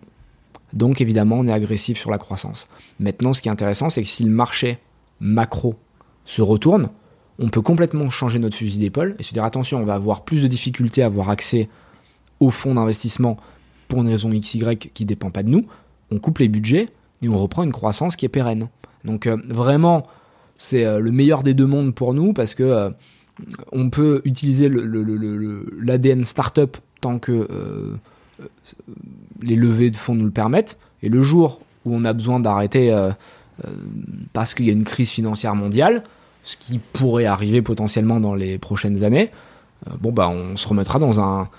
B: Donc évidemment, on est agressif sur la croissance. Maintenant, ce qui est intéressant, c'est que si le marché macro se retourne, on peut complètement changer notre fusil d'épaule et se dire attention, on va avoir plus de difficultés à avoir accès aux fonds d'investissement pour une raison XY qui ne dépend pas de nous. On coupe les budgets et on reprend une croissance qui est pérenne. Donc euh, vraiment, c'est euh, le meilleur des deux mondes pour nous parce que euh, on peut utiliser l'ADN startup tant que les levées de fonds nous le permettent. Et le jour où on a besoin d'arrêter parce qu'il y a une crise financière mondiale, ce qui pourrait arriver potentiellement dans les prochaines années, euh, bon bah on se remettra dans un,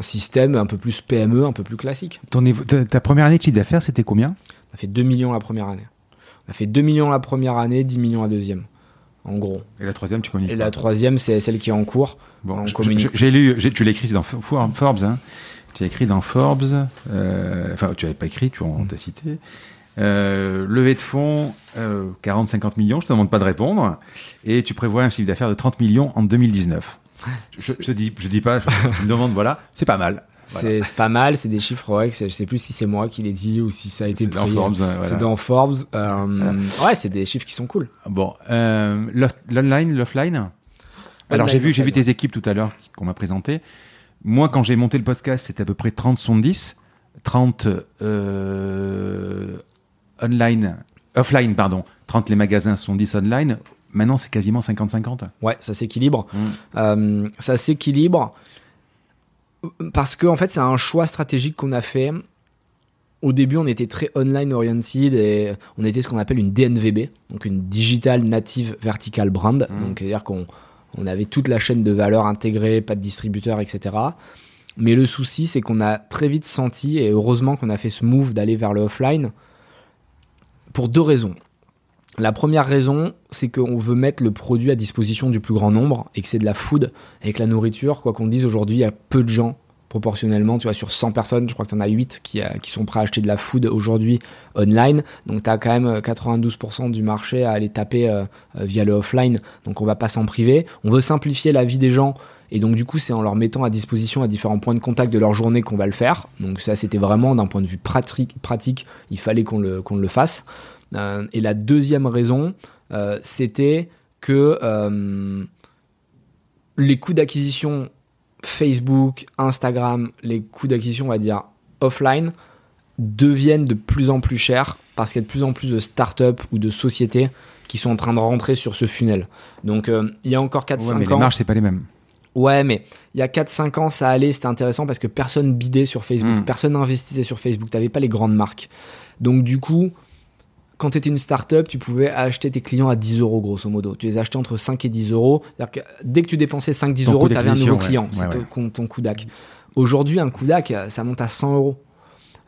B: système un peu plus PME, un peu plus classique.
A: Ton, ta, première année de chiffre d'affaires, c'était combien?
B: On a fait 2 millions la première année. On a fait 2 millions la première année, 10 millions la deuxième. En gros.
A: Et la troisième, tu connais
B: Et la troisième, c'est celle qui est en cours.
A: Bon, j'ai lu, tu l'as écrit dans Forbes, hein. Tu as écrit dans Forbes, euh, enfin, tu n'avais pas écrit, tu en as cité. Euh, levée de fonds, 40-50 euh, millions, je te demande pas de répondre. Et tu prévois un chiffre d'affaires de 30 millions en 2019. Je, je, dis, je dis pas, je, me demande, voilà, c'est pas mal.
B: C'est pas mal, c'est des chiffres, ouais, je sais plus si c'est moi qui l'ai dit ou si ça a été
A: dans Forbes.
B: C'est dans Forbes. Euh, ouais, c'est des chiffres qui sont cool.
A: Bon, l'online, l'offline? Alors j'ai vu, j'ai vu tes équipes tout à l'heure qu'on m'a présenté. Moi, quand j'ai monté le podcast, c'était à peu près 30-70. 30 euh, online, offline, pardon. 30 les magasins sont 10 online. Maintenant, c'est quasiment 50-50.
B: Ouais, ça s'équilibre. Mm. Euh, ça s'équilibre parce que en fait, c'est un choix stratégique qu'on a fait. Au début, on était très online oriented et on était ce qu'on appelle une DNVB, donc une Digital Native Vertical Brand. Mm. Donc, c'est-à-dire qu'on on avait toute la chaîne de valeur intégrée, pas de distributeur, etc. Mais le souci, c'est qu'on a très vite senti, et heureusement qu'on a fait ce move d'aller vers le offline, pour deux raisons. La première raison, c'est qu'on veut mettre le produit à disposition du plus grand nombre et que c'est de la food avec la nourriture. Quoi qu'on dise aujourd'hui, il y a peu de gens proportionnellement. Tu vois, sur 100 personnes, je crois que tu en as 8 qui, euh, qui, sont prêts à acheter de la food aujourd'hui online. Donc tu as quand même 92% du marché à aller taper euh, euh, via le offline. Donc on va pas s'en priver. On veut simplifier la vie des gens. Et donc du coup, c'est en leur mettant à disposition à différents points de contact de leur journée qu'on va le faire. Donc ça, c'était vraiment d'un point de vue pratique, il fallait qu'on le fasse. Euh, et la deuxième raison, euh, c'était que euh, les coûts d'acquisition Facebook, Instagram, les coûts d'acquisition, on va dire, offline, deviennent de plus en plus chers parce qu'il y a de plus en plus de startups ou de sociétés qui sont en train de rentrer sur ce funnel. Donc il y a encore 4-5 ans.
A: Mais les marges, c'est pas les mêmes.
B: Ouais, mais il y a 4-5 ans, ça allait, c'était intéressant parce que personne bidait sur Facebook, hmm. personne n'investissait sur Facebook, tu n'avais pas les grandes marques. Donc du coup, quand tu étais une startup, tu pouvais acheter tes clients à 10 euros, grosso modo. Tu les achetais entre 5 et 10 euros. Que dès que tu dépensais 5-10 euros, tu avais un nouveau client. C'était ton, coup d'ac. Aujourd'hui, un coup d'ac, ça monte à 100 euros.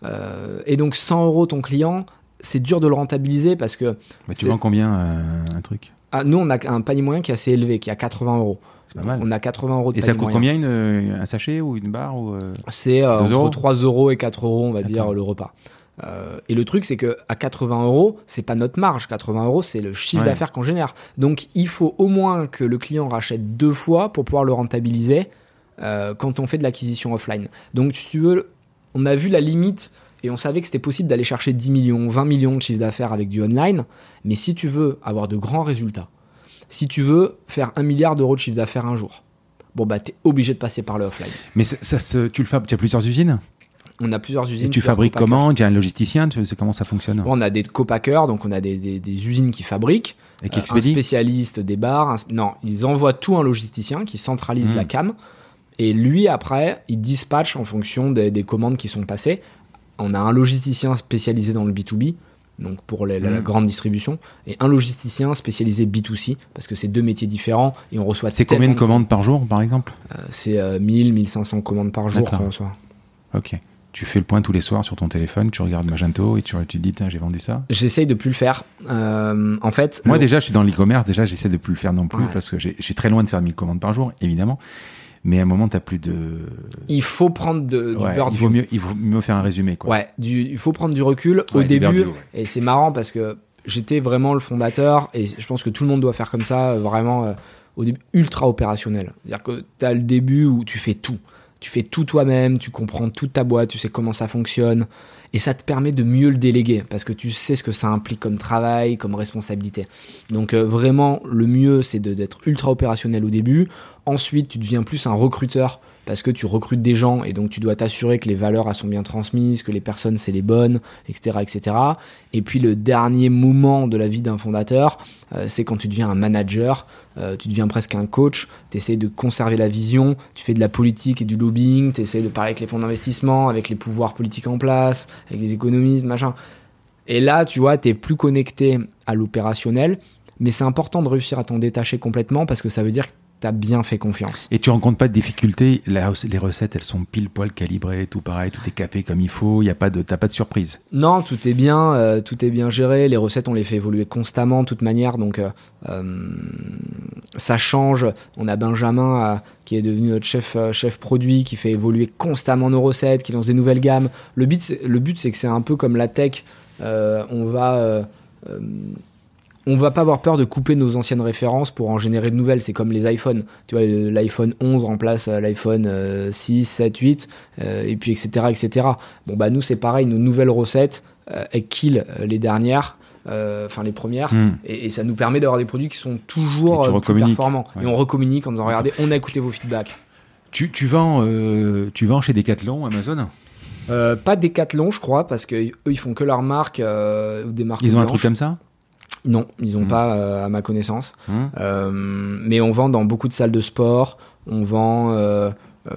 B: Euh, et donc, 100 euros ton client, c'est dur de le rentabiliser parce que.
A: Mais tu vends combien euh, un truc?
B: Ah, Nous, on a un panier moyen qui est assez élevé, qui est à 80 euros.
A: Pas mal.
B: On a 80 euros de
A: Et ça coûte combien un sachet ou une barre euh,
B: C'est entre 3 euros et 4 euros, on va dire, le repas. Euh, et le truc, c'est que à 80 euros, c'est pas notre marge. 80 euros, c'est le chiffre d'affaires qu'on génère. Donc, il faut au moins que le client rachète deux fois pour pouvoir le rentabiliser euh, quand on fait de l'acquisition offline. Donc, si tu veux, on a vu la limite et on savait que c'était possible d'aller chercher 10 millions, 20 millions de chiffre d'affaires avec du online. Mais si tu veux avoir de grands résultats, si tu veux faire un milliard d'euros de chiffre d'affaires un jour, bon bah t'es obligé de passer par le offline.
A: Mais ça, tu le fais, tu as plusieurs usines?
B: On a plusieurs usines.
A: Et tu fabriques comment Tu as un logisticien tu sais Comment ça fonctionne
B: On a des copackers, donc on a des, usines qui fabriquent.
A: Et qui
B: euh, un spécialiste des bars. Non, ils envoient tout à un logisticien qui centralise hmm. la cam. Et lui, après, il dispatche en fonction des, commandes qui sont passées. On a un logisticien spécialisé dans le B2B, donc pour la, hmm. grande distribution, et un logisticien spécialisé B2C, parce que c'est deux métiers différents et on reçoit.
A: C'est combien de commandes par jour, par exemple?
B: Euh, C'est 1000, euh, 1500 commandes par jour qu'on reçoit.
A: Ok tu fais le point tous les soirs sur ton téléphone, tu regardes Magento et tu, tu te dis, j'ai vendu ça
B: J'essaye de plus le faire. Euh, en fait.
A: Moi, déjà, je suis dans l'e-commerce, déjà, j'essaie de plus le faire non plus parce que je suis très loin de faire 1000 commandes par jour, évidemment. Mais à un moment, tu n'as plus de.
B: Il faut prendre de, du
A: il, vaut mieux, il vaut mieux faire un résumé. Quoi.
B: Ouais, il faut prendre du recul au début. et c'est marrant parce que j'étais vraiment le fondateur et je pense que tout le monde doit faire comme ça, vraiment euh, au début ultra opérationnel. C'est-à-dire que tu as le début où tu fais tout. Tu fais tout toi-même, tu comprends toute ta boîte, tu sais comment ça fonctionne. Et ça te permet de mieux le déléguer parce que tu sais ce que ça implique comme travail, comme responsabilité. Donc euh, vraiment, le mieux, c'est d'être ultra opérationnel au début. Ensuite, tu deviens plus un recruteur parce que tu recrutes des gens et donc tu dois t'assurer que les valeurs sont bien transmises, que les personnes c'est les bonnes, etc., etc. Et puis le dernier moment de la vie d'un fondateur, euh, c'est quand tu deviens un manager, euh, tu deviens presque un coach, tu essaies de conserver la vision, tu fais de la politique et du lobbying, tu essaies de parler avec les fonds d'investissement, avec les pouvoirs politiques en place, avec les économistes, machin. Et là, tu vois, tu es plus connecté à l'opérationnel, mais c'est important de réussir à t'en détacher complètement parce que ça veut dire que t'as bien fait confiance.
A: Et tu rencontres pas de difficultés Les recettes, elles sont pile poil calibrées, tout pareil, tout est capé comme il faut. Y a pas de, t'as pas de surprise.
B: Non, tout est bien, euh, tout est bien géré. Les recettes, on les fait évoluer constamment, de toute manière. Donc euh, euh, ça change. On a Benjamin qui est devenu notre chef chef produit, qui fait évoluer constamment nos recettes, qui lance des nouvelles gammes. Le but, le but, c'est que c'est un peu comme la tech. on va on va pas avoir peur de couper nos anciennes références pour en générer de nouvelles. C'est comme les iPhones. Tu vois, l'iPhone 11 remplace euh, l'iPhone 6, 7, 8, et puis etc., etc. Bon, bah nous, c'est pareil, nos nouvelles recettes, euh, elles kill euh, les dernières. enfin les premières, hmm. et, ça nous permet d'avoir des produits qui sont toujours plus performants. Et on recommunique en disant regardez, on a écouté vos feedbacks.
A: Tu, tu vends, tu vends chez Decathlon, Amazon?
B: Pas Decathlon, je crois, parce qu'eux ils font que leurs marques ou des marques.
A: Ils ont un truc comme ça?
B: Non, ils n'ont hmm. pas euh, à ma connaissance. Hmm. Euh, mais on vend dans beaucoup de salles de sport, on vend euh,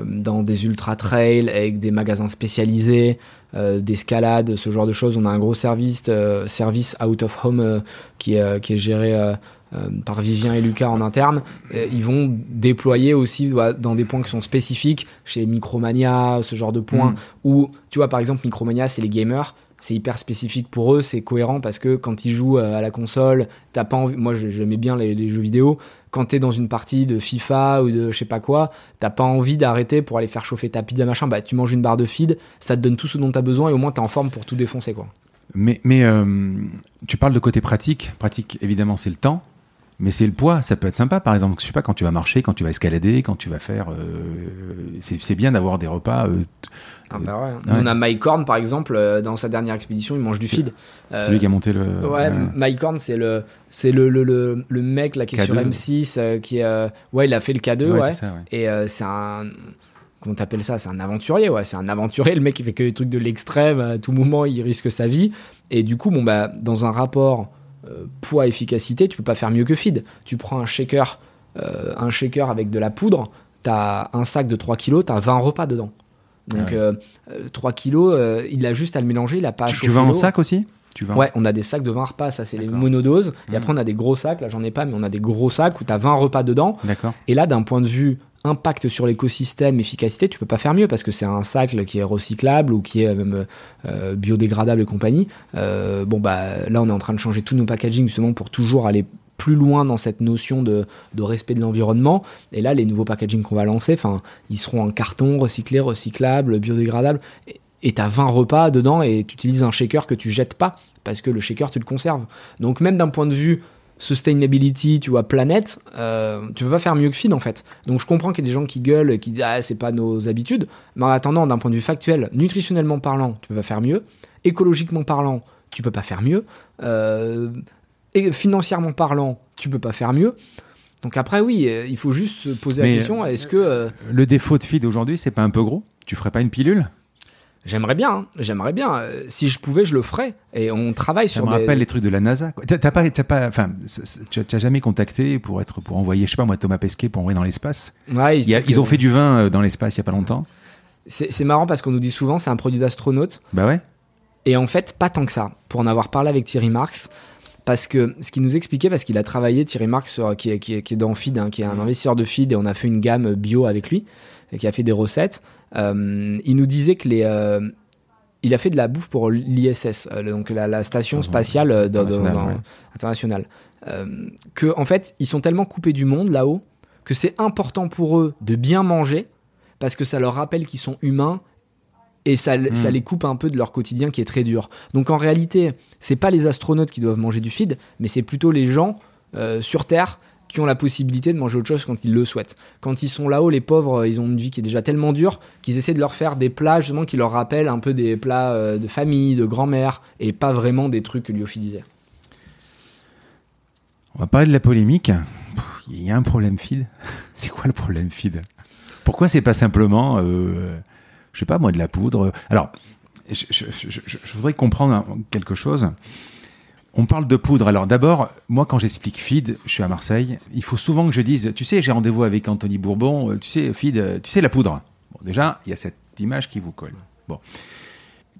B: dans des ultra trails avec des magasins spécialisés, d'escalade, ce genre de choses. On a un gros service, service out of home qui, est, qui est géré par Vivien et Lucas en interne. ils vont déployer aussi dans des points qui sont spécifiques, chez Micromania, ce genre de points, hmm. où, tu vois, par exemple, Micromania, c'est les gamers c'est hyper spécifique pour eux, c'est cohérent parce que quand ils jouent euh, à la console, t'as pas. Moi, j'aimais bien les, jeux vidéo. Quand t'es dans une partie de FIFA ou de je sais pas quoi, t'as pas envie d'arrêter pour aller faire chauffer ta pizza machin. Bah, tu manges une barre de feed, ça te donne tout ce dont t'as besoin et au moins t'es en forme pour tout défoncer quoi.
A: Mais, mais euh, tu parles de côté pratique. Pratique, évidemment, c'est le temps. Mais c'est le poids, ça peut être sympa. Par exemple, je sais pas, quand tu vas marcher, quand tu vas escalader, quand tu vas faire. Euh, c'est bien d'avoir des repas
B: ah bah ouais. On a Mike Horn par exemple euh, dans sa dernière expédition, il mange du feed.
A: Euh, celui qui a monté le.
B: Ouais, Mike Horn c'est le c'est le, le, le, mec là qui est sur M6 euh, qui est ouais il a fait le K2 ouais, et c'est un comment t'appelles ça? C'est un aventurier, ouais. C'est un aventurier. Le mec, il fait que des trucs de l'extrême. À tout moment, il risque sa vie. Et du coup, bon, bah, dans un rapport poids-efficacité, tu peux pas faire mieux que feed. Tu prends un shaker, un shaker avec de la poudre, t'as un sac de 3 kilos, t'as 20 repas dedans. Donc 3 euh, euh, kilos, euh, il a juste à le mélanger, il a pas
A: Tu, tu vas en sac aussi? Tu vas
B: Ouais, on a des sacs de 20 repas, ça c'est les monodoses. Et après on a des gros sacs, là j'en ai pas, mais on a des gros sacs où tu as 20 repas dedans.
A: D'accord.
B: Et là, d'un point de vue impact sur l'écosystème, efficacité, tu peux pas faire mieux parce que c'est un sac qui est recyclable ou qui est même biodégradable et compagnie. bon bah là on est en train de changer tous nos packaging justement pour toujours aller plus loin dans cette notion de, respect de l'environnement. Et là, les nouveaux packaging qu'on va lancer, ils seront en carton, recyclé, recyclable, biodégradable. Et tu as 20 repas dedans et tu utilises un shaker que tu jettes pas parce que le shaker, tu le conserves. Donc, même d'un point de vue sustainability, tu vois, planète, euh, tu peux pas faire mieux que feed en fait. Donc je comprends qu'il y a des gens qui gueulent, qui disent ah c'est pas nos habitudes, mais en attendant, d'un point de vue factuel, nutritionnellement parlant, tu peux pas faire mieux, écologiquement parlant, tu peux pas faire mieux, euh, et financièrement parlant, tu peux pas faire mieux. Donc après, oui, il faut juste se poser la question est-ce que. Euh,
A: le défaut de feed aujourd'hui, c'est pas un peu gros? Tu ferais pas une pilule?
B: J'aimerais bien, hein. j'aimerais bien. Euh, si je pouvais, je le ferais. Et on travaille sur.
A: Ça me rappelle les trucs de la NASA. T'as pas, pas, enfin, tu n'as jamais contacté pour être, pour envoyer, je sais pas moi, Thomas Pesquet pour envoyer dans l'espace?
B: Ouais,
A: ils, ont fait du vin dans l'espace il y a pas longtemps.
B: C'est marrant parce qu'on nous dit souvent c'est un produit d'astronaute.
A: Bah ouais.
B: Et en fait, pas tant que ça. Pour en avoir parlé avec Thierry Marx, parce que ce qu'il nous expliquait, parce qu'il a travaillé, Thierry Marx, qui, est, qui, est, dans Feed, hein, qui est un investisseur de Feed, et on a fait une gamme bio avec lui, qui a fait des recettes. Euh, il nous disait que les, euh, il a fait de la bouffe pour l'ISS, donc la, station spatiale internationale. que en fait, ils sont tellement coupés du monde là-haut que c'est important pour eux de bien manger parce que ça leur rappelle qu'ils sont humains et ça, ça, hmm. les coupe un peu de leur quotidien qui est très dur. Donc en réalité, c'est pas les astronautes qui doivent manger du feed, mais c'est plutôt les gens euh, sur Terre qui ont la possibilité de manger autre chose quand ils le souhaitent. Quand ils sont là-haut, les pauvres, ils ont une vie qui est déjà tellement dure qu'ils essaient de leur faire des plats justement qui leur rappellent un peu des plats euh, de famille, de grand-mère, et pas vraiment des trucs disait.
A: On va parler de la polémique. Il y a un problème feed. C'est quoi le problème feed? Pourquoi c'est pas simplement euh, je sais pas moi, de la poudre? Alors, je, voudrais comprendre quelque chose. On parle de poudre. Alors d'abord, moi quand j'explique feed, je suis à Marseille, il faut souvent que je dise, tu sais, j'ai rendez-vous avec Anthony Bourbon, euh, tu sais, feed, euh, tu sais la poudre. Bon, déjà, il y a cette image qui vous colle. Bon.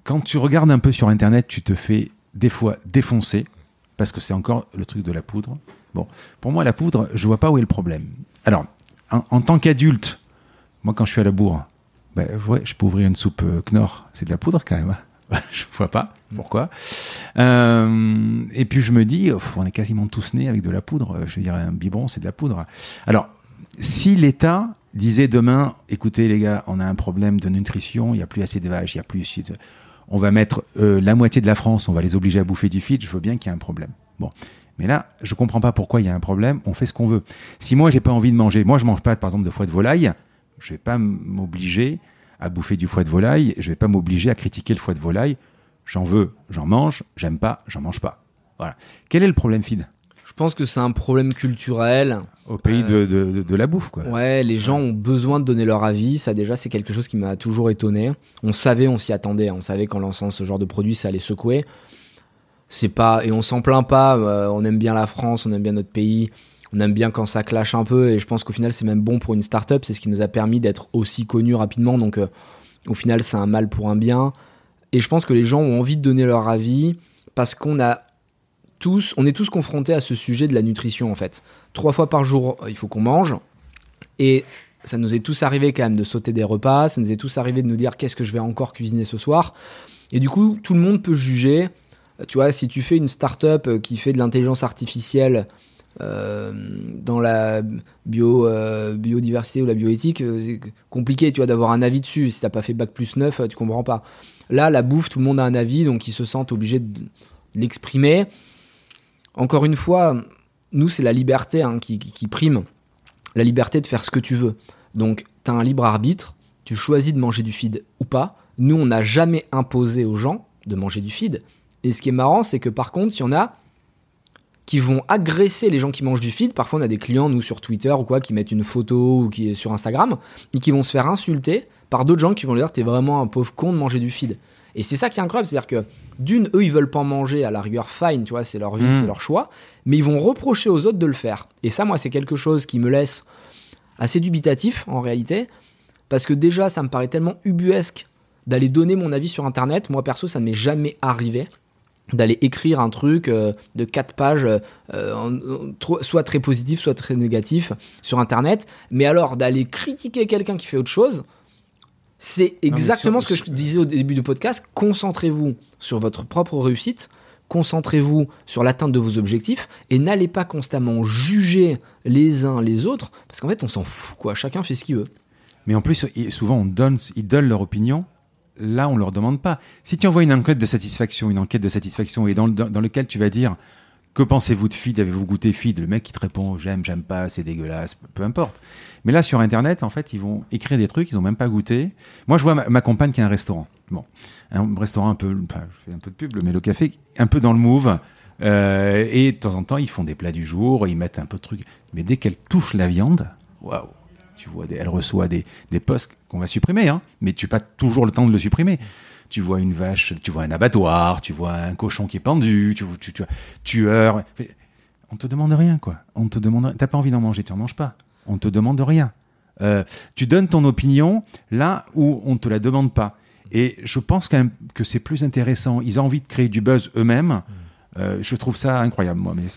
A: Quand tu regardes un peu sur Internet, tu te fais des fois défoncer, parce que c'est encore le truc de la poudre. Bon, pour moi, la poudre, je vois pas où est le problème. Alors, en, en tant qu'adulte, moi quand je suis à la bourre, ben, ouais, je peux ouvrir une soupe euh, Knorr. C'est de la poudre quand même. Hein. je vois pas pourquoi? Euh, et puis je me dis, on est quasiment tous nés avec de la poudre. Je veux dire, un biberon, c'est de la poudre. Alors, si l'État disait demain, écoutez les gars, on a un problème de nutrition, il n'y a plus assez de vaches, il y a plus, on va mettre euh, la moitié de la France, on va les obliger à bouffer du feed. Je veux bien qu'il y ait un problème. Bon, mais là, je comprends pas pourquoi il y a un problème. On fait ce qu'on veut. Si moi j'ai pas envie de manger, moi je mange pas par exemple de foie de volaille je vais pas m'obliger à bouffer du foie de volaille. Je vais pas m'obliger à critiquer le foie de volaille. J'en veux, j'en mange. J'aime pas, j'en mange pas. Voilà. Quel est le problème, Fid?
B: Je pense que c'est un problème culturel.
A: Au pays de, de, la bouffe, quoi.
B: Ouais, les gens ont besoin de donner leur avis. Ça, déjà, c'est quelque chose qui m'a toujours étonné. On savait, on s'y attendait. On savait qu'en lançant ce genre de produit, ça allait secouer. C'est pas et on s'en plaint pas. Euh, on aime bien la France, on aime bien notre pays on aime bien quand ça clash un peu et je pense qu'au final c'est même bon pour une startup, c'est ce qui nous a permis d'être aussi connus rapidement. Donc euh, au final c'est un mal pour un bien. Et je pense que les gens ont envie de donner leur avis parce qu'on a tous, on est tous confrontés à ce sujet de la nutrition en fait. Trois fois par jour il faut qu'on mange. Et ça nous est tous arrivé quand même de sauter des repas, ça nous est tous arrivé de nous dire qu'est-ce que je vais encore cuisiner ce soir? Et du coup tout le monde peut juger. Tu vois, si tu fais une startup qui fait de l'intelligence artificielle euh, dans la bio, euh, biodiversité ou la bioéthique, euh, c'est compliqué tu vois, d'avoir un avis dessus. Si t'as pas fait bac plus 9, tu comprends pas. Là, la bouffe, tout le monde a un avis, donc ils se sentent obligés de l'exprimer. Encore une fois, nous, c'est la liberté hein, qui, prime. La liberté de faire ce que tu veux. Donc, tu as un libre arbitre, tu choisis de manger du feed ou pas. Nous, on n'a jamais imposé aux gens de manger du feed. Et ce qui est marrant, c'est que par contre, il y en a qui vont agresser les gens qui mangent du feed. Parfois, on a des clients, nous, sur Twitter ou quoi, qui mettent une photo ou qui est sur Instagram, et qui vont se faire insulter par d'autres gens qui vont leur dire T'es vraiment un pauvre con de manger du feed. Et c'est ça qui est incroyable, c'est-à-dire que d'une, eux, ils veulent pas manger à la rigueur, fine, tu vois, c'est leur vie, mm. c'est leur choix, mais ils vont reprocher aux autres de le faire. Et ça, moi, c'est quelque chose qui me laisse assez dubitatif en réalité, parce que déjà, ça me paraît tellement ubuesque d'aller donner mon avis sur Internet. Moi, perso, ça ne m'est jamais arrivé d'aller écrire un truc euh, de 4 pages, euh, soit très positif, soit très négatif sur Internet. Mais alors d'aller critiquer quelqu'un qui fait autre chose, c'est exactement ce que je disais au début du podcast. Concentrez-vous sur votre propre réussite, concentrez-vous sur l'atteinte de vos objectifs et n'allez pas constamment juger les uns les autres, parce qu'en fait on s'en fout, quoi. Chacun fait ce qu'il veut.
A: Mais en plus, souvent on donne, ils donnent leur opinion là, on leur demande pas. Si tu envoies une enquête de satisfaction, une enquête de satisfaction, et dans, dans, lequel tu vas dire que pensez-vous de feed Avez-vous goûté feed Le mec qui te répond j'aime, j'aime pas, c'est dégueulasse, peu importe. Mais là, sur Internet, en fait, ils vont écrire des trucs, ils ont même pas goûté. Moi, je vois ma, compagne qui a un restaurant. Bon, un restaurant un peu, je fais un peu de pub, mais le café, un peu dans le move. Euh, et de temps en temps, ils font des plats du jour, ils mettent un peu de trucs. Mais dès qu'elle touche la viande, waouh tu vois, elle reçoit des, des postes qu'on va supprimer, hein, mais tu n'as pas toujours le temps de le supprimer. Tu vois une vache, tu vois un abattoir, tu vois un cochon qui est pendu, tu, tu, tu tueur. On te demande rien, quoi. On te demande, t'as pas envie d'en manger, tu n'en manges pas. On te demande rien. Euh, tu donnes ton opinion là où on te la demande pas. Et je pense quand même que c'est plus intéressant. Ils ont envie de créer du buzz eux-mêmes. Euh, je trouve ça incroyable, moi. Mais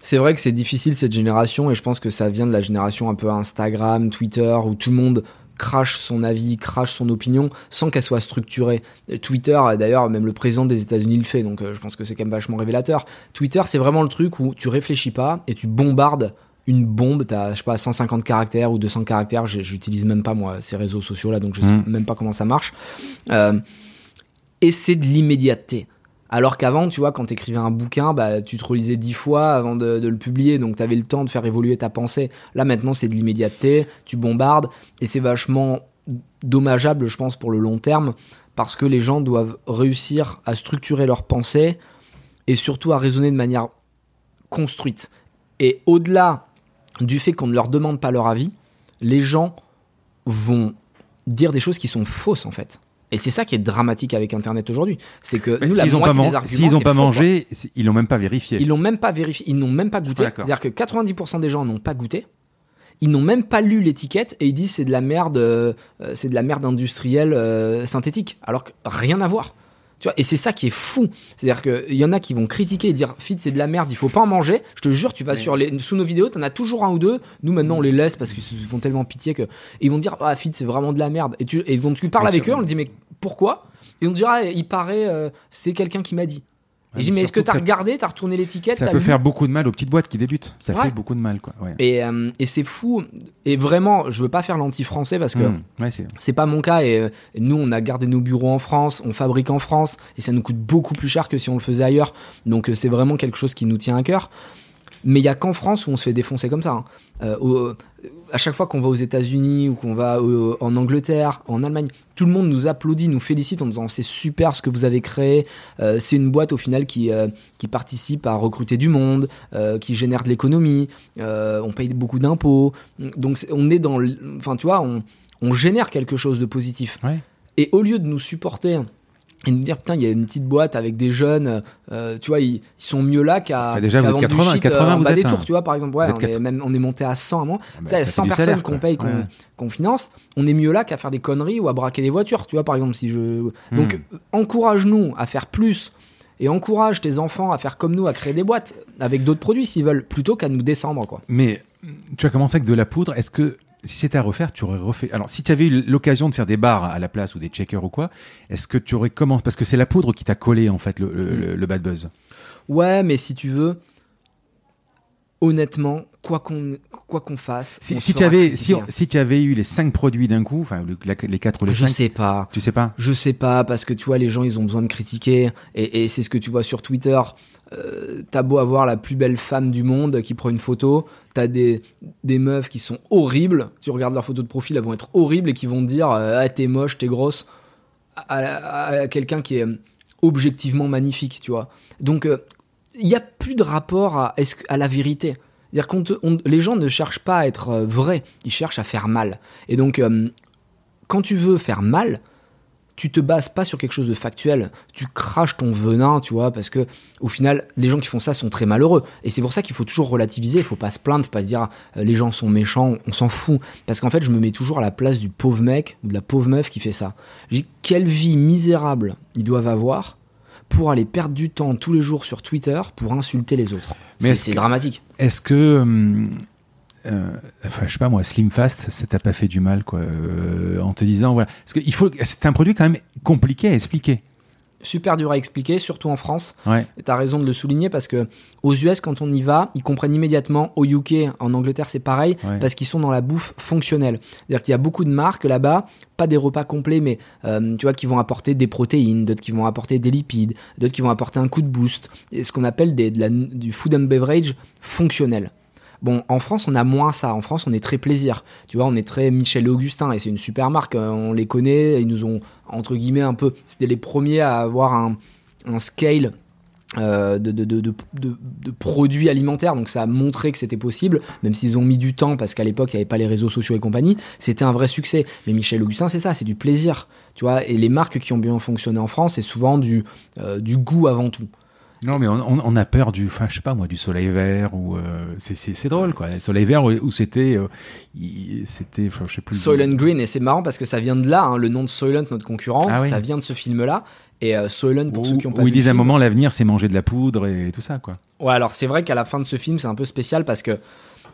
A: c'est
B: vrai que c'est difficile cette génération et je pense que ça vient de la génération un peu Instagram, Twitter où tout le monde crache son avis, crache son opinion sans qu'elle soit structurée. Twitter, d'ailleurs, même le président des États-Unis le fait, donc je pense que c'est quand même vachement révélateur. Twitter, c'est vraiment le truc où tu réfléchis pas et tu bombardes une bombe, t'as, je sais pas, 150 caractères ou 200 caractères, j'utilise même pas moi ces réseaux sociaux là, donc je sais mm. même pas comment ça marche. Euh, et c'est de l'immédiateté. Alors qu'avant, tu vois, quand tu écrivais un bouquin, bah, tu te relisais dix fois avant de, le publier, donc tu avais le temps de faire évoluer ta pensée. Là, maintenant, c'est de l'immédiateté, tu bombardes, et c'est vachement dommageable, je pense, pour le long terme, parce que les gens doivent réussir à structurer leur pensée et surtout à raisonner de manière construite. Et au-delà du fait qu'on ne leur demande pas leur avis, les gens vont dire des choses qui sont fausses en fait. Et c'est ça qui est dramatique avec Internet aujourd'hui. C'est que nous,
A: s'ils n'ont pas, mangé, ils l'ont même pas vérifié.
B: Ils l'ont même pas vérifié. Ils n'ont même pas goûté. C'est-à-dire que 90% des gens n'ont pas goûté. Ils n'ont même pas lu l'étiquette et ils disent c'est de la merde, euh, c'est de la merde industrielle euh, synthétique. Alors que rien à voir. Tu vois, et c'est ça qui est fou. C'est-à-dire qu'il y en a qui vont critiquer et dire Fit, c'est de la merde, il faut pas en manger. Je te jure, tu vas sur les, sous nos vidéos, t'en as toujours un ou deux. Nous, maintenant, on les laisse parce qu'ils se font tellement pitié que. ils vont dire Ah, Fit, c'est vraiment de la merde. Et, tu, et donc, tu parles avec eux, on leur dit Mais pourquoi? Et on te dira Il paraît, euh, c'est quelqu'un qui m'a dit je dis, mais est-ce que tu as regardé, tu as retourné l'étiquette
A: Ça peut faire beaucoup de mal aux petites boîtes qui débutent. Ça fait beaucoup de mal. Quoi.
B: Et, euh, et c'est fou. Et vraiment, je veux pas faire l'anti-français parce que mmh. c'est pas mon cas. Euh, et, nous, on a gardé nos bureaux en France, on fabrique en France, et ça nous coûte beaucoup plus cher que si on le faisait ailleurs. Donc, euh, c'est vraiment quelque chose qui nous tient à cœur. Mais il y a qu'en France où on se fait défoncer comme ça. Hein. Euh, à chaque fois qu'on va aux États-Unis ou qu'on va en Angleterre, en Allemagne, tout le monde nous applaudit, nous félicite en disant c'est super ce que vous avez créé. Euh, c'est une boîte au final qui, euh, qui participe à recruter du monde, qui génère de l'économie. on paye beaucoup d'impôts. Donc on est dans. Enfin, tu vois, on, on, génère quelque chose de positif. Et au lieu de nous supporter et nous dire putain il y a une petite boîte avec des jeunes euh, tu vois ils, sont mieux là qu'à
A: déjà vous êtes 80 shit, 80 euh, vous
B: des tours tu vois par exemple. Ouais, on, est même, on est monté à 100 à un moment. Ah bah, 100 personnes qu'on paye qu'on finance. On est mieux là qu'à faire des conneries ou à braquer des voitures tu vois par exemple si je donc hmm. encourage nous à faire plus et encourage tes enfants à faire comme nous à créer des boîtes avec d'autres produits s'ils veulent plutôt qu'à nous descendre quoi.
A: Mais tu as commencé avec de la poudre est-ce que si c'était à refaire, tu aurais refait. Alors, si tu avais eu l'occasion de faire des bars à la place ou des checkers ou quoi, est-ce que tu aurais commencé Parce que c'est la poudre qui t'a collé en fait le, mm. bad buzz.
B: Ouais, mais si tu veux, honnêtement, quoi qu'on quoi qu'on fasse.
A: Si, si tu avais si, si tu avais eu les cinq produits d'un coup, enfin les quatre ou les
B: je
A: cinq.
B: Je sais pas.
A: Tu sais pas?
B: Je sais pas parce que tu vois les gens ils ont besoin de critiquer et, et c'est ce que tu vois sur Twitter. Euh, t'as beau avoir la plus belle femme du monde qui prend une photo, t'as des, des meufs qui sont horribles, tu regardes leur photo de profil, elles vont être horribles et qui vont dire euh, Ah, t'es moche, t'es grosse, à, quelqu'un qui est objectivement magnifique, tu vois. Donc, il euh, n'y a plus de rapport à, à la vérité. dire les gens ne cherchent pas à être vrais, ils cherchent à faire mal. Et donc, quand tu veux faire mal, tu te bases pas sur quelque chose de factuel, tu craches ton venin, tu vois, parce que au final, les gens qui font ça sont très malheureux. Et c'est pour ça qu'il faut toujours relativiser, il faut pas se plaindre, faut pas se dire euh, les gens sont méchants, on s'en fout. Parce qu'en fait, je me mets toujours à la place du pauvre mec ou de la pauvre meuf qui fait ça. Dis quelle vie misérable ils doivent avoir pour aller perdre du temps tous les jours sur Twitter pour insulter les autres. Mais c'est dramatique.
A: Est-ce que hum, euh, enfin, je sais pas moi, Slim Fast, ça t'a pas fait du mal, quoi, euh, en te disant, voilà. Parce que faut, c'est un produit quand même compliqué à expliquer.
B: Super dur à expliquer, surtout en France. Ouais. Tu as raison de le souligner parce que aux US, quand on y va, ils comprennent immédiatement. Au UK, en Angleterre, c'est pareil, parce qu'ils sont dans la bouffe fonctionnelle. C'est-à-dire qu'il y a beaucoup de marques là-bas, pas des repas complets, mais euh, tu vois, qui vont apporter des protéines, d'autres qui vont apporter des lipides, d'autres qui vont apporter un coup de boost. Et ce qu'on appelle des, de la, du food and beverage fonctionnel. Bon, en France, on a moins ça. En France, on est très plaisir. Tu vois, on est très Michel Augustin et c'est une super marque. Euh, on les connaît. Ils nous ont, entre guillemets, un peu. C'était les premiers à avoir un, scale euh, de, produits alimentaires, donc ça a montré que c'était possible, même s'ils ont mis du temps parce qu'à l'époque il n'y avait pas les réseaux sociaux et compagnie, c'était un vrai succès. Mais Michel Augustin, c'est ça, c'est du plaisir, tu vois. Et les marques qui ont bien fonctionné en France, c'est souvent du, euh, du goût avant tout.
A: Non, mais on, a peur du, enfin, je sais pas moi, du soleil vert ou euh, c'est drôle quoi. Le soleil vert où, c'était, euh, c'était, je sais plus.
B: Soylent Green et c'est marrant parce que ça vient de là, hein, le nom de Soylent, notre concurrent, ah ça vient de ce film-là. Et euh, Soylent, pour ceux qui ont pas
A: où ils disent à un moment l'avenir c'est manger de la poudre et, tout ça quoi.
B: Ouais, alors c'est vrai qu'à la fin de ce film c'est un peu spécial parce que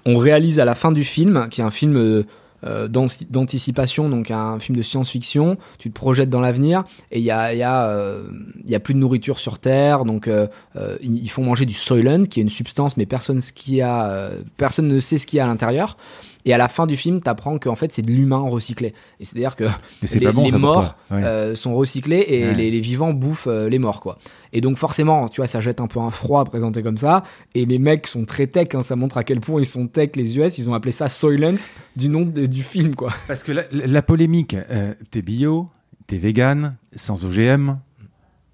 B: on réalise à la fin du film, qui est un film euh, d'anticipation, donc un film de science-fiction. Tu te projettes dans l'avenir et il y a, y, a, euh, y a plus de nourriture sur Terre, donc euh, ils font manger du Soylent, qui est une substance, mais personne, ce qui a, personne ne sait ce qu'il y a à l'intérieur. Et à la fin du film, tu apprends qu'en fait, c'est de l'humain recyclé. Et c'est-à-dire que les, morts sont recyclés et les, les, vivants bouffent les morts, quoi. Et donc forcément, tu vois, ça jette un peu un froid présenté comme ça. Et les mecs sont très tech, hein, ça montre à quel point ils sont tech, les US. Ils ont appelé ça Soylent du nom du film, quoi.
A: Parce que la, polémique, euh, t'es bio, t'es vegan, sans OGM.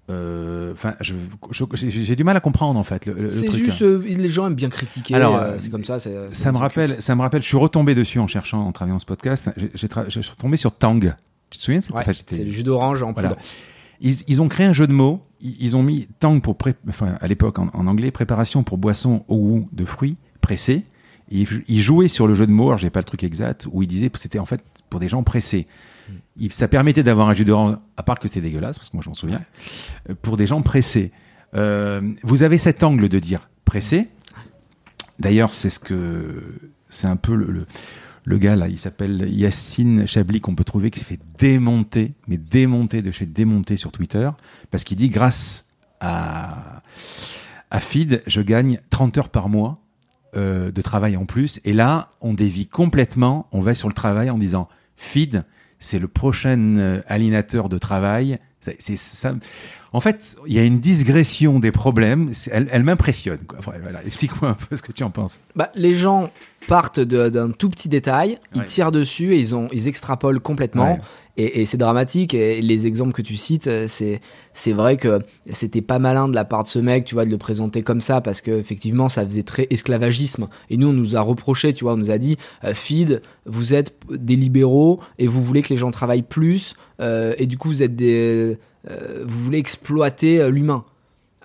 A: Euh, enfin, j'ai du mal à comprendre en fait.
B: C'est juste, euh, les gens aiment bien critiquer. Alors, c'est comme ça.
A: ça me rappelle, ça me rappelle. Je suis retombé dessus en cherchant, en travaillant ce podcast. J'ai retombé sur Tang. Tu te souviens
B: C'est le jus d'orange en poudre.
A: Ils, ont créé un jeu de mots. Ils, ont mis Tang pour, enfin, à l'époque en, anglais, préparation pour boisson au goût de fruits pressés. Ils, jouaient sur le jeu de mots, alors j'ai pas le truc exact, où ils disaient que c'était en fait pour des gens pressés. Hmm. ça permettait d'avoir un jus d'orange, à part que c'était dégueulasse, parce que moi je m'en souviens, pour des gens pressés. Euh, vous avez cet angle de dire pressé. D'ailleurs, c'est ce que c'est un peu le, le gars là, il s'appelle Yacine Chablis qu'on peut trouver qui s'est fait démonter, mais démonter de chez démonter sur Twitter, parce qu'il dit grâce à, à Feed, je gagne 30 heures par mois euh, de travail en plus. Et là, on dévie complètement, on va sur le travail en disant Feed, c'est le prochain euh, alienateur de travail. C'est ça. En fait, il y a une digression des problèmes. Elle, m'impressionne. Explique-moi un peu ce que tu en penses.
B: Bah, les gens partent d'un tout petit détail, ils tirent dessus et ils, ont, ils extrapolent complètement. Et, c'est dramatique. Et les exemples que tu cites, c'est c'est vrai que c'était pas malin de la part de ce mec, tu vois, de le présenter comme ça parce que effectivement, ça faisait très esclavagisme. Et nous, on nous a reproché, tu vois, on nous a dit, euh, feed, vous êtes des libéraux et vous voulez que les gens travaillent plus. Euh, et du coup, vous êtes des euh, vous voulez exploiter euh, l'humain.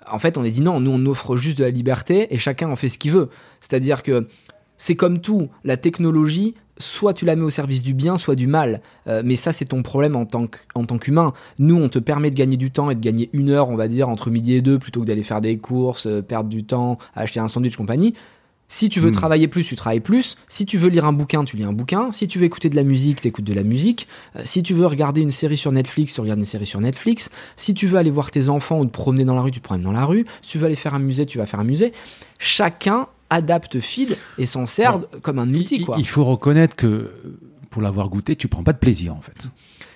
B: En fait, on a dit non, nous on offre juste de la liberté et chacun en fait ce qu'il veut. C'est-à-dire que c'est comme tout, la technologie, soit tu la mets au service du bien, soit du mal. Euh, mais ça, c'est ton problème en tant qu'humain. Nous, on te permet de gagner du temps et de gagner une heure, on va dire, entre midi et deux, plutôt que d'aller faire des courses, perdre du temps, acheter un sandwich, compagnie. Si tu veux hmm. travailler plus, tu travailles plus. Si tu veux lire un bouquin, tu lis un bouquin. Si tu veux écouter de la musique, tu écoutes de la musique. Euh, si tu veux regarder une série sur Netflix, tu regardes une série sur Netflix. Si tu veux aller voir tes enfants ou te promener dans la rue, tu te promènes dans la rue. Si tu veux aller faire un musée, tu vas faire un musée. Chacun adapte feed et s'en sert comme un outil. Quoi.
A: Il faut reconnaître que pour l'avoir goûté, tu prends pas de plaisir en fait.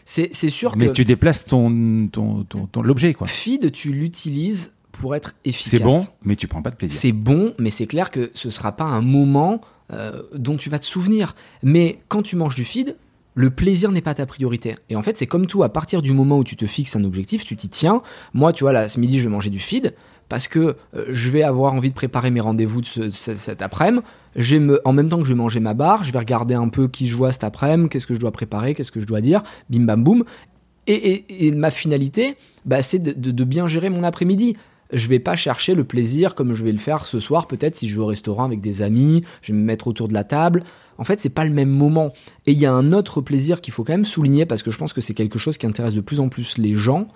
B: C'est sûr
A: Mais tu déplaces ton, ton, ton l'objet. quoi.
B: Feed, tu l'utilises pour être efficace.
A: C'est bon, mais tu prends pas de plaisir.
B: C'est bon, mais c'est clair que ce sera pas un moment euh, dont tu vas te souvenir. Mais quand tu manges du feed, le plaisir n'est pas ta priorité. Et en fait, c'est comme tout, à partir du moment où tu te fixes un objectif, tu t'y tiens. Moi, tu vois, là, ce midi, je vais manger du feed parce que euh, je vais avoir envie de préparer mes rendez-vous de cet après-midi. en même temps que je vais manger ma barre, je vais regarder un peu qui je vois cet après-midi, qu'est-ce que je dois préparer, qu'est-ce que je dois dire, bim bam boum. Et, ma finalité, bah, c'est de, bien gérer mon après-midi je vais pas chercher le plaisir comme je vais le faire ce soir, peut-être si je vais au restaurant avec des amis, je vais me mettre autour de la table. En fait, c'est pas le même moment. Et il y a un autre plaisir qu'il faut quand même souligner parce que je pense que c'est quelque chose qui intéresse de plus en plus les gens.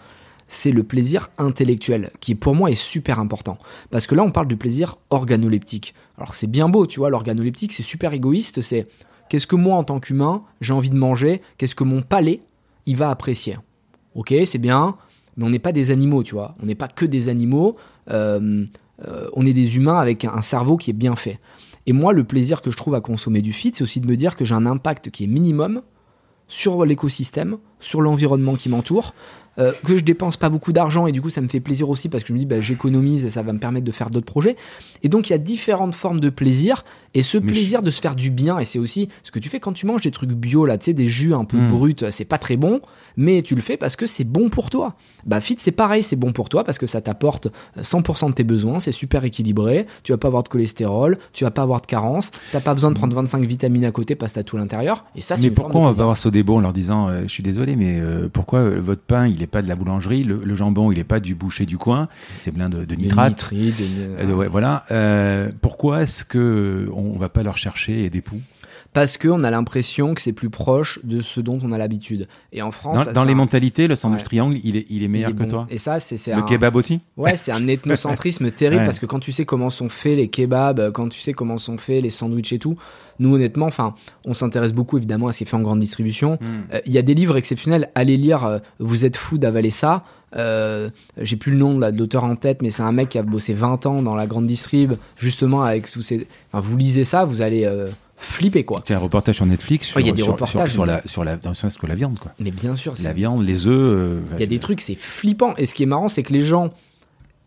B: C'est le plaisir intellectuel, qui pour moi est super important. Parce que là, on parle du plaisir organoleptique. Alors c'est bien beau, tu vois, l'organoleptique, c'est super égoïste, c'est qu'est-ce que moi, en tant qu'humain, j'ai envie de manger, qu'est-ce que mon palais, il va apprécier. Ok, c'est bien, mais on n'est pas des animaux, tu vois. On n'est pas que des animaux. Euh, euh, on est des humains avec un, cerveau qui est bien fait. Et moi, le plaisir que je trouve à consommer du feed, c'est aussi de me dire que j'ai un impact qui est minimum sur l'écosystème, sur l'environnement qui m'entoure, euh, que je dépense pas beaucoup d'argent et du coup ça me fait plaisir aussi parce que je me dis bah, j'économise et ça va me permettre de faire d'autres projets. Et donc il y a différentes formes de plaisir et ce plaisir de se faire du bien et c'est aussi ce que tu fais quand tu manges des trucs bio là, tu sais des jus un peu hmm. bruts, c'est pas très bon, mais tu le fais parce que c'est bon pour toi. Bah fit c'est pareil, c'est bon pour toi parce que ça t'apporte 100% de tes besoins, c'est super équilibré, tu vas pas avoir de cholestérol, tu vas pas avoir de carence, t'as pas besoin de prendre 25 vitamines à côté parce que t'as tout l'intérieur et ça
A: Mais pourquoi on va avoir ce débat en leur disant euh, je suis désolé mais euh, pourquoi euh, votre pain il est pas de la boulangerie, le, jambon il est pas du boucher du coin, c'est plein de, de nitrates.
B: Euh,
A: ouais, voilà. pourquoi est-ce que on va pas leur chercher des poux?
B: Parce qu'on a l'impression que c'est plus proche de ce dont on a l'habitude. Et en France,
A: dans, les mentalités, le sandwich triangle, il est, il est meilleur que toi?
B: Et ça, c'est
A: le kebab aussi?
B: Ouais, c'est un ethnocentrisme terrible parce que quand tu sais comment sont faits les kebabs, quand tu sais comment sont faits les sandwichs et tout, nous honnêtement, enfin, on s'intéresse beaucoup évidemment à ce qui est fait en grande distribution. Hmm. Euh, il y a des livres exceptionnels. Allez lire. Euh, vous êtes fou d'avaler ça. Euh, j'ai plus le nom de l'auteur en tête, mais c'est un mec qui a bossé 20 ans dans la grande distrib, justement avec tous ces. Enfin, vous lisez ça, vous allez flipper quoi.
A: C'est un reportage sur Netflix sur,
B: il y a des reportages
A: sur, la sur la dans que la viande quoi.
B: Mais bien sûr,
A: la viande, les œufs. Euh,
B: il y a des trucs, c'est flippant. Et ce qui est marrant, c'est que les gens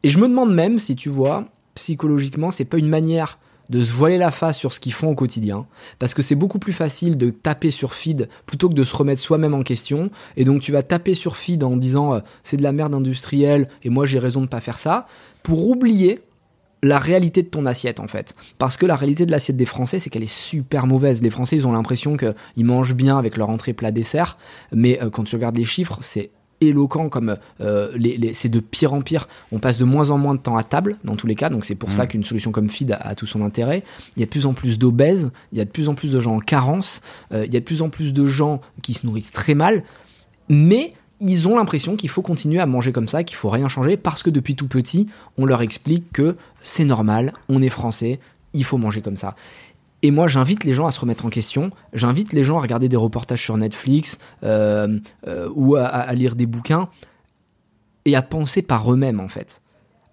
B: et je me demande même si tu vois psychologiquement, c'est pas une manière de se voiler la face sur ce qu'ils font au quotidien, parce que c'est beaucoup plus facile de taper sur feed plutôt que de se remettre soi-même en question, et donc tu vas taper sur feed en disant euh, c'est de la merde industrielle et moi j'ai raison de pas faire ça, pour oublier la réalité de ton assiette en fait. Parce que la réalité de l'assiette des Français, c'est qu'elle est super mauvaise. Les Français, ils ont l'impression qu'ils mangent bien avec leur entrée plat dessert, mais euh, quand tu regardes les chiffres, c'est éloquent comme euh, les, c'est de pire en pire. On passe de moins en moins de temps à table dans tous les cas, donc c'est pour ça mm. qu'une solution comme Feed a, tout son intérêt. Il y a de plus en plus d'obèses, il y a de plus en plus de gens en carence, euh, il y a de plus en plus de gens qui se nourrissent très mal, mais ils ont l'impression qu'il faut continuer à manger comme ça, qu'il faut rien changer, parce que depuis tout petit, on leur explique que c'est normal, on est français, il faut manger comme ça. Et moi, j'invite les gens à se remettre en question. J'invite les gens à regarder des reportages sur Netflix euh, euh, ou à, lire des bouquins et à penser par eux-mêmes, en fait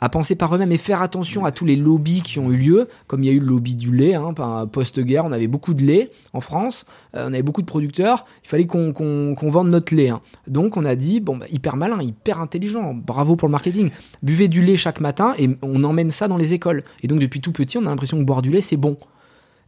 B: à penser par eux-mêmes et faire attention à tous les lobbies qui ont eu lieu, comme il y a eu le lobby du lait, hein, post-guerre, on avait beaucoup de lait en France, euh, on avait beaucoup de producteurs, il fallait qu'on vende notre lait. Hein. Donc on a dit, bon, bah, hyper malin, hyper intelligent, bravo pour le marketing, buvez du lait chaque matin et on emmène ça dans les écoles. Et donc depuis tout petit, on a l'impression que boire du lait, c'est bon.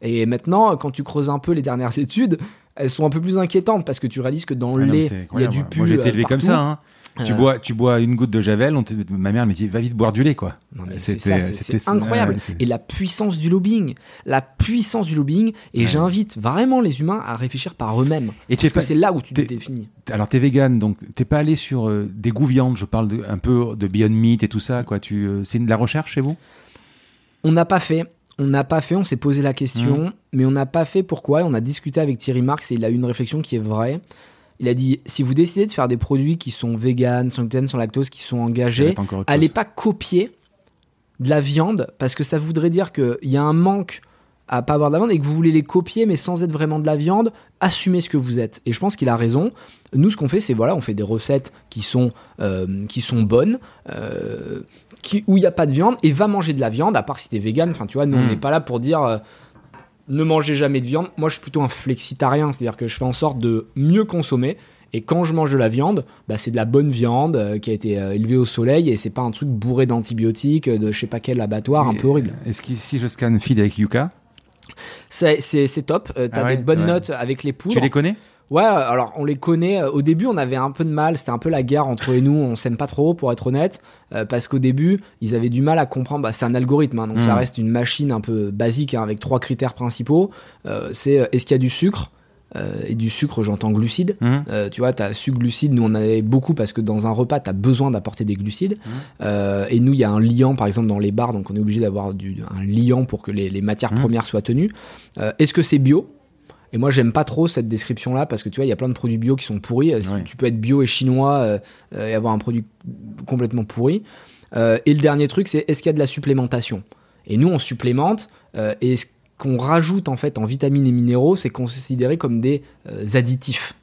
B: Et maintenant, quand tu creuses un peu les dernières études, elles sont un peu plus inquiétantes parce que tu réalises que dans le ah lait, il y a du pu.
A: Moi été élevé comme ça. Hein. Tu, euh. bois, tu bois une goutte de Javel, ma mère me dit va vite boire du lait quoi.
B: C'est incroyable. et la puissance du lobbying, la puissance du lobbying, et j'invite vraiment les humains à réfléchir par eux-mêmes. Parce que c'est là où tu te définis.
A: Alors t'es vegan, donc t'es pas allé sur euh, des goûts viande, je parle de, un peu de Beyond Meat et tout ça, quoi. Tu, euh, c'est de la recherche chez vous?
B: On n'a pas fait. On n'a pas fait, on s'est posé la question, mmh. mais on n'a pas fait pourquoi. On a discuté avec Thierry Marx et il a eu une réflexion qui est vraie. Il a dit si vous décidez de faire des produits qui sont vegan, sans gluten, sans lactose, qui sont engagés, allez pas copier de la viande parce que ça voudrait dire qu'il y a un manque à pas avoir de la viande et que vous voulez les copier mais sans être vraiment de la viande, assumez ce que vous êtes. Et je pense qu'il a raison. Nous, ce qu'on fait, c'est voilà, on fait des recettes qui sont, euh, qui sont bonnes. Euh, qui, où il n'y a pas de viande et va manger de la viande à part si t'es vegan enfin tu vois nous on hmm. n'est pas là pour dire euh, ne mangez jamais de viande. Moi, je suis plutôt un flexitarien, c'est-à-dire que je fais en sorte de mieux consommer. Et quand je mange de la viande, bah, c'est de la bonne viande euh, qui a été euh, élevée au soleil et c'est pas un truc bourré d'antibiotiques, de je sais pas quel abattoir un peu horrible.
A: Est-ce que si je scanne feed avec Yuka
B: C'est top. Euh, tu as ah des bonnes notes avec les poudres.
A: Tu les connais?
B: Ouais, alors on les connaît. Au début, on avait un peu de mal. C'était un peu la guerre entre eux et nous. On s'aime pas trop, pour être honnête, euh, parce qu'au début, ils avaient du mal à comprendre. Bah, c'est un algorithme, hein, donc ça hmm. reste une machine un peu basique hein, avec trois critères principaux. Euh, c'est euh, est-ce qu'il y a du sucre? Et du sucre, j'entends glucides. Hmm. tu vois, tu as sucre glucides, nous on en avait beaucoup parce que dans un repas, tu as besoin d'apporter des glucides. Hmm. et nous, il y a un liant, par exemple, dans les bars, donc on est obligé d'avoir un liant pour que les, les matières premières soient tenues. Est-ce que c'est bio? Et moi, j'aime pas trop cette description-là parce que tu vois, il y a plein de produits bio qui sont pourris. Tu peux être bio et chinois euh, et avoir un produit complètement pourri. Euh, et le dernier truc, c'est est-ce qu'il y a de la supplémentation? Et nous, on supplémente. Euh, et ce qu'on rajoute en fait en vitamines et minéraux, c'est considéré comme des additifs.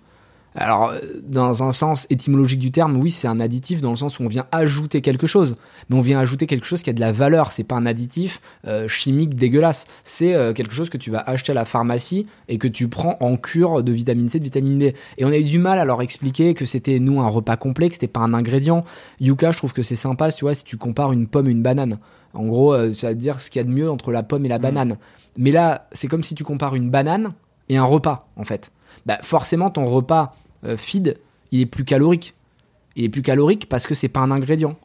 B: Alors, euh, dans un sens étymologique du terme, oui, c'est un additif dans le sens où on vient ajouter quelque chose. Mais on vient ajouter quelque chose qui a de la valeur. C'est pas un additif euh, chimique dégueulasse. C'est euh, quelque chose que tu vas acheter à la pharmacie et que tu prends en cure de vitamine C, de vitamine D. Et on a eu du mal à leur expliquer que c'était, nous, un repas complet, que c'était pas un ingrédient. Yuka, je trouve que c'est sympa, tu vois, si tu compares une pomme et une banane. En gros, ça veut dire ce qu'il y a de mieux entre la pomme et la mmh. banane. Mais là, c'est comme si tu compares une banane et un repas, en fait. Bah, forcément, ton repas feed, il est plus calorique. Il est plus calorique parce que c'est pas un ingrédient.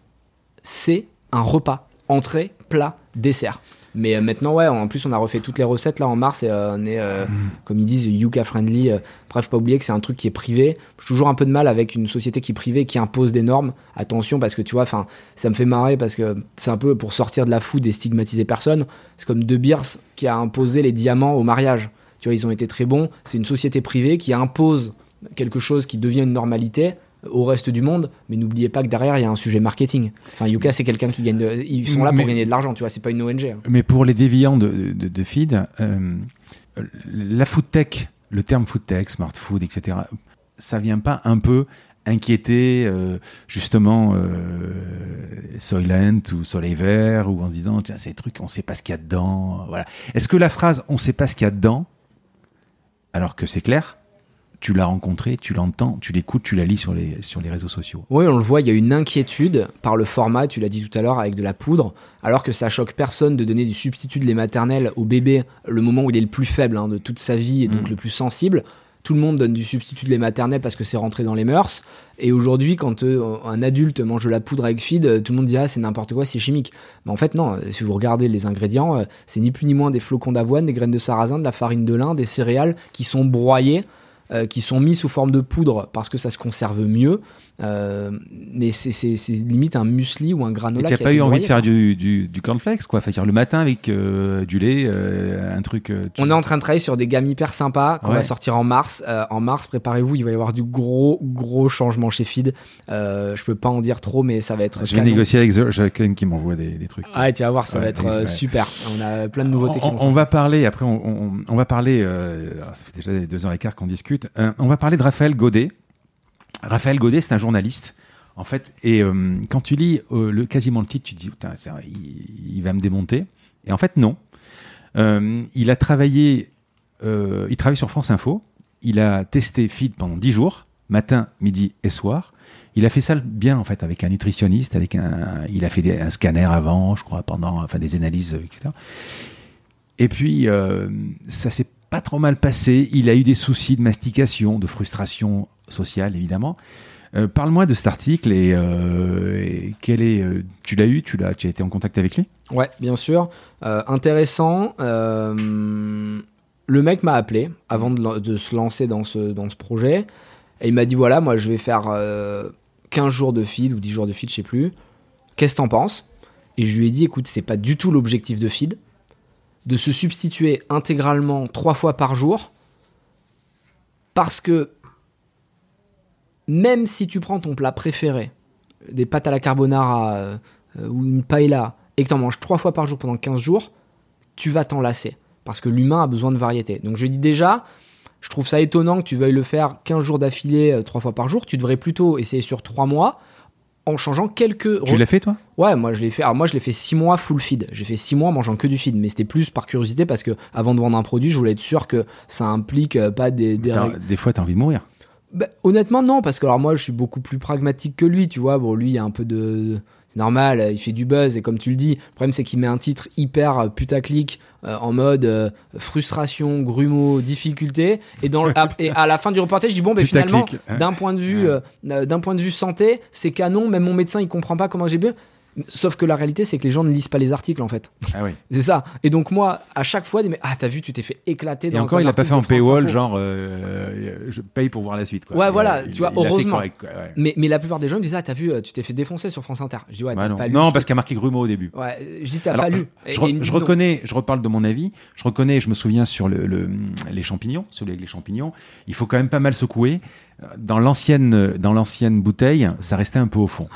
B: C'est un repas. Entrée, plat, dessert. Mais euh, maintenant, ouais, en plus, on a refait toutes les recettes là en mars et euh, on est, mm. comme ils disent, Yuka friendly. bref, pas oublier que c'est un truc qui est privé. J'ai toujours un peu de mal avec une société qui est privée, qui impose des normes. Attention, parce que tu vois, enfin, ça me fait marrer parce que c'est un peu pour sortir de la food et stigmatiser personne. C'est comme De Beers qui a imposé les diamants au mariage Tu vois, ils ont été très bons. C'est une société privée qui impose quelque chose qui devient une normalité au reste du monde, mais n'oubliez pas que derrière il y a un sujet marketing. Enfin, Yuka c'est quelqu'un qui gagne, de, ils sont là pour gagner de l'argent, tu vois, c'est pas une ONG. Hein.
A: Mais pour les déviants de, de, feed, euh, la food tech, le terme food tech, smart food, etc., ça vient pas un peu inquiéter euh, justement euh, Soylent ou Soleil Vert ou en se disant tiens ces trucs on sait pas ce qu'il y a dedans voilà est-ce que la phrase on sait pas ce qu'il y a dedans alors que c'est clair tu l'as rencontré, tu l'entends, tu l'écoutes, tu la lis sur les, sur les réseaux sociaux.
B: Oui, on le voit, il y a une inquiétude par le format, tu l'as dit tout à l'heure, avec de la poudre, alors que ça choque personne de donner du substitut de lait maternel au bébé le moment où il est le plus faible hein, de toute sa vie et donc mm. le plus sensible. Tout le monde donne du substitut de lait maternel parce que c'est rentré dans les mœurs. Et aujourd'hui, quand euh, un adulte mange de la poudre avec feed, euh, tout le monde dit ah c'est n'importe quoi, c'est chimique. Mais en fait non. Si vous regardez les ingrédients, euh, c'est ni plus ni moins des flocons d'avoine, des graines de sarrasin, de la farine de lin, des céréales qui sont broyées euh, qui sont mis sous forme de poudre parce que ça se conserve mieux. Euh, mais c'est limite un muesli ou un granola.
A: tu n'as pas eu envie de faire du, du, du, cornflakes, quoi Enfin, le matin avec euh, du lait, un truc.
B: On est en train de travailler sur des gammes hyper sympas qu'on va sortir en mars. en mars, préparez-vous, il va y avoir du gros, gros changement chez Feed. je peux pas en dire trop, mais ça va être.
A: Je vais négocier avec Jacqueline qui m'envoie des, des, trucs.
B: Ah, tu vas voir, ça va être super. On a plein de nouveautés
A: on,
B: qui
A: vont On va parler, après, on, on, va parler. ça fait déjà deux heures et quart qu'on discute. Euh, on va parler de Raphaël Godet. Raphaël Godet, c'est un journaliste. En fait, et euh, quand tu lis euh, le, quasiment le titre, tu te dis, il, va me démonter. Et en fait, non. il a travaillé, il travaille sur France Info. Il a testé Feed pendant 10 jours, matin, midi et soir. Il a fait ça bien en fait avec un nutritionniste, avec un, il a fait un scanner avant, je crois, pendant, enfin des analyses, etc. Et puis ça s'est pas trop mal passé. Il a eu des soucis de mastication, de frustration sociale, évidemment. Euh, parle-moi de cet article et, euh, quel est. Euh, tu l'as eu, tu l'as, tu as été en contact avec lui?
B: Ouais, bien sûr. intéressant. le mec m'a appelé avant de, se lancer dans ce, dans ce projet et il m'a dit voilà, moi je vais faire 15 jours de feed ou 10 jours de feed, je sais plus. Qu'est-ce que t'en penses? Et je lui ai dit écoute, c'est pas du tout l'objectif de feed de se substituer intégralement trois fois par jour parce que même si tu prends ton plat préféré, des pâtes à la carbonara euh, ou une paella, et que tu en manges trois fois par jour pendant 15 jours, tu vas t'en lasser. Parce que l'humain a besoin de variété. Donc je dis déjà, je trouve ça étonnant que tu veuilles le faire 15 jours d'affilée, euh, trois fois par jour. Tu devrais plutôt essayer sur trois mois en changeant quelques.
A: Tu l'as fait toi?
B: Ouais, moi je l'ai fait. Alors moi je l'ai fait 6 mois full feed. J'ai fait 6 mois en mangeant que du feed, mais c'était plus par curiosité parce que avant de vendre un produit, je voulais être sûr que ça implique euh, pas des. Des,
A: des fois, t'as envie de mourir.
B: Bah, honnêtement, non, parce que alors moi je suis beaucoup plus pragmatique que lui, tu vois. Bon, lui il y a un peu de c'est normal, euh, il fait du buzz et comme tu le dis, le problème c'est qu'il met un titre hyper euh, putaclic euh, en mode frustration, grumeaux, difficulté et dans et à la fin du reportage, je dis bon ben finalement hein. d'un point de vue d'un point de vue santé, c'est canon, même mon médecin il comprend pas comment j'ai bien Sauf que la réalité, c'est que les gens ne lisent pas les articles en fait.
A: Ah oui.
B: c'est ça. Et donc moi, à chaque fois, mais ah t'as vu, tu t'es fait éclater. Dans
A: et encore, il a pas fait en paywall, genre euh, je paye pour voir la suite. Quoi.
B: Ouais, voilà. tu vois, heureusement. mais, mais la plupart des gens me disent ah t'as vu, tu t'es fait défoncer sur France Inter. Je dis ouais.
A: Bah
B: non.
A: Pas lu, non, parce qu'il y a marqué Grumeau au début.
B: Ouais. Je dis t'as pas lu.
A: Je, reconnais, je reparle de mon avis. Je reconnais, je me souviens sur le, les champignons, celui avec les champignons. Il faut quand même pas mal secouer. Dans l'ancienne, dans l'ancienne bouteille, ça restait un peu au fond.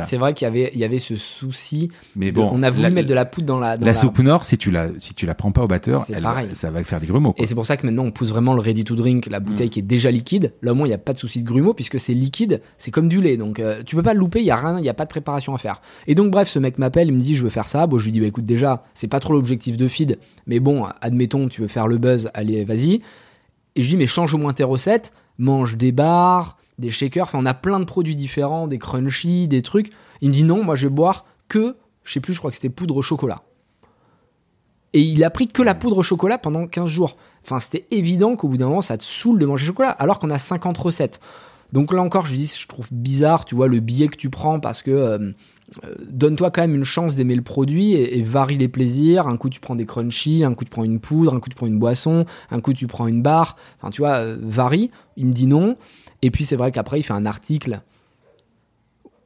B: C'est vrai qu'il y avait, il y avait ce souci. Mais bon, on a voulu mettre de la poudre dans la.
A: la, soupe nord, si tu la, si tu la prends pas au batteur, elle, ça va faire des grumeaux.
B: Et c'est pour ça que maintenant on pousse vraiment le ready to drink, la bouteille mm. qui est déjà liquide. Là au moins il n'y a pas de souci de grumeaux puisque c'est liquide, c'est comme du lait. Donc euh, tu peux pas le louper, il y a rien, il y a pas de préparation à faire. Et donc bref, ce mec m'appelle, il me dit je veux faire ça. Bon, je lui dis bah écoute déjà, c'est pas trop l'objectif de feed, mais bon, admettons tu veux faire le buzz, allez vas-y. Et je dis mais change au moins tes recettes, mange des bars, des shakers, enfin on a plein de produits différents, des crunchy, des trucs. Il me dit non, moi je vais boire que, je sais plus, je crois que c'était poudre au chocolat. Et il a pris que la poudre au chocolat pendant 15 jours. Enfin, c'était évident qu'au bout d'un moment, ça te saoule de manger chocolat, alors qu'on a 50 recettes. Donc là encore, je dis, je trouve bizarre, tu vois, le billet que tu prends parce que euh, euh, donne-toi quand même une chance d'aimer le produit et, varie les plaisirs. Un coup, tu prends des crunchy, un coup, tu prends une poudre, un coup, tu prends une boisson, un coup, tu prends une barre. Enfin, tu vois, euh, varie. Il me dit non. Et puis, c'est vrai qu'après, il fait un article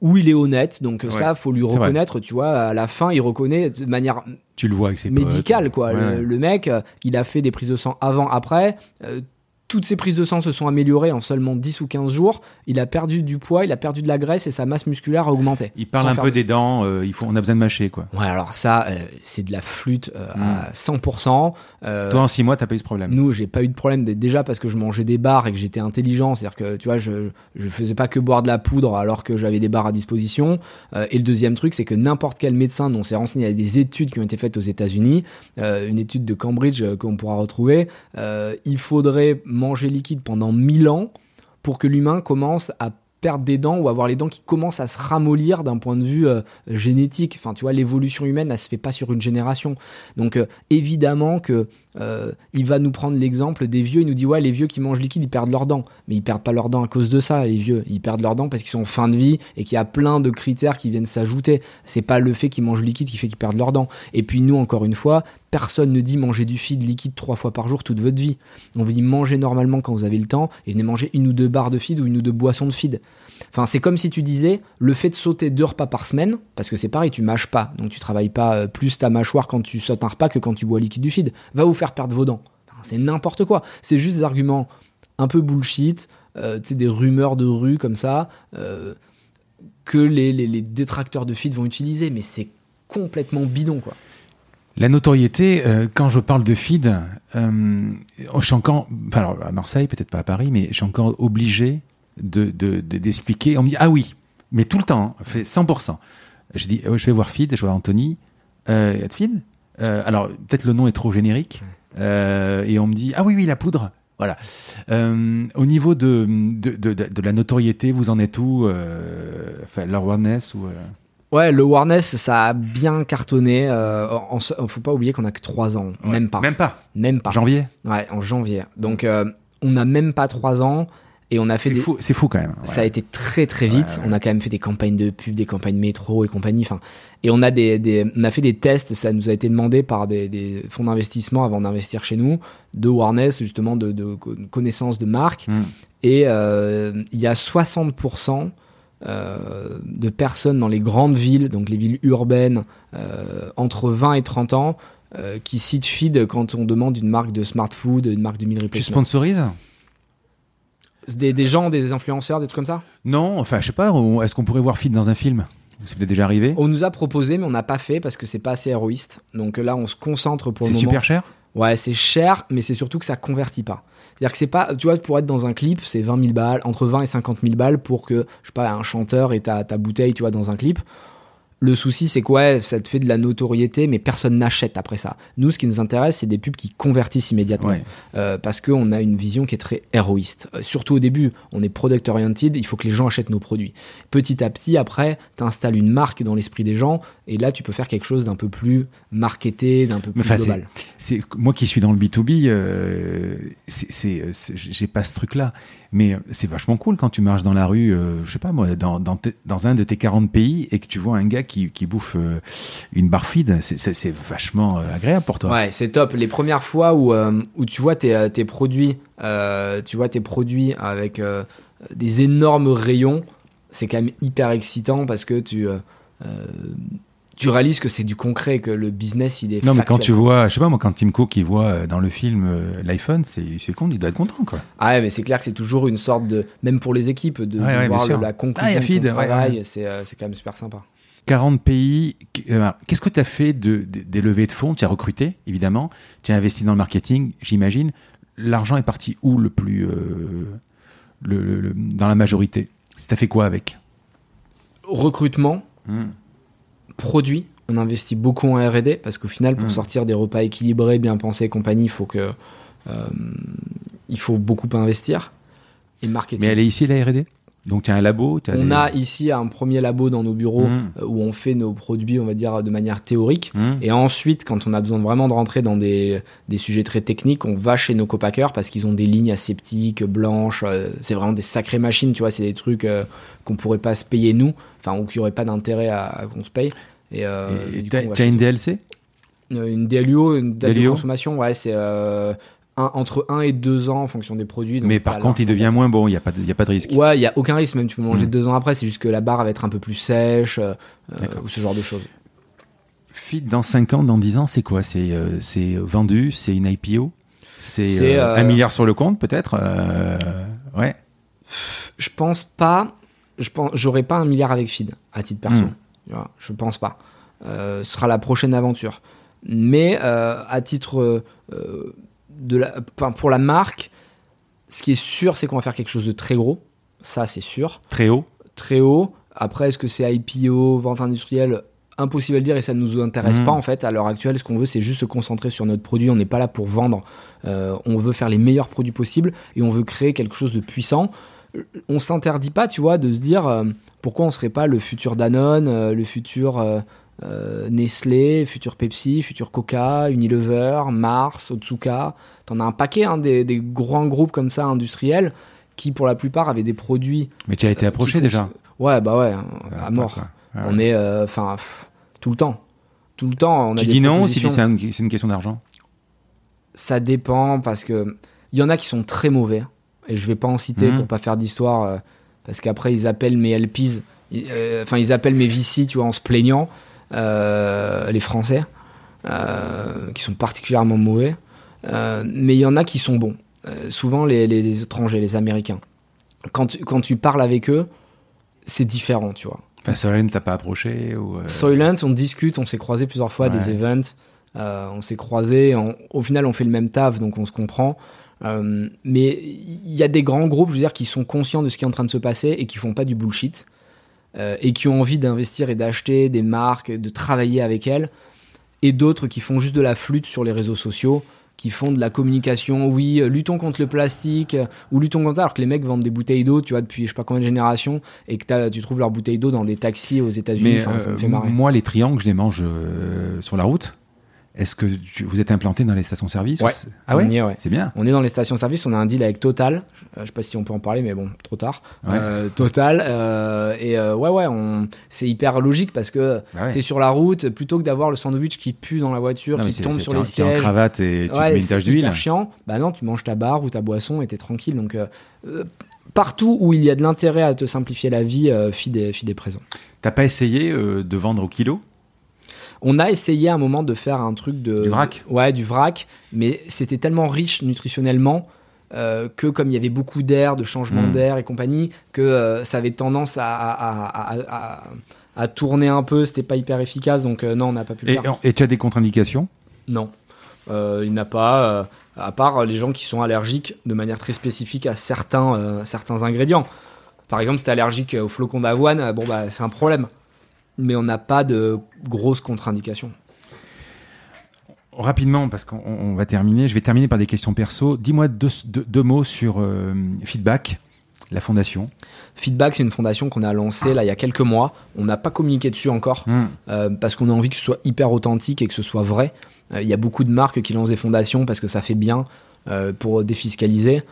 B: où il est honnête. Donc ça, faut lui reconnaître. Tu vois, à la fin, il reconnaît de manière
A: tu le vois avec ses
B: médicale, quoi. Le, mec, euh, il a fait des prises de sang avant, après. Euh, toutes ses prises de sang se sont améliorées en seulement 10 ou 15 jours. Il a perdu du poids, il a perdu de la graisse et sa masse musculaire a augmenté.
A: Il parle un peu des dents, euh, il faut, on a besoin de mâcher quoi.
B: Ouais, alors ça, euh, c'est de la flûte euh, à 100%.
A: Hmm. Toi, en 6 mois, t'as pas eu ce problème
B: Nous, j'ai pas eu de problème déjà parce que je mangeais des bars et que j'étais intelligent. C'est-à-dire que tu vois, je, je faisais pas que boire de la poudre alors que j'avais des bars à disposition. et le deuxième truc, c'est que n'importe quel médecin dont s'est renseigné, il y a des études qui ont été faites aux États-Unis, une étude de Cambridge qu'on pourra retrouver. il faudrait manger liquide pendant dans 1000 ans pour que l'humain commence à perdre des dents ou avoir les dents qui commencent à se ramollir d'un point de vue euh, génétique. Enfin, tu vois, l'évolution humaine, elle se fait pas sur une génération. Donc, euh, évidemment que euh, il va nous prendre l'exemple des vieux. Il nous dit ouais, les vieux qui mangent liquide, ils perdent leurs dents. Mais ils perdent pas leurs dents à cause de ça, les vieux. Ils perdent leurs dents parce qu'ils sont en fin de vie et qu'il y a plein de critères qui viennent s'ajouter. C'est pas le fait qu'ils mangent liquide qui fait qu'ils perdent leurs dents. Et puis nous, encore une fois, personne ne dit manger du feed liquide trois fois par jour toute votre vie. On vous dit manger normalement quand vous avez le temps et venez manger une ou deux barres de feed ou une ou deux boissons de feed. Enfin, c'est comme si tu disais le fait de sauter deux repas par semaine, parce que c'est pareil, tu mâches pas, donc tu travailles pas euh, plus ta mâchoire quand tu sautes un repas que quand tu bois liquide du feed, va vous faire perdre vos dents. c'est n'importe quoi. C'est juste des arguments un peu bullshit, euh, des rumeurs de rue comme ça, euh, que les, les, détracteurs de feed vont utiliser, mais c'est complètement bidon, quoi.
A: La notoriété, euh, quand je parle de feed, je suis encore, enfin, à Marseille, peut-être pas à Paris, mais je suis encore obligé de, d'expliquer. On me dit ah oui, mais tout le temps, hein, fait 100%. Je dis je vais voir Feed, je vois Anthony. Euh, Feed euh, Alors peut-être le nom est trop générique. Euh, et on me dit ah oui oui la poudre. Voilà. Euh, au niveau de de, de, la notoriété, vous en êtes où Enfin l'awareness ou
B: Ouais, le Warness, ça a bien cartonné. Euh, faut pas oublier qu'on a que 3 ans, même pas.
A: Même pas.
B: Même pas.
A: Janvier?
B: Ouais, en janvier. Donc, on n'a même pas 3 ans. Et on a fait
A: des. C'est fou quand même.
B: Ça a été très très vite. On a quand même fait des campagnes de pub, des campagnes métro et compagnie. Enfin, et on a des, des, on a fait des tests. Ça nous a été demandé par des, des fonds d'investissement avant d'investir chez nous, de Warness justement de, de connaissances de marque. Hmm. Et euh, il y a 60% euh, de personnes dans les grandes villes, donc les villes urbaines, euh, entre 20 et 30 ans, qui citent feed quand on demande une marque de smart food, une marque de meal replacement.
A: Tu sponsorises?
B: Des, gens, des influenceurs, des trucs comme ça
A: Non, enfin, je sais pas. Est-ce qu'on pourrait voir Fit dans un film c'est peut-être déjà arrivé
B: On nous a proposé, mais on n'a pas fait parce que c'est pas assez héroïste. Donc là, on se concentre pour le moment.
A: C'est super cher
B: Ouais, c'est cher, mais c'est surtout que ça convertit pas. C'est-à-dire que c'est pas, tu vois, pour être dans un clip, c'est 20 000 balles, entre 20 et 50 000 balles pour que, je sais pas, un chanteur ait ta, ta bouteille, tu vois, dans un clip. Le souci, c'est quoi Ça te fait de la notoriété, mais personne n'achète après ça. Nous, ce qui nous intéresse, c'est des pubs qui convertissent immédiatement. Euh, parce qu'on a une vision qui est très héroïste. Euh, surtout au début, on est product oriented, il faut que les gens achètent nos produits. Petit à petit, après, tu installes une marque dans l'esprit des gens, et là, tu peux faire quelque chose d'un peu plus marketé, d'un peu plus global.
A: C'est moi qui suis dans le B2B, euh, j'ai pas ce truc-là. Mais c'est vachement cool quand tu marches dans la rue, euh, je sais pas moi, dans, dans, un de tes 40 pays et que tu vois un gars qui, qui bouffe euh, une feed. C'est vachement euh, agréable pour toi.
B: Ouais, c'est top. Les premières fois où, où tu vois tes, tes produits, tu vois tes produits avec des énormes rayons, c'est quand même hyper excitant parce que tu tu réalises que c'est du concret, que le business, il est.
A: Non, mais quand tu vois, je sais pas moi, quand Tim Cook il voit euh, dans le film euh, l'iPhone, c'est con, il doit être content, quoi.
B: Ah ouais, mais c'est clair que c'est toujours une sorte de, même pour les équipes, de, voir la conclusion ah, de travail, euh, c'est quand même super sympa.
A: 40 pays. Qu'est-ce que tu as fait de, des levées de fonds? Tu as recruté, évidemment. Tu as investi dans le marketing, j'imagine. L'argent est parti où le plus. le, dans la majorité? Tu as fait quoi avec?
B: Recrutement. Hmm produit. On investit beaucoup en R&D parce qu'au final, pour mm. sortir des repas équilibrés, bien pensés et compagnie, il faut que euh, il faut beaucoup investir. Et marketing.
A: Mais elle est ici la R&D donc tu as un labo
B: On a ici un premier labo dans nos bureaux mm. euh, où on fait nos produits, on va dire, de manière théorique. Mm. Et ensuite, quand on a besoin vraiment de rentrer dans des, des sujets très techniques, on va chez nos copackers parce qu'ils ont des lignes aseptiques, blanches. Euh, c'est vraiment des sacrées machines, tu vois. C'est des trucs qu'on pourrait pas se payer nous, enfin, ou qui aurait pas d'intérêt à, qu'on se paye.
A: Et, euh, tu as une DLC
B: Une DLUO, une date de consommation, ouais, c'est entre 1 et 2 ans en fonction des produits.
A: Mais par contre, il devient moins bon, il n'y a, pas de, a pas de risque.
B: Ouais, il n'y a aucun risque, même tu peux manger 2 mm. ans après, c'est juste que la barre va être un peu plus sèche, euh, ou ce genre de choses.
A: Fit dans 5 ans, dans 10 ans, c'est quoi? C'est vendu C'est une IPO C'est un milliard sur le compte, peut-être? Ouais.
B: Je pense pas. Je pense, j'aurais pas un milliard avec Feed, à titre perso. Mm. Je pense pas. ce sera la prochaine aventure. Mais à titre de la, pour la marque, ce qui est sûr, c'est qu'on va faire quelque chose de très gros. Ça, c'est sûr.
A: Très haut
B: Très haut. Après, est-ce que c'est IPO, vente industrielle? Impossible à le dire et ça ne nous intéresse mmh. pas en fait. À l'heure actuelle, ce qu'on veut, c'est juste se concentrer sur notre produit. On n'est pas là pour vendre. Euh, on veut faire les meilleurs produits possibles et on veut créer quelque chose de puissant. On s'interdit pas, tu vois, de se dire euh, pourquoi on serait pas le futur Danone, euh, le futur euh, Nestlé, futur Pepsi, futur Coca, Unilever, Mars, Otsuka. T'en as un paquet hein, des, grands groupes comme ça industriels qui pour la plupart avaient des produits.
A: Mais tu as été euh, approché déjà
B: Ouais, bah ouais, à mort. on est, euh, enfin, tout le temps. Tout le temps. On
A: tu dis non, tu dis c'est une question d'argent
B: Ça dépend parce que il y en a qui sont très mauvais et je vais pas en citer mmh. pour pas faire d'histoire parce qu'après ils appellent mes LPs, enfin ils appellent mes VC, tu vois, en se plaignant. Euh, les Français, euh, qui sont particulièrement mauvais. Euh, mais il y en a qui sont bons. souvent les, étrangers, les Américains. Quand tu, quand tu parles avec eux, c'est différent, tu vois.
A: Enfin, Soylent, t'as pas approché ou
B: Soylent, on discute, on s'est croisé plusieurs fois à des events. on s'est croisé, au final on fait le même taf, donc on se comprend. Mais il y a des grands groupes, je veux dire, qui sont conscients de ce qui est en train de se passer et qui font pas du bullshit. Euh, et qui ont envie d'investir et d'acheter des marques, de travailler avec elles, et d'autres qui font juste de la flûte sur les réseaux sociaux, qui font de la communication, oui, euh, luttons contre le plastique, euh, ou luttons contre ça, alors que les mecs vendent des bouteilles d'eau, tu vois, depuis je sais pas combien de générations, et que tu trouves leurs bouteilles d'eau dans des taxis aux États-Unis.
A: Moi, les triangles, je les mange sur la route. Est-ce que vous êtes implanté dans les stations-service
B: ouais.
A: Ah ouais, C'est bien.
B: On est dans les stations-service, on a un deal avec Total. Euh, je sais pas si on peut en parler, mais bon, trop tard. Euh, Total. Euh, et ouais, ouais, on... c'est hyper logique parce que bah tu es sur la route, plutôt que d'avoir le sandwich qui pue dans la voiture, qui tombe sur les sièges.
A: en cravate et tu mets une tache d'huile.
B: Chiant. Bah non, tu manges ta barre ou ta boisson et tu es tranquille. Donc partout où il y a de l'intérêt à te simplifier la vie, euh, fidèle, fidèle présent.
A: T'as pas essayé de vendre au kilo?
B: On a essayé à un moment de faire un truc de.
A: Du vrac
B: Ouais, du vrac, mais c'était tellement riche nutritionnellement. Euh, que comme il y avait beaucoup d'air, de changement hmm. d'air et compagnie, que euh, ça avait tendance à, à, tourner un peu, c'était pas hyper efficace, donc euh, non, on n'a pas pu le
A: et,
B: faire.
A: Et tu as des contre-indications?
B: Non. il n'a pas, à part les gens qui sont allergiques de manière très spécifique à certains, certains ingrédients. Par exemple, si tu es allergique au flocon d'avoine, bon, bah, c'est un problème mais on n'a pas de grosses contre-indications.
A: Rapidement, parce qu'on va terminer, je vais terminer par des questions perso. Dis-moi deux, mots sur euh, Feedback, la fondation.
B: Feedback, c'est une fondation qu'on a lancée là il y a quelques mois. On n'a pas communiqué dessus encore hmm. euh, parce qu'on a envie que ce soit hyper authentique et que ce soit vrai. Euh, il y a beaucoup de marques qui lancent des fondations parce que ça fait bien pour défiscaliser.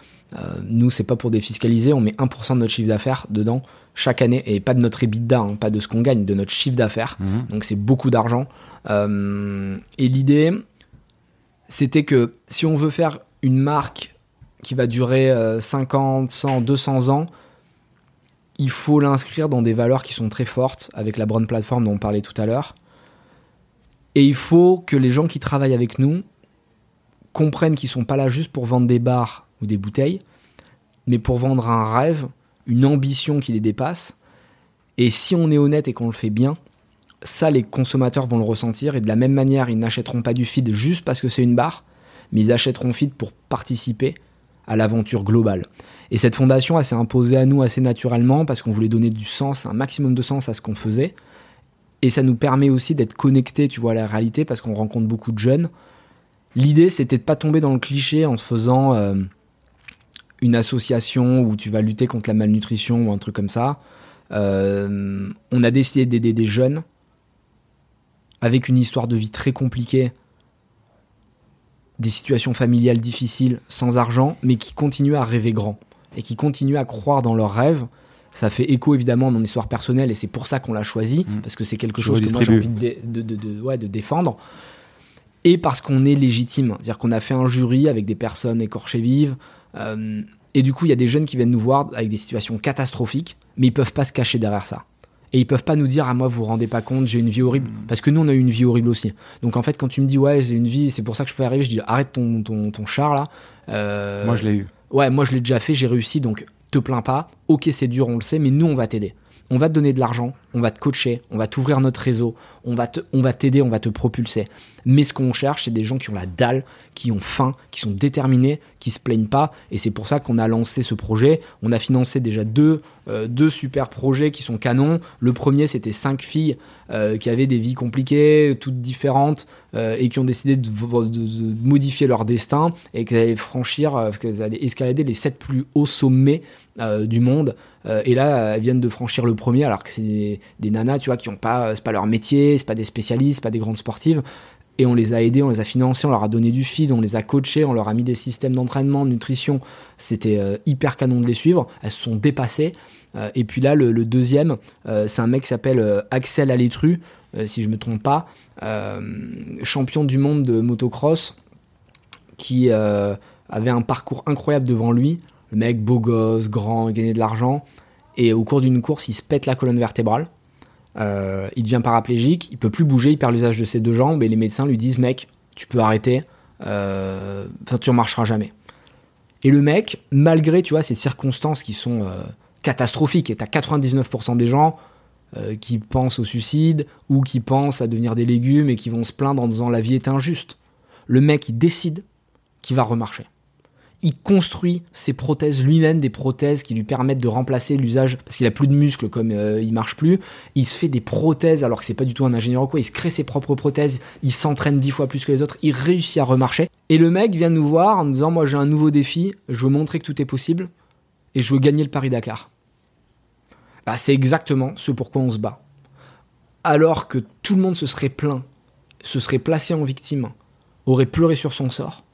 B: nous, c'est pas pour défiscaliser, on met 1% de notre chiffre d'affaires dedans chaque année, et pas de notre EBITDA, hein, pas de ce qu'on gagne, de notre chiffre d'affaires. Mhm. Donc c'est beaucoup d'argent. Euh, et l'idée, c'était que si on veut faire une marque qui va durer 50, 100, 200 ans, il faut l'inscrire dans des valeurs qui sont très fortes, avec la bonne plateforme dont on parlait tout à l'heure. Et il faut que les gens qui travaillent avec nous comprennent qu'ils sont pas là juste pour vendre des bars ou des bouteilles, mais pour vendre un rêve une ambition qui les dépasse. Et si on est honnête et qu'on le fait bien, ça, les consommateurs vont le ressentir. Et de la même manière, ils n'achèteront pas du feed juste parce que c'est une barre, mais ils achèteront feed pour participer à l'aventure globale. Et cette fondation, elle s'est imposée à nous assez naturellement parce qu'on voulait donner du sens, un maximum de sens à ce qu'on faisait. Et ça nous permet aussi d'être connectés, tu vois, à la réalité parce qu'on rencontre beaucoup de jeunes. L'idée, c'était de pas tomber dans le cliché en se faisant euh, une association où tu vas lutter contre la malnutrition ou un truc comme ça. Euh, on a décidé d'aider des jeunes avec une histoire de vie très compliquée, des situations familiales difficiles, sans argent, mais qui continuent à rêver grand et qui continuent à croire dans leurs rêves. Ça fait écho évidemment à mon histoire personnelle et c'est pour ça qu'on l'a choisi, mmh. parce que c'est quelque chose que moi j'ai envie de, de, de, défendre. et parce qu'on est légitime. C'est-à-dire qu'on a fait un jury avec des personnes écorchées vives. Euh, et du coup, il y a des jeunes qui viennent nous voir avec des situations catastrophiques, mais ils peuvent pas se cacher derrière ça. Et ils peuvent pas nous dire à ah, moi vous vous rendez pas compte j'ai une vie horrible mm. parce que nous on a eu une vie horrible aussi. Donc en fait quand tu me dis ouais j'ai une vie c'est pour ça que je peux arriver je dis arrête ton ton, ton char là.
A: Euh, moi je l'ai eu.
B: Ouais moi je l'ai déjà fait j'ai réussi donc te plains pas. Ok c'est dur on le sait mais nous on va t'aider on va te donner de l'argent, on va te coacher, on va t'ouvrir notre réseau, on va t'aider, on va te propulser. Mais ce qu'on cherche, c'est des gens qui ont la dalle, qui ont faim, qui sont déterminés, qui se plaignent pas. Et c'est pour ça qu'on a lancé ce projet. On a financé déjà deux, euh, super projets qui sont canons. Le premier, c'était cinq filles euh, qui avaient des vies compliquées, toutes différentes, euh, et qui ont décidé de, modifier leur destin et qu'elles allaient franchir, qu'elles allaient escalader les sept plus hauts sommets du monde. et là, elles viennent de franchir le premier, alors que c'est des, nanas, tu vois, qui ont pas, c'est pas leur métier, c'est pas des spécialistes, pas des grandes sportives et on les a aidés, on les a financés, on leur a donné du feed, on les a coachés, on leur a mis des systèmes d'entraînement, de nutrition. C'était euh, hyper canon de les suivre. Elles se sont dépassées. Euh, et puis là, le, deuxième, euh, c'est un mec qui s'appelle Axel Alétru, si je me trompe pas, champion du monde de motocross, qui avait un parcours incroyable devant lui. Le mec beau gosse, grand, il gagnait de l'argent. Et au cours d'une course, il se pète la colonne vertébrale. Euh, il devient paraplégique, il peut plus bouger, il perd l'usage de ses deux jambes et les médecins lui disent mec, tu peux arrêter, euh, tu ne marcheras jamais. Et le mec, malgré tu vois ces circonstances qui sont euh, catastrophiques, et tu as 99% des gens qui pensent au suicide ou qui pensent à devenir des légumes et qui vont se plaindre en disant la vie est injuste. Le mec, il décide qu'il va remarcher il construit ses prothèses lui-même, des prothèses qui lui permettent de remplacer l'usage, parce qu'il a plus de muscles comme euh, il marche plus. Il se fait des prothèses alors que c'est pas du tout un ingénieur ou quoi. Il se crée ses propres prothèses, il s'entraîne dix fois plus que les autres, il réussit à remarcher. Et le mec vient nous voir en nous disant Moi j'ai un nouveau défi, je veux montrer que tout est possible et je veux gagner le Paris-Dakar. Bah, c'est exactement ce pourquoi on se bat. Alors que tout le monde se serait plaint, se serait placé en victime, aurait pleuré sur son sort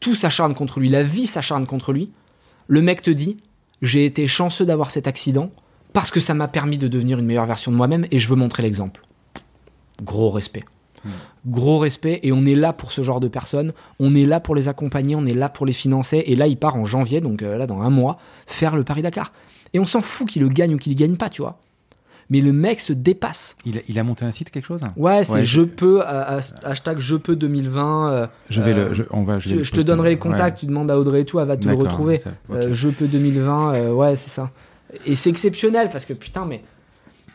B: tout s'acharne contre lui, la vie s'acharne contre lui, le mec te dit j'ai été chanceux d'avoir cet accident parce que ça m'a permis de devenir une meilleure version de moi-même et je veux montrer l'exemple. Gros respect. Hmm. Gros respect et on est là pour ce genre de personnes, on est là pour les accompagner, on est là pour les financer et là il part en janvier, donc euh, là dans un mois, faire le Paris-Dakar. Et on s'en fout qu'il le gagne ou qu'il ne gagne pas, tu vois mais le mec se dépasse.
A: Il a, monté un site, quelque chose?
B: Ouais, c'est je peux, hashtag je peux 2020. Euh,
A: je vais le, je, on va,
B: je, te donnerai les contacts, tu demandes à Audrey et tout, elle va te le retrouver. Euh, je peux 2020, euh, ouais, c'est ça. Et c'est exceptionnel parce que putain, mais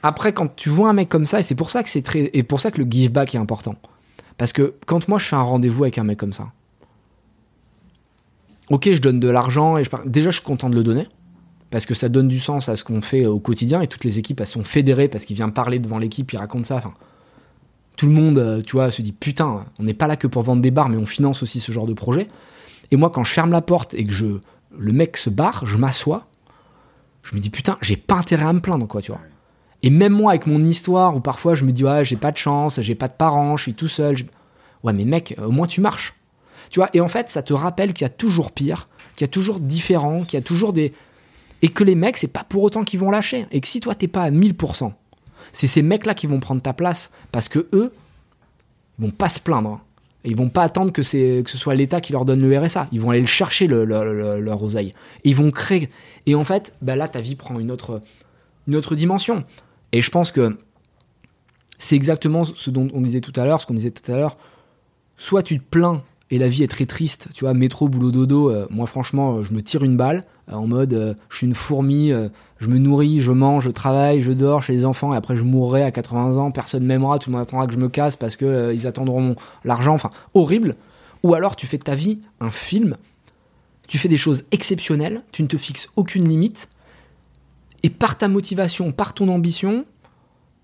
B: après, quand tu vois un mec comme ça, et c'est pour ça que c'est très, et pour ça que le give back est important. Parce que quand moi je fais un rendez-vous avec un mec comme ça, ok, je donne de l'argent et je déjà je suis content de le donner parce que ça donne du sens à ce qu'on fait au quotidien et toutes les équipes elles sont fédérées parce qu'il vient parler devant l'équipe, il raconte ça. Enfin, tout le monde, euh, tu vois, se dit putain, on n'est pas là que pour vendre des bars, mais on finance aussi ce genre de projet. Et moi, quand je ferme la porte et que je, le mec se barre, je m'assois, je me dis putain, j'ai pas intérêt à me plaindre, quoi, tu vois. Et même moi, avec mon histoire, où parfois je me dis ouais, j'ai pas de chance, j'ai pas de parents, je suis tout seul. Ouais, mais mec, au moins tu marches. Tu vois, et en fait, ça te rappelle qu'il y a toujours pire, qu'il y a toujours différent, qu'il y a toujours des, et que les mecs, c'est pas pour autant qu'ils vont lâcher. Et que si toi, t'es pas à 1000%, c'est ces mecs-là qui vont prendre ta place. Parce que eux, ils vont pas se plaindre. Ils vont pas attendre que, que ce soit l'État qui leur donne le RSA. Ils vont aller le chercher, le, leur oseille. Et ils vont créer. Et en fait, bah là, ta vie prend une autre, une autre dimension. Et je pense que c'est exactement ce dont on disait tout à l'heure, ce qu'on disait tout à l'heure. Soit tu te plains et la vie est très triste, tu vois, métro, boulot, dodo. Euh, moi, franchement, je me tire une balle. Euh, en mode euh, je suis une fourmi, euh, je me nourris, je mange, je travaille, je dors chez les enfants et après je mourrai à 80 ans, personne m'aimera, tout le monde attendra que je me casse parce que ils attendront l'argent, enfin horrible. Ou alors tu fais de ta vie un film, tu fais des choses exceptionnelles, tu ne te fixes aucune limite et par ta motivation, par ton ambition,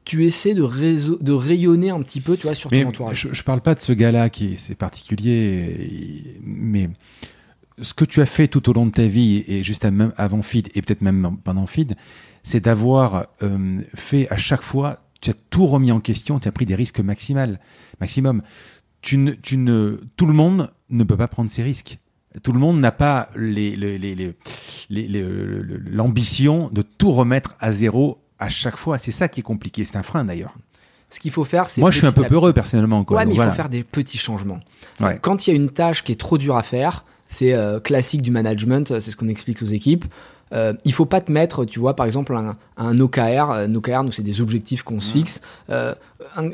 B: tu essaies de, de rayonner un petit peu, tu vois, sur ton entourage.
A: Je, je parle pas de ce gars-là qui c'est particulier, mais ce que tu as fait tout au long de ta vie et juste avant Feed et peut-être même pendant Feed, c'est d'avoir euh, fait à chaque fois, tu as tout remis en question, tu as pris des risques maximal, maximum. Tu ne, tu ne, tout le monde ne peut pas prendre ces risques. Tout le monde n'a pas l'ambition de tout remettre à zéro à chaque fois. C'est ça qui est compliqué. C'est un frein d'ailleurs.
B: Ce qu'il faut faire, c'est.
A: Moi, je suis un peu peureux personnellement. Quoi.
B: Ouais, mais il faut faire des petits changements. Quand il y a une tâche qui est trop dure à faire, c'est euh, classique du management, c'est ce qu'on explique aux équipes. Euh, il faut pas te mettre, tu vois, par exemple, un, un OKR. Un OKR, nous, c'est des objectifs qu'on se fixe, euh,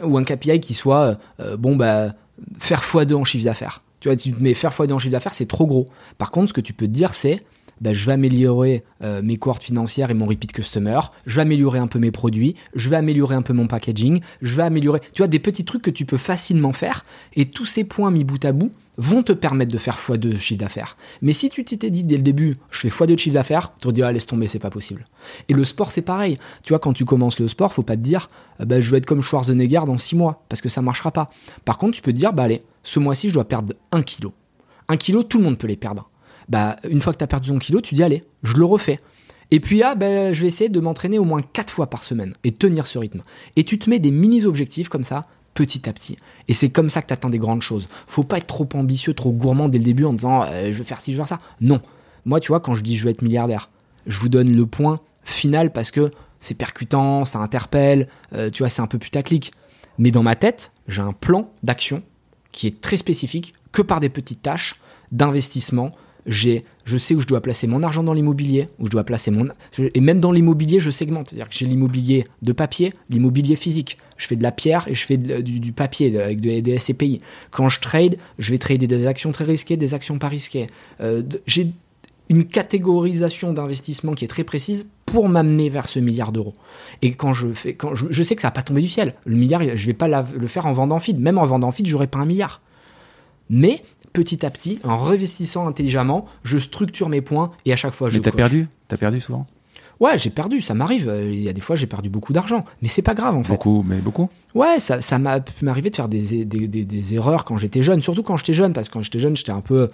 B: ou un KPI qui soit, euh, bon, bah, faire x2 en chiffre d'affaires. Tu vois, tu te mets faire x2 en chiffre d'affaires, c'est trop gros. Par contre, ce que tu peux te dire, c'est, bah, je vais améliorer mes cohortes financières et mon repeat customer, je vais améliorer un peu mes produits, je vais améliorer un peu mon packaging, je vais améliorer, tu vois, des petits trucs que tu peux facilement faire, et tous ces points mis bout à bout, vont te permettre de faire x2 de chiffre d'affaires. Mais si tu t'étais dit dès le début, je fais x2 de chiffre d'affaires, tu te dis, ah, laisse tomber, c'est pas possible. Et le sport, c'est pareil. Tu vois, quand tu commences le sport, faut pas te dire, ah bah, je vais être comme Schwarzenegger dans 6 mois, parce que ça marchera pas. Par contre, tu peux te dire, bah allez, ce mois-ci, je dois perdre 1 kg. 1 kg, tout le monde peut les perdre. Bah, une fois que tu as perdu ton kilo, tu dis, allez, je le refais. Et puis, ah, bah, je vais essayer de m'entraîner au moins 4 fois par semaine et tenir ce rythme. Et tu te mets des mini-objectifs comme ça, petit à petit. Et c'est comme ça que tu atteins des grandes choses. Faut pas être trop ambitieux, trop gourmand dès le début en disant euh, je vais faire ci, je vais faire ça. Non. Moi, tu vois, quand je dis je vais être milliardaire, je vous donne le point final parce que c'est percutant, ça interpelle, euh, tu vois, c'est un peu putaclic. Mais dans ma tête, j'ai un plan d'action qui est très spécifique, que par des petites tâches d'investissement, j'ai, je sais où je dois placer mon argent dans l'immobilier, où je dois placer mon, et même dans l'immobilier, je segmente. C'est-à-dire que j'ai l'immobilier de papier, l'immobilier physique. Je fais de la pierre et je fais du, papier avec des SCPI. Quand je trade, je vais trader des actions très risquées, des actions pas risquées. Euh, j'ai une catégorisation d'investissement qui est très précise pour m'amener vers ce milliard d'euros. Et quand je fais, quand je, sais que ça va pas tomber du ciel. Le milliard, je vais pas le faire en vendant feed. Même en vendant feed, j'aurais pas un milliard. Mais petit à petit, en réinvestissant intelligemment, je structure mes points et à chaque fois je.
A: Mais t'as perdu T'as perdu souvent
B: Ouais, j'ai perdu, ça m'arrive. Il y a des fois, j'ai perdu beaucoup d'argent. Mais c'est pas grave, en fait.
A: Beaucoup, mais beaucoup?
B: Ouais, ça, ça m'a pu m'arriver de faire des, des, des, erreurs quand j'étais jeune. Surtout quand j'étais jeune, parce que quand j'étais jeune, j'étais un peu,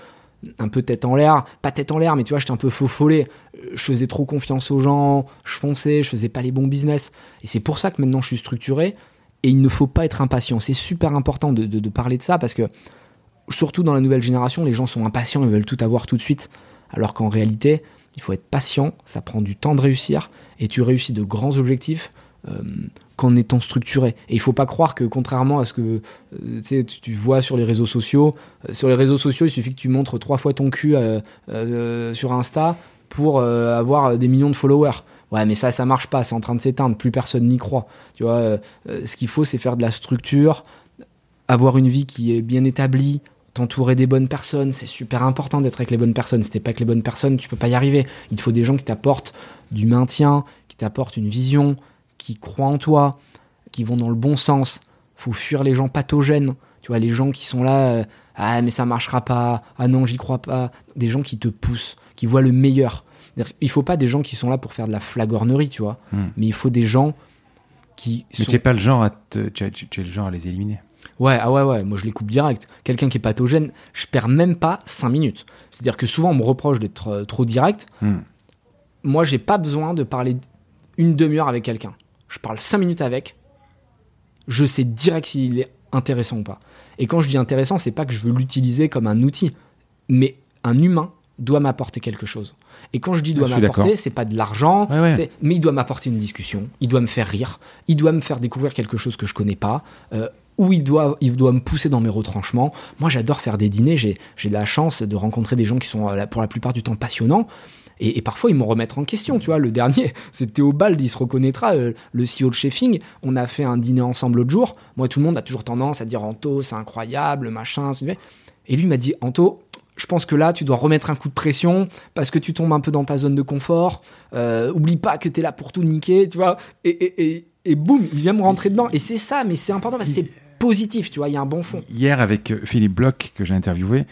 B: un peu tête en l'air. Pas tête en l'air, mais tu vois, j'étais un peu faux follet. Je faisais trop confiance aux gens, je fonçais, je faisais pas les bons business. Et c'est pour ça que maintenant, je suis structuré. Et il ne faut pas être impatient. C'est super important de, de, de parler de ça, parce que surtout dans la nouvelle génération, les gens sont impatients, ils veulent tout avoir tout de suite. Alors qu'en réalité, il faut être patient, ça prend du temps de réussir, et tu réussis de grands objectifs euh, qu'en étant structuré. Et il faut pas croire que, contrairement à ce que euh, tu, vois sur les réseaux sociaux, euh, sur les réseaux sociaux, il suffit que tu montres trois fois ton cul sur Insta pour avoir des millions de followers. Ouais, mais ça, ça marche pas, c'est en train de s'éteindre, plus personne n'y croit. Tu vois, ce qu'il faut, c'est faire de la structure, avoir une vie qui est bien établie, t'entourer des bonnes personnes, c'est super important d'être avec les bonnes personnes. Si t'es pas avec les bonnes personnes, tu peux pas y arriver. Il te faut des gens qui t'apportent du maintien, qui t'apportent une vision, qui croient en toi, qui vont dans le bon sens. Faut fuir les gens pathogènes. Tu vois, les gens qui sont là, euh, ah mais ça marchera pas, ah non j'y crois pas. Des gens qui te poussent, qui voient le meilleur. Il faut pas des gens qui sont là pour faire de la flagornerie, tu vois. Hmm. Mais il faut des gens qui.
A: Mais tu es pas le genre à tu es le genre à les éliminer.
B: Ouais, ah ouais, ouais, moi je les coupe direct. Quelqu'un qui est pathogène, je perds même pas 5 minutes. C'est-à-dire que souvent on me reproche d'être trop direct. Hmm. Moi j'ai pas besoin de parler une demi-heure avec quelqu'un. Je parle 5 minutes avec, je sais direct s'il est intéressant ou pas. Et quand je dis intéressant, c'est pas que je veux l'utiliser comme un outil, mais un humain doit m'apporter quelque chose. Et quand je dis doit m'apporter, c'est pas de l'argent, mais il doit m'apporter une discussion, il doit me faire rire, il doit me faire découvrir quelque chose que je connais pas, euh, où il doit, il doit me pousser dans mes retranchements. Moi, j'adore faire des dîners. J'ai, j'ai la chance de rencontrer des gens qui sont euh, pour la plupart du temps passionnants. Et, parfois, ils me remettent en question. Tu vois, le dernier, au bal, il se reconnaîtra, euh, le CEO de Chefing. On a fait un dîner ensemble l'autre jour. Moi, tout le monde a toujours tendance à dire Anto, c'est incroyable, machin. Et lui m'a dit Anto, je pense que là, tu dois remettre un coup de pression parce que tu tombes un peu dans ta zone de confort. Euh, oublie pas que tu es là pour tout niquer, tu vois. Et, et, et, boum, il vient me rentrer dedans. Et c'est ça, mais c'est important parce que c'est positif, tu vois, il y a un bon fond.
A: Hier, avec euh, Philippe Bloch, que j'ai interviewé,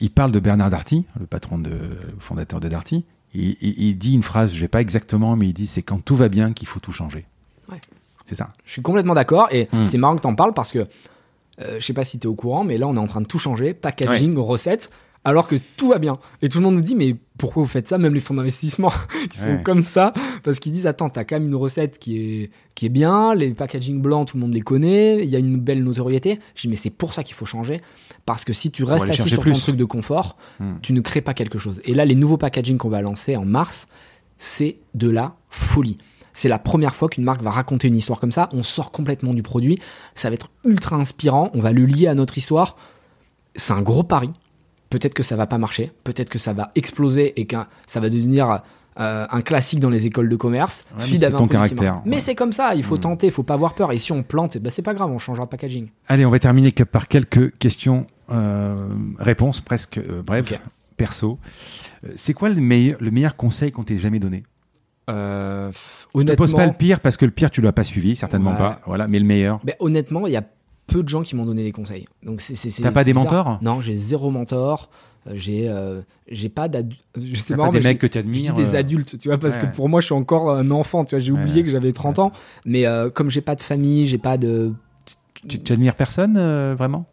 A: il parle de Bernard Darty, le patron de, fondateur de Darty. Il, dit une phrase, je sais pas exactement, mais il dit c'est quand tout va bien qu'il faut tout changer. Ouais. C'est ça.
B: Je suis complètement d'accord et hmm. c'est marrant que tu en parles parce que euh, je sais pas si tu es au courant, mais là on est en train de tout changer, packaging, recettes alors que tout va bien. Et tout le monde nous dit, mais pourquoi vous faites ça Même les fonds d'investissement qui sont comme ça, parce qu'ils disent, attends, t'as quand même une recette qui est, qui est bien, les packaging blancs, tout le monde les connaît, il y a une belle notoriété. Je dis, mais c'est pour ça qu'il faut changer, parce que si tu restes assis sur ton truc de confort, hmm. tu ne crées pas quelque chose. Et là, les nouveaux packaging qu'on va lancer en mars, c'est de la folie. C'est la première fois qu'une marque va raconter une histoire comme ça. On sort complètement du produit. Ça va être ultra inspirant. On va le lier à notre histoire. C'est un gros pari. Peut-être que ça va pas marcher. Peut-être que ça va exploser et que ça va devenir euh, un classique dans les écoles de commerce.
A: c'est ton caractère.
B: Mais c'est comme ça, il faut hmm. tenter, il faut pas avoir peur. Et si on plante, bah, c'est pas grave, on changera le packaging.
A: Allez, on va terminer par quelques questions, euh, réponses presque euh, brèves, perso. C'est quoi le meilleur, le meilleur conseil qu'on t'ait jamais donné?
B: Euh,
A: Je te pose pas le pire parce que le pire tu l'as pas suivi, certainement pas. Voilà, mais le meilleur.
B: Mais honnêtement, il y a peu de gens qui m'ont donné des conseils. Donc c'est.
A: T'as pas des mentors?
B: Non, j'ai zéro mentor. Euh, j'ai euh, j'ai pas d'adultes
A: pas des mecs que tu admires
B: des euh, adultes tu vois parce que pour moi je suis encore un enfant tu vois j'ai oublié que j'avais 30 ans mais comme j'ai pas de famille j'ai pas de
A: tu admires personne vraiment?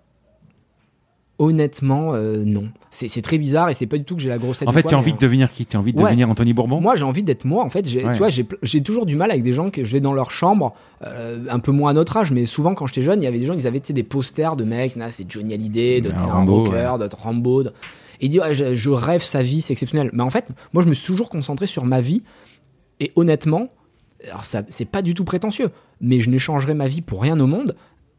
B: Honnêtement, non. C'est très bizarre et c'est pas du tout que j'ai la grossesse.
A: En fait, tu as envie de devenir qui? Tu as envie de devenir Anthony Bourbon?
B: Moi, j'ai envie d'être moi. En fait, tu vois, j'ai toujours du mal avec des gens que je vais dans leur chambre, un peu moins à notre âge, mais souvent quand j'étais jeune, il y avait des gens qui avaient des posters de mecs. c'est Johnny Hallyday, d'autres c'est un rocker, d'autres Rambo il dit je, rêve sa vie, c'est exceptionnel. Mais en fait, moi je me suis toujours concentré sur ma vie et honnêtement, alors ça c'est pas du tout prétentieux, mais je n'échangerai ma vie pour rien au monde.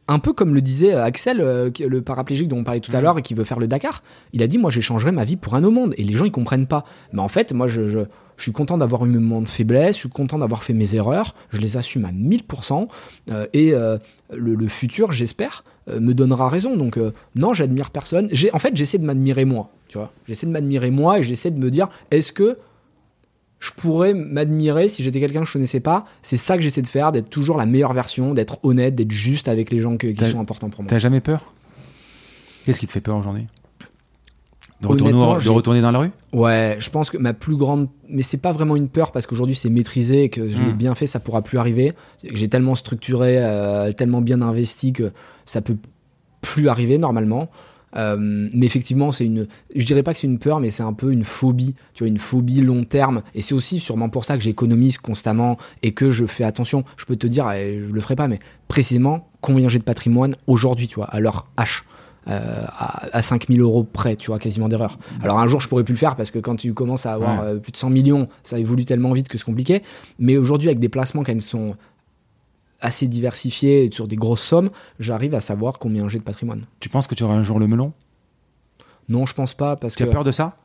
B: Un peu comme le disait euh, Axel, euh, le paraplégique dont on parlait tout à mmh. l'heure et qui veut faire le Dakar. Il a dit Moi, j'échangerai ma vie pour rien au monde. Et les gens, ils comprennent pas. Mais en fait, moi, je, je, suis content d'avoir eu mes moments de faiblesse, je suis content d'avoir fait mes erreurs, je les assume à 1000%. Euh, et le, futur, j'espère, me donnera raison. Donc, non, j'admire personne. En fait, j'essaie de m'admirer moi. J'essaie de m'admirer moi et j'essaie de me dire est-ce que je pourrais m'admirer si j'étais quelqu'un que je connaissais pas C'est ça que j'essaie de faire, d'être toujours la meilleure version, d'être honnête, d'être juste avec les gens qui sont importants pour moi.
A: T'as jamais peur? Qu'est-ce qui te fait peur aujourd'hui? De retourner, de retourner, dans la rue?
B: Ouais, je pense que ma plus grande. Mais c'est pas vraiment une peur parce qu'aujourd'hui c'est maîtrisé et que je l'ai hmm. bien fait, ça pourra plus arriver. J'ai tellement structuré, euh, tellement bien investi que ça peut plus arriver normalement. Euh, mais effectivement, c'est une, je dirais pas que c'est une peur, mais c'est un peu une phobie, tu vois, une phobie long terme. Et c'est aussi sûrement pour ça que j'économise constamment et que je fais attention. Je peux te dire, je le ferai pas, mais précisément combien j'ai de patrimoine aujourd'hui, tu vois, à leur H. Euh, à, 5000 euros près, tu vois, quasiment d'erreur. Alors un jour, je pourrais plus le faire parce que quand tu commences à avoir euh, plus de 100 millions, ça évolue tellement vite que c'est compliqué. Mais aujourd'hui, avec des placements quand même sont assez diversifié sur des grosses sommes, j'arrive à savoir combien j'ai de patrimoine.
A: Tu penses que tu auras un jour le melon?
B: Non, je pense pas. Parce
A: tu
B: as
A: peur de ça?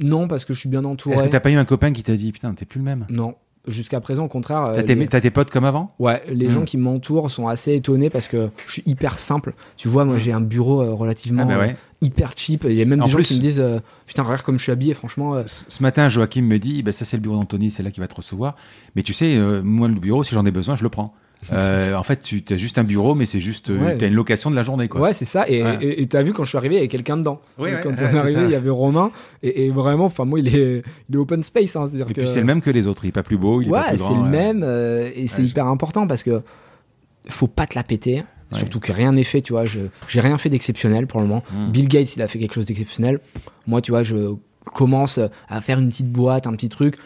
B: Non, parce que je suis bien entouré.
A: Est-ce que t'as pas eu un copain qui t'a dit putain, t'es plus le même?
B: Non. Jusqu'à présent, au contraire.
A: T'as, tes, tes potes comme avant?
B: Ouais, les gens hmm. qui m'entourent sont assez étonnés parce que je suis hyper simple. Tu vois, moi hmm. j'ai un bureau euh, relativement ah bah euh, hyper cheap. Il y a même des gens qui me disent euh, Putain, regarde comme je suis habillé, franchement.
A: Ce matin, Joachim me dit bah, Ça, c'est le bureau d'Anthony, c'est là qu'il va te recevoir. Mais tu sais, moi, le bureau, si j'en ai besoin, je le prends. Euh, en fait, tu as juste un bureau, mais c'est juste, euh, tu as une location de la journée, quoi.
B: Ouais, c'est ça. Et tu as vu quand je suis arrivé, il y avait quelqu'un dedans. quand on est arrivé, il y avait Romain. Et, vraiment, enfin, moi, il est, il est open space. Hein,
A: et puis c'est le même que les autres. Il est pas plus beau, il est pas plus
B: grand. Ouais, c'est le même. Euh, et c'est hyper important parce que faut pas te la péter. Surtout que rien n'est fait, tu vois. J'ai rien fait d'exceptionnel pour le moment. Hmm. Bill Gates, il a fait quelque chose d'exceptionnel. Moi, tu vois, je commence à faire une petite boîte, un petit truc,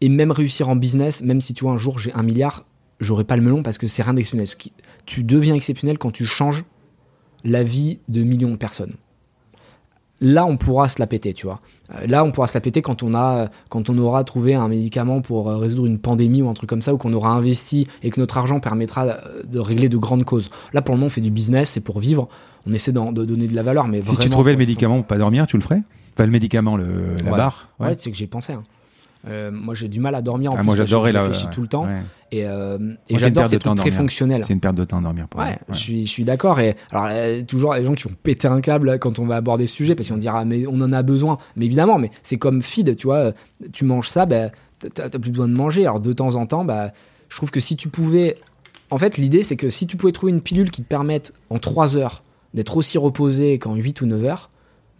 B: et même réussir en business, même si tu vois un jour j'ai un milliard, j'aurais pas le melon parce que c'est rien d'exceptionnel. Tu deviens exceptionnel quand tu changes la vie de millions de personnes. Là, on pourra se la péter, tu vois. Euh, là, on pourra se la péter quand on, a, quand on aura trouvé un médicament pour euh, résoudre une pandémie ou un truc comme ça, ou qu'on aura investi et que notre argent permettra euh, de régler de grandes causes. Là, pour le moment, on fait du business, c'est pour vivre. On essaie de donner de la valeur. Mais
A: si tu trouvais le médicament pour pas dormir, tu le ferais? Pas le médicament, le, la barre
B: Ouais, tu sais que j'ai pensé. Hein. Euh, moi, j'ai du mal à dormir. En
A: ah, moi, j'adorais
B: la. Je tout le temps. Et, euh, et j'adore ces trucs très fonctionnels.
A: C'est une perte de temps à dormir. Pour
B: ouais, je suis, je suis d'accord. Et alors, euh, toujours les gens qui vont péter un câble quand on va aborder ce sujet, parce qu'on dira, mais on en a besoin. Mais évidemment, mais c'est comme feed, tu vois. Tu manges ça, bah, t'as plus besoin de manger. Alors, de temps en temps, bah, je trouve que si tu pouvais. En fait, l'idée, c'est que si tu pouvais trouver une pilule qui te permette en 3 heures d'être aussi reposé qu'en 8 ou 9 heures,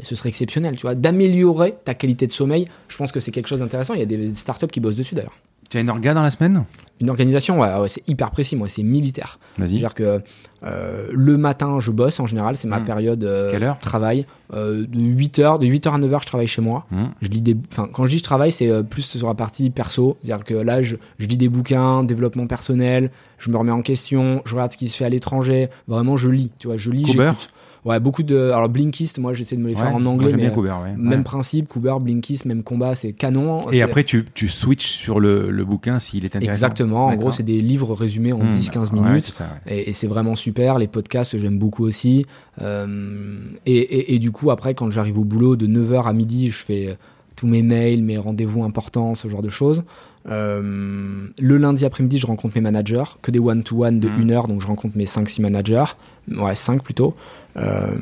B: ce serait exceptionnel, tu vois, d'améliorer ta qualité de sommeil. Je pense que c'est quelque chose d'intéressant. Il y a des startups qui bossent dessus d'ailleurs.
A: Tu as une orga dans la semaine?
B: Une organisation, ouais, c'est hyper précis, moi, c'est militaire. C'est-à-dire que euh, le matin, je bosse en général, c'est ma hmm. période euh,
A: Quelle heure?
B: travail. Euh, de 8h, de 8h à 9h, je travaille chez moi. Hmm. Je lis des, quand je dis je travaille, c'est plus sur la partie perso. C'est-à-dire que là, je, je, lis des bouquins, développement personnel, je me remets en question, je regarde ce qui se fait à l'étranger. Vraiment, je lis, tu vois, je lis, j'écoute. Ouais, beaucoup de. Alors, Blinkist, moi, j'essaie de me les faire en anglais.
A: Moi,
B: mais
A: bien Cooper, ouais.
B: Même principe, Cooper, Blinkist, même combat, c'est canon.
A: Et après, tu, tu switches sur le, le bouquin s'il est intéressant.
B: Exactement. En gros, c'est des livres résumés en 10-15
A: Hmm.
B: minutes.
A: Ça,
B: et, et c'est vraiment super. Les podcasts, j'aime beaucoup aussi. Euh, et, et, et, du coup, après, quand j'arrive au boulot, de 9h à midi, je fais tous mes mails, mes rendez-vous importants, ce genre de choses. Euh, le lundi après-midi, je rencontre mes managers, que des one-to-one de 1
A: Mmh.
B: heure, donc je rencontre mes 5-6 managers, ouais, 5 plutôt. Euh,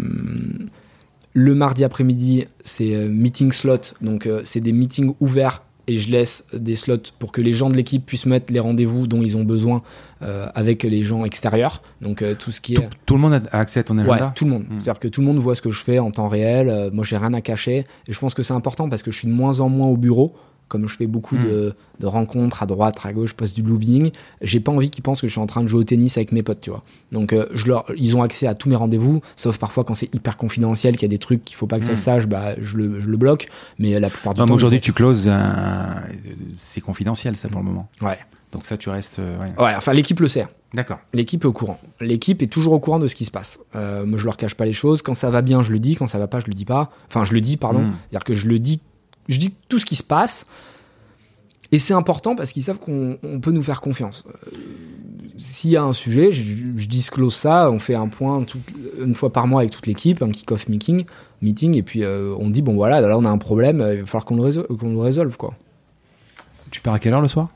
B: le mardi après-midi, c'est euh, meeting slot, donc euh, c'est des meetings ouverts et je laisse des slots pour que les gens de l'équipe puissent mettre les rendez-vous dont ils ont besoin euh, avec les gens extérieurs. Donc euh, tout ce qui est...
A: Tout, tout, le monde a accès à ton agenda
B: Ouais, tout le monde. Mmh. C'est-à-dire que tout le monde voit ce que je fais en temps réel. Euh, moi, j'ai rien à cacher. Et je pense que c'est important parce que je suis de moins en moins au bureau comme je fais beaucoup mmh. de, de, rencontres à droite, à gauche, je poste du lobbying, j'ai pas envie qu'ils pensent que je suis en train de jouer au tennis avec mes potes, tu vois. Donc euh, je leur, ils ont accès à tous mes rendez-vous, sauf parfois quand c'est hyper confidentiel, qu'il y a des trucs qu'il faut pas que ça sache, bah je le, je le, bloque. Mais la plupart du
A: non,
B: temps.
A: aujourd'hui, tu closes, un... c'est confidentiel ça pour le moment.
B: Ouais.
A: Donc ça, tu restes. euh,
B: Ouais, ouais enfin l'équipe le sait.
A: D'accord.
B: L'équipe est au courant. L'équipe est toujours au courant de ce qui se passe. Euh, moi, je leur cache pas les choses. Quand ça va bien, je le dis. Quand ça va pas, je le dis pas. Enfin, je le dis, pardon.
A: Mmh.
B: C'est-à-dire que je le dis. Je dis tout ce qui se passe. Et c'est important parce qu'ils savent qu'on peut nous faire confiance. Euh, S'il y a un sujet, je, je, disclose ça, on fait un point tout, une fois par mois avec toute l'équipe, un kick-off meeting, meeting, et puis euh, on dit bon voilà, là on a un problème, il va falloir qu'on le, qu le, résolve. Quoi.
A: Tu pars à quelle heure le soir?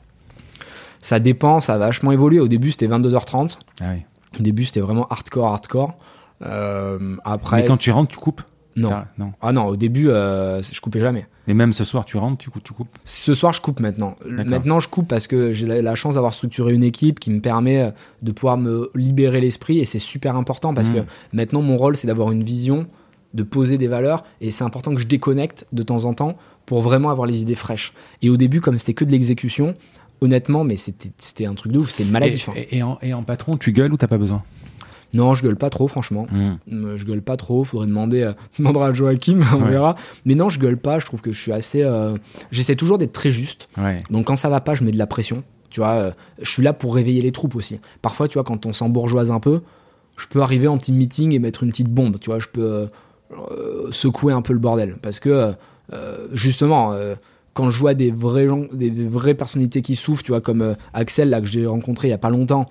B: Ça dépend, ça a vachement évolué. Au début c'était 22h30.
A: Ah oui.
B: Au début c'était vraiment hardcore, hardcore. Euh, après,
A: Mais quand tu rentres, tu coupes?
B: Non.
A: Ah, non.
B: Ah non, au début, euh, je coupais jamais.
A: Mais même ce soir, tu rentres, tu coupes, tu coupes
B: Ce soir, je coupe maintenant. Maintenant, je coupe parce que j'ai la, la, chance d'avoir structuré une équipe qui me permet de pouvoir me libérer l'esprit et c'est super important parce mmh. que maintenant, mon rôle, c'est d'avoir une vision, de poser des valeurs et c'est important que je déconnecte de temps en temps pour vraiment avoir les idées fraîches. Et au début, comme c'était que de l'exécution, honnêtement, mais c'était un truc de ouf, c'était une maladie.
A: Et, et, et, en, et en patron, tu gueules ou t'as pas besoin?
B: Non, je gueule pas trop, franchement.
A: Mmh.
B: Je gueule pas trop. Faudrait demander, euh, demandera à Joachim, on ouais. verra. Mais non, je gueule pas. Je trouve que je suis assez. Euh, J'essaie toujours d'être très juste.
A: Ouais.
B: Donc quand ça va pas, je mets de la pression. Tu vois, euh, je suis là pour réveiller les troupes aussi. Parfois, tu vois, quand on s'embourgeoise un peu, je peux arriver en petit meeting et mettre une petite bombe. Tu vois, je peux euh, secouer un peu le bordel. Parce que, euh, justement, quand je vois des vrais gens, des, des, vraies personnalités qui souffrent, tu vois, comme Axel, là, que j'ai rencontré il y a pas longtemps,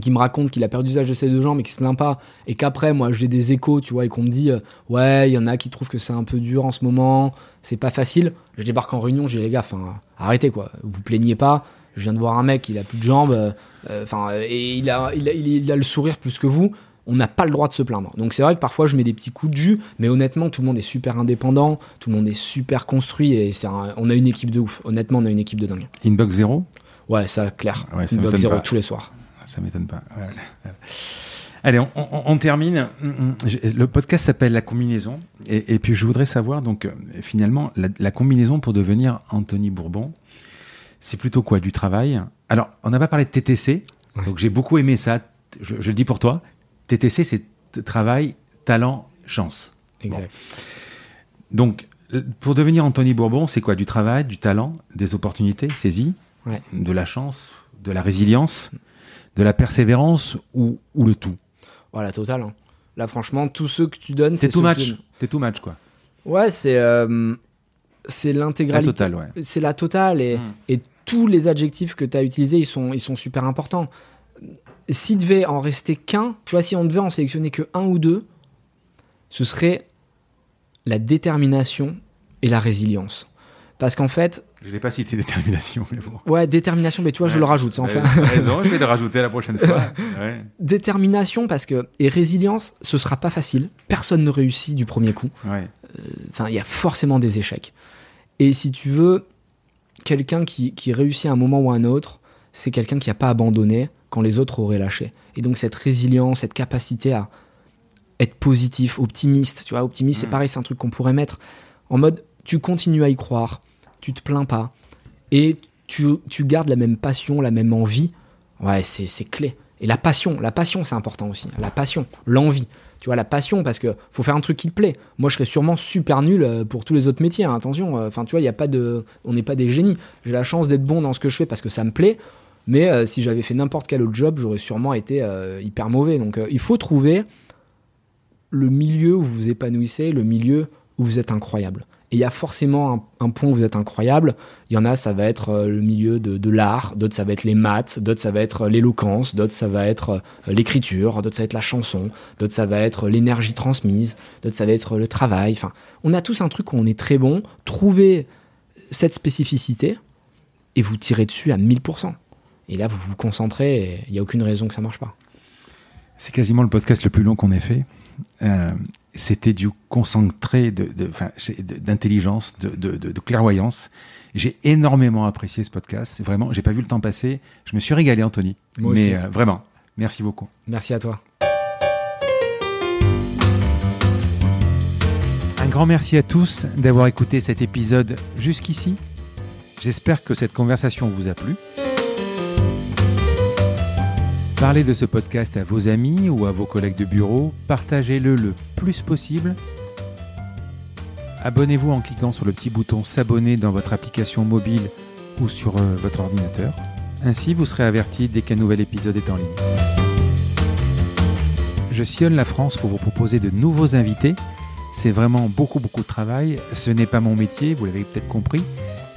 B: qui me raconte qu'il a perdu l'usage de ses deux jambes mais qui se plaint pas et qu'après moi j'ai des échos tu vois et qu'on me dit euh, ouais il y en a qui trouvent que c'est un peu dur en ce moment c'est pas facile je débarque en réunion j'ai les gars enfin arrêtez quoi vous plaignez pas je viens de voir un mec il a plus de jambes enfin euh, et il a il, a il a le sourire plus que vous on n'a pas le droit de se plaindre. Donc c'est vrai que parfois je mets des petits coups de jus, mais honnêtement tout le monde est super indépendant, tout le monde est super construit et c'est on a une équipe de ouf. Honnêtement on a une équipe de dingue.
A: Inbox zéro?
B: Ouais ça clair.
A: Ouais, ça
B: Inbox zéro
A: pas.
B: tous les soirs
A: ça m'étonne pas. Allez, on, on, on, termine. Le podcast s'appelle La combinaison. Et, et, puis, je voudrais savoir, donc, finalement, la, la, combinaison pour devenir Anthony Bourbon, c'est plutôt quoi Du travail? Alors, on n'a pas parlé de TTC, ouais. donc j'ai beaucoup aimé ça. Je, je, le dis pour toi. TTC, c'est travail, talent, chance.
B: Exact.
A: Bon. Donc, pour devenir Anthony Bourbon, c'est quoi? Du travail, du talent, des opportunités saisies,
B: ouais.
A: de la chance, de la résilience? De la persévérance ou, ou le tout
B: Voilà, total. Hein. Là, franchement, tous ceux que tu donnes,
A: c'est tout match. C'est tout match, quoi.
B: Ouais, c'est euh, c'est l'intégralité.
A: La totale, ouais.
B: C'est la totale et, mmh. et tous les adjectifs que tu as utilisés, ils sont, ils sont super importants. S'il devait en rester qu'un, tu vois, si on devait en sélectionner que un ou deux, ce serait la détermination et la résilience. Parce qu'en fait,
A: je l'ai pas cité détermination, mais bon.
B: Ouais, détermination, mais tu vois, ouais, je le rajoute. Ça en fait.
A: raison, je vais le rajouter la prochaine fois. Ouais.
B: Détermination, parce que. Et résilience, ce sera pas facile. Personne ne réussit du premier coup.
A: Ouais.
B: Enfin, euh, il y a forcément des échecs. Et si tu veux, quelqu'un qui, qui réussit à un moment ou à un autre, c'est quelqu'un qui n'a pas abandonné quand les autres auraient lâché. Et donc, cette résilience, cette capacité à être positif, optimiste, tu vois, optimiste, mmh. c'est pareil, c'est un truc qu'on pourrait mettre en mode tu continues à y croire, tu te plains pas et tu, tu, gardes la même passion, la même envie, ouais, c'est clé. Et la passion, la passion, c'est important aussi. La passion, l'envie. Tu vois, la passion, parce que faut faire un truc qui te plaît. Moi, je serais sûrement super nul euh, pour tous les autres métiers. Hein, attention, enfin, tu vois, il a pas de, on n'est pas des génies. J'ai la chance d'être bon dans ce que je fais parce que ça me plaît. Mais euh, si j'avais fait n'importe quel autre job, j'aurais sûrement été euh, hyper mauvais. Donc, il faut trouver le milieu où vous vous épanouissez, le milieu où vous êtes incroyable. Il y a forcément un, point où vous êtes incroyable. Il y en a, ça va être euh, le milieu de, l'art, d'autres, ça va être les maths, d'autres, ça va être euh, l'éloquence, d'autres, ça va être euh, l'écriture, d'autres, ça va être la chanson, d'autres, ça va être l'énergie transmise, d'autres, ça va être le travail. Enfin, on a tous un truc où on est très bon. Trouvez cette spécificité et vous tirez dessus à 1000%. Et là, vous vous concentrez il n'y a aucune raison que ça marche pas.
A: C'est quasiment le podcast le plus long qu'on ait fait. C'était du concentré d'intelligence, de, de, clairvoyance. J'ai énormément apprécié ce podcast. Vraiment, j'ai pas vu le temps passer. Je me suis régalé, Anthony.
B: Moi Mais
A: euh, vraiment, merci beaucoup.
B: Merci à toi.
A: Un grand merci à tous d'avoir écouté cet épisode jusqu'ici. J'espère que cette conversation vous a plu. Parlez de ce podcast à vos amis ou à vos collègues de bureau, partagez-le le plus possible. Abonnez-vous en cliquant sur le petit bouton s'abonner dans votre application mobile ou sur euh, votre ordinateur. Ainsi, vous serez averti dès qu'un nouvel épisode est en ligne. Je sillonne la France pour vous proposer de nouveaux invités. C'est vraiment beaucoup beaucoup de travail. Ce n'est pas mon métier, vous l'avez peut-être compris.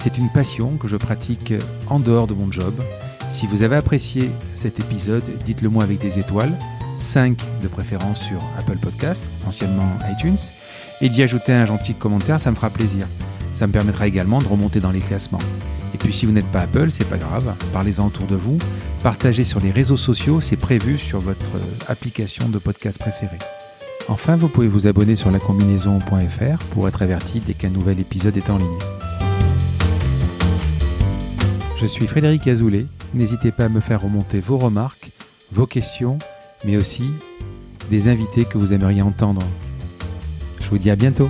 A: C'est une passion que je pratique en dehors de mon job. Si vous avez apprécié cet épisode, dites-le moi avec des étoiles, 5 de préférence sur Apple Podcast, anciennement iTunes, et d'y ajouter un gentil commentaire, ça me fera plaisir. Ça me permettra également de remonter dans les classements. Et puis si vous n'êtes pas Apple, c'est pas grave, parlez-en autour de vous, partagez sur les réseaux sociaux, c'est prévu sur votre application de podcast préférée. Enfin, vous pouvez vous abonner sur lacombinaison.fr pour être averti dès qu'un nouvel épisode est en ligne. Je suis Frédéric Azoulay N'hésitez pas à me faire remonter vos remarques, vos questions, mais aussi des invités que vous aimeriez entendre. Je vous dis à bientôt.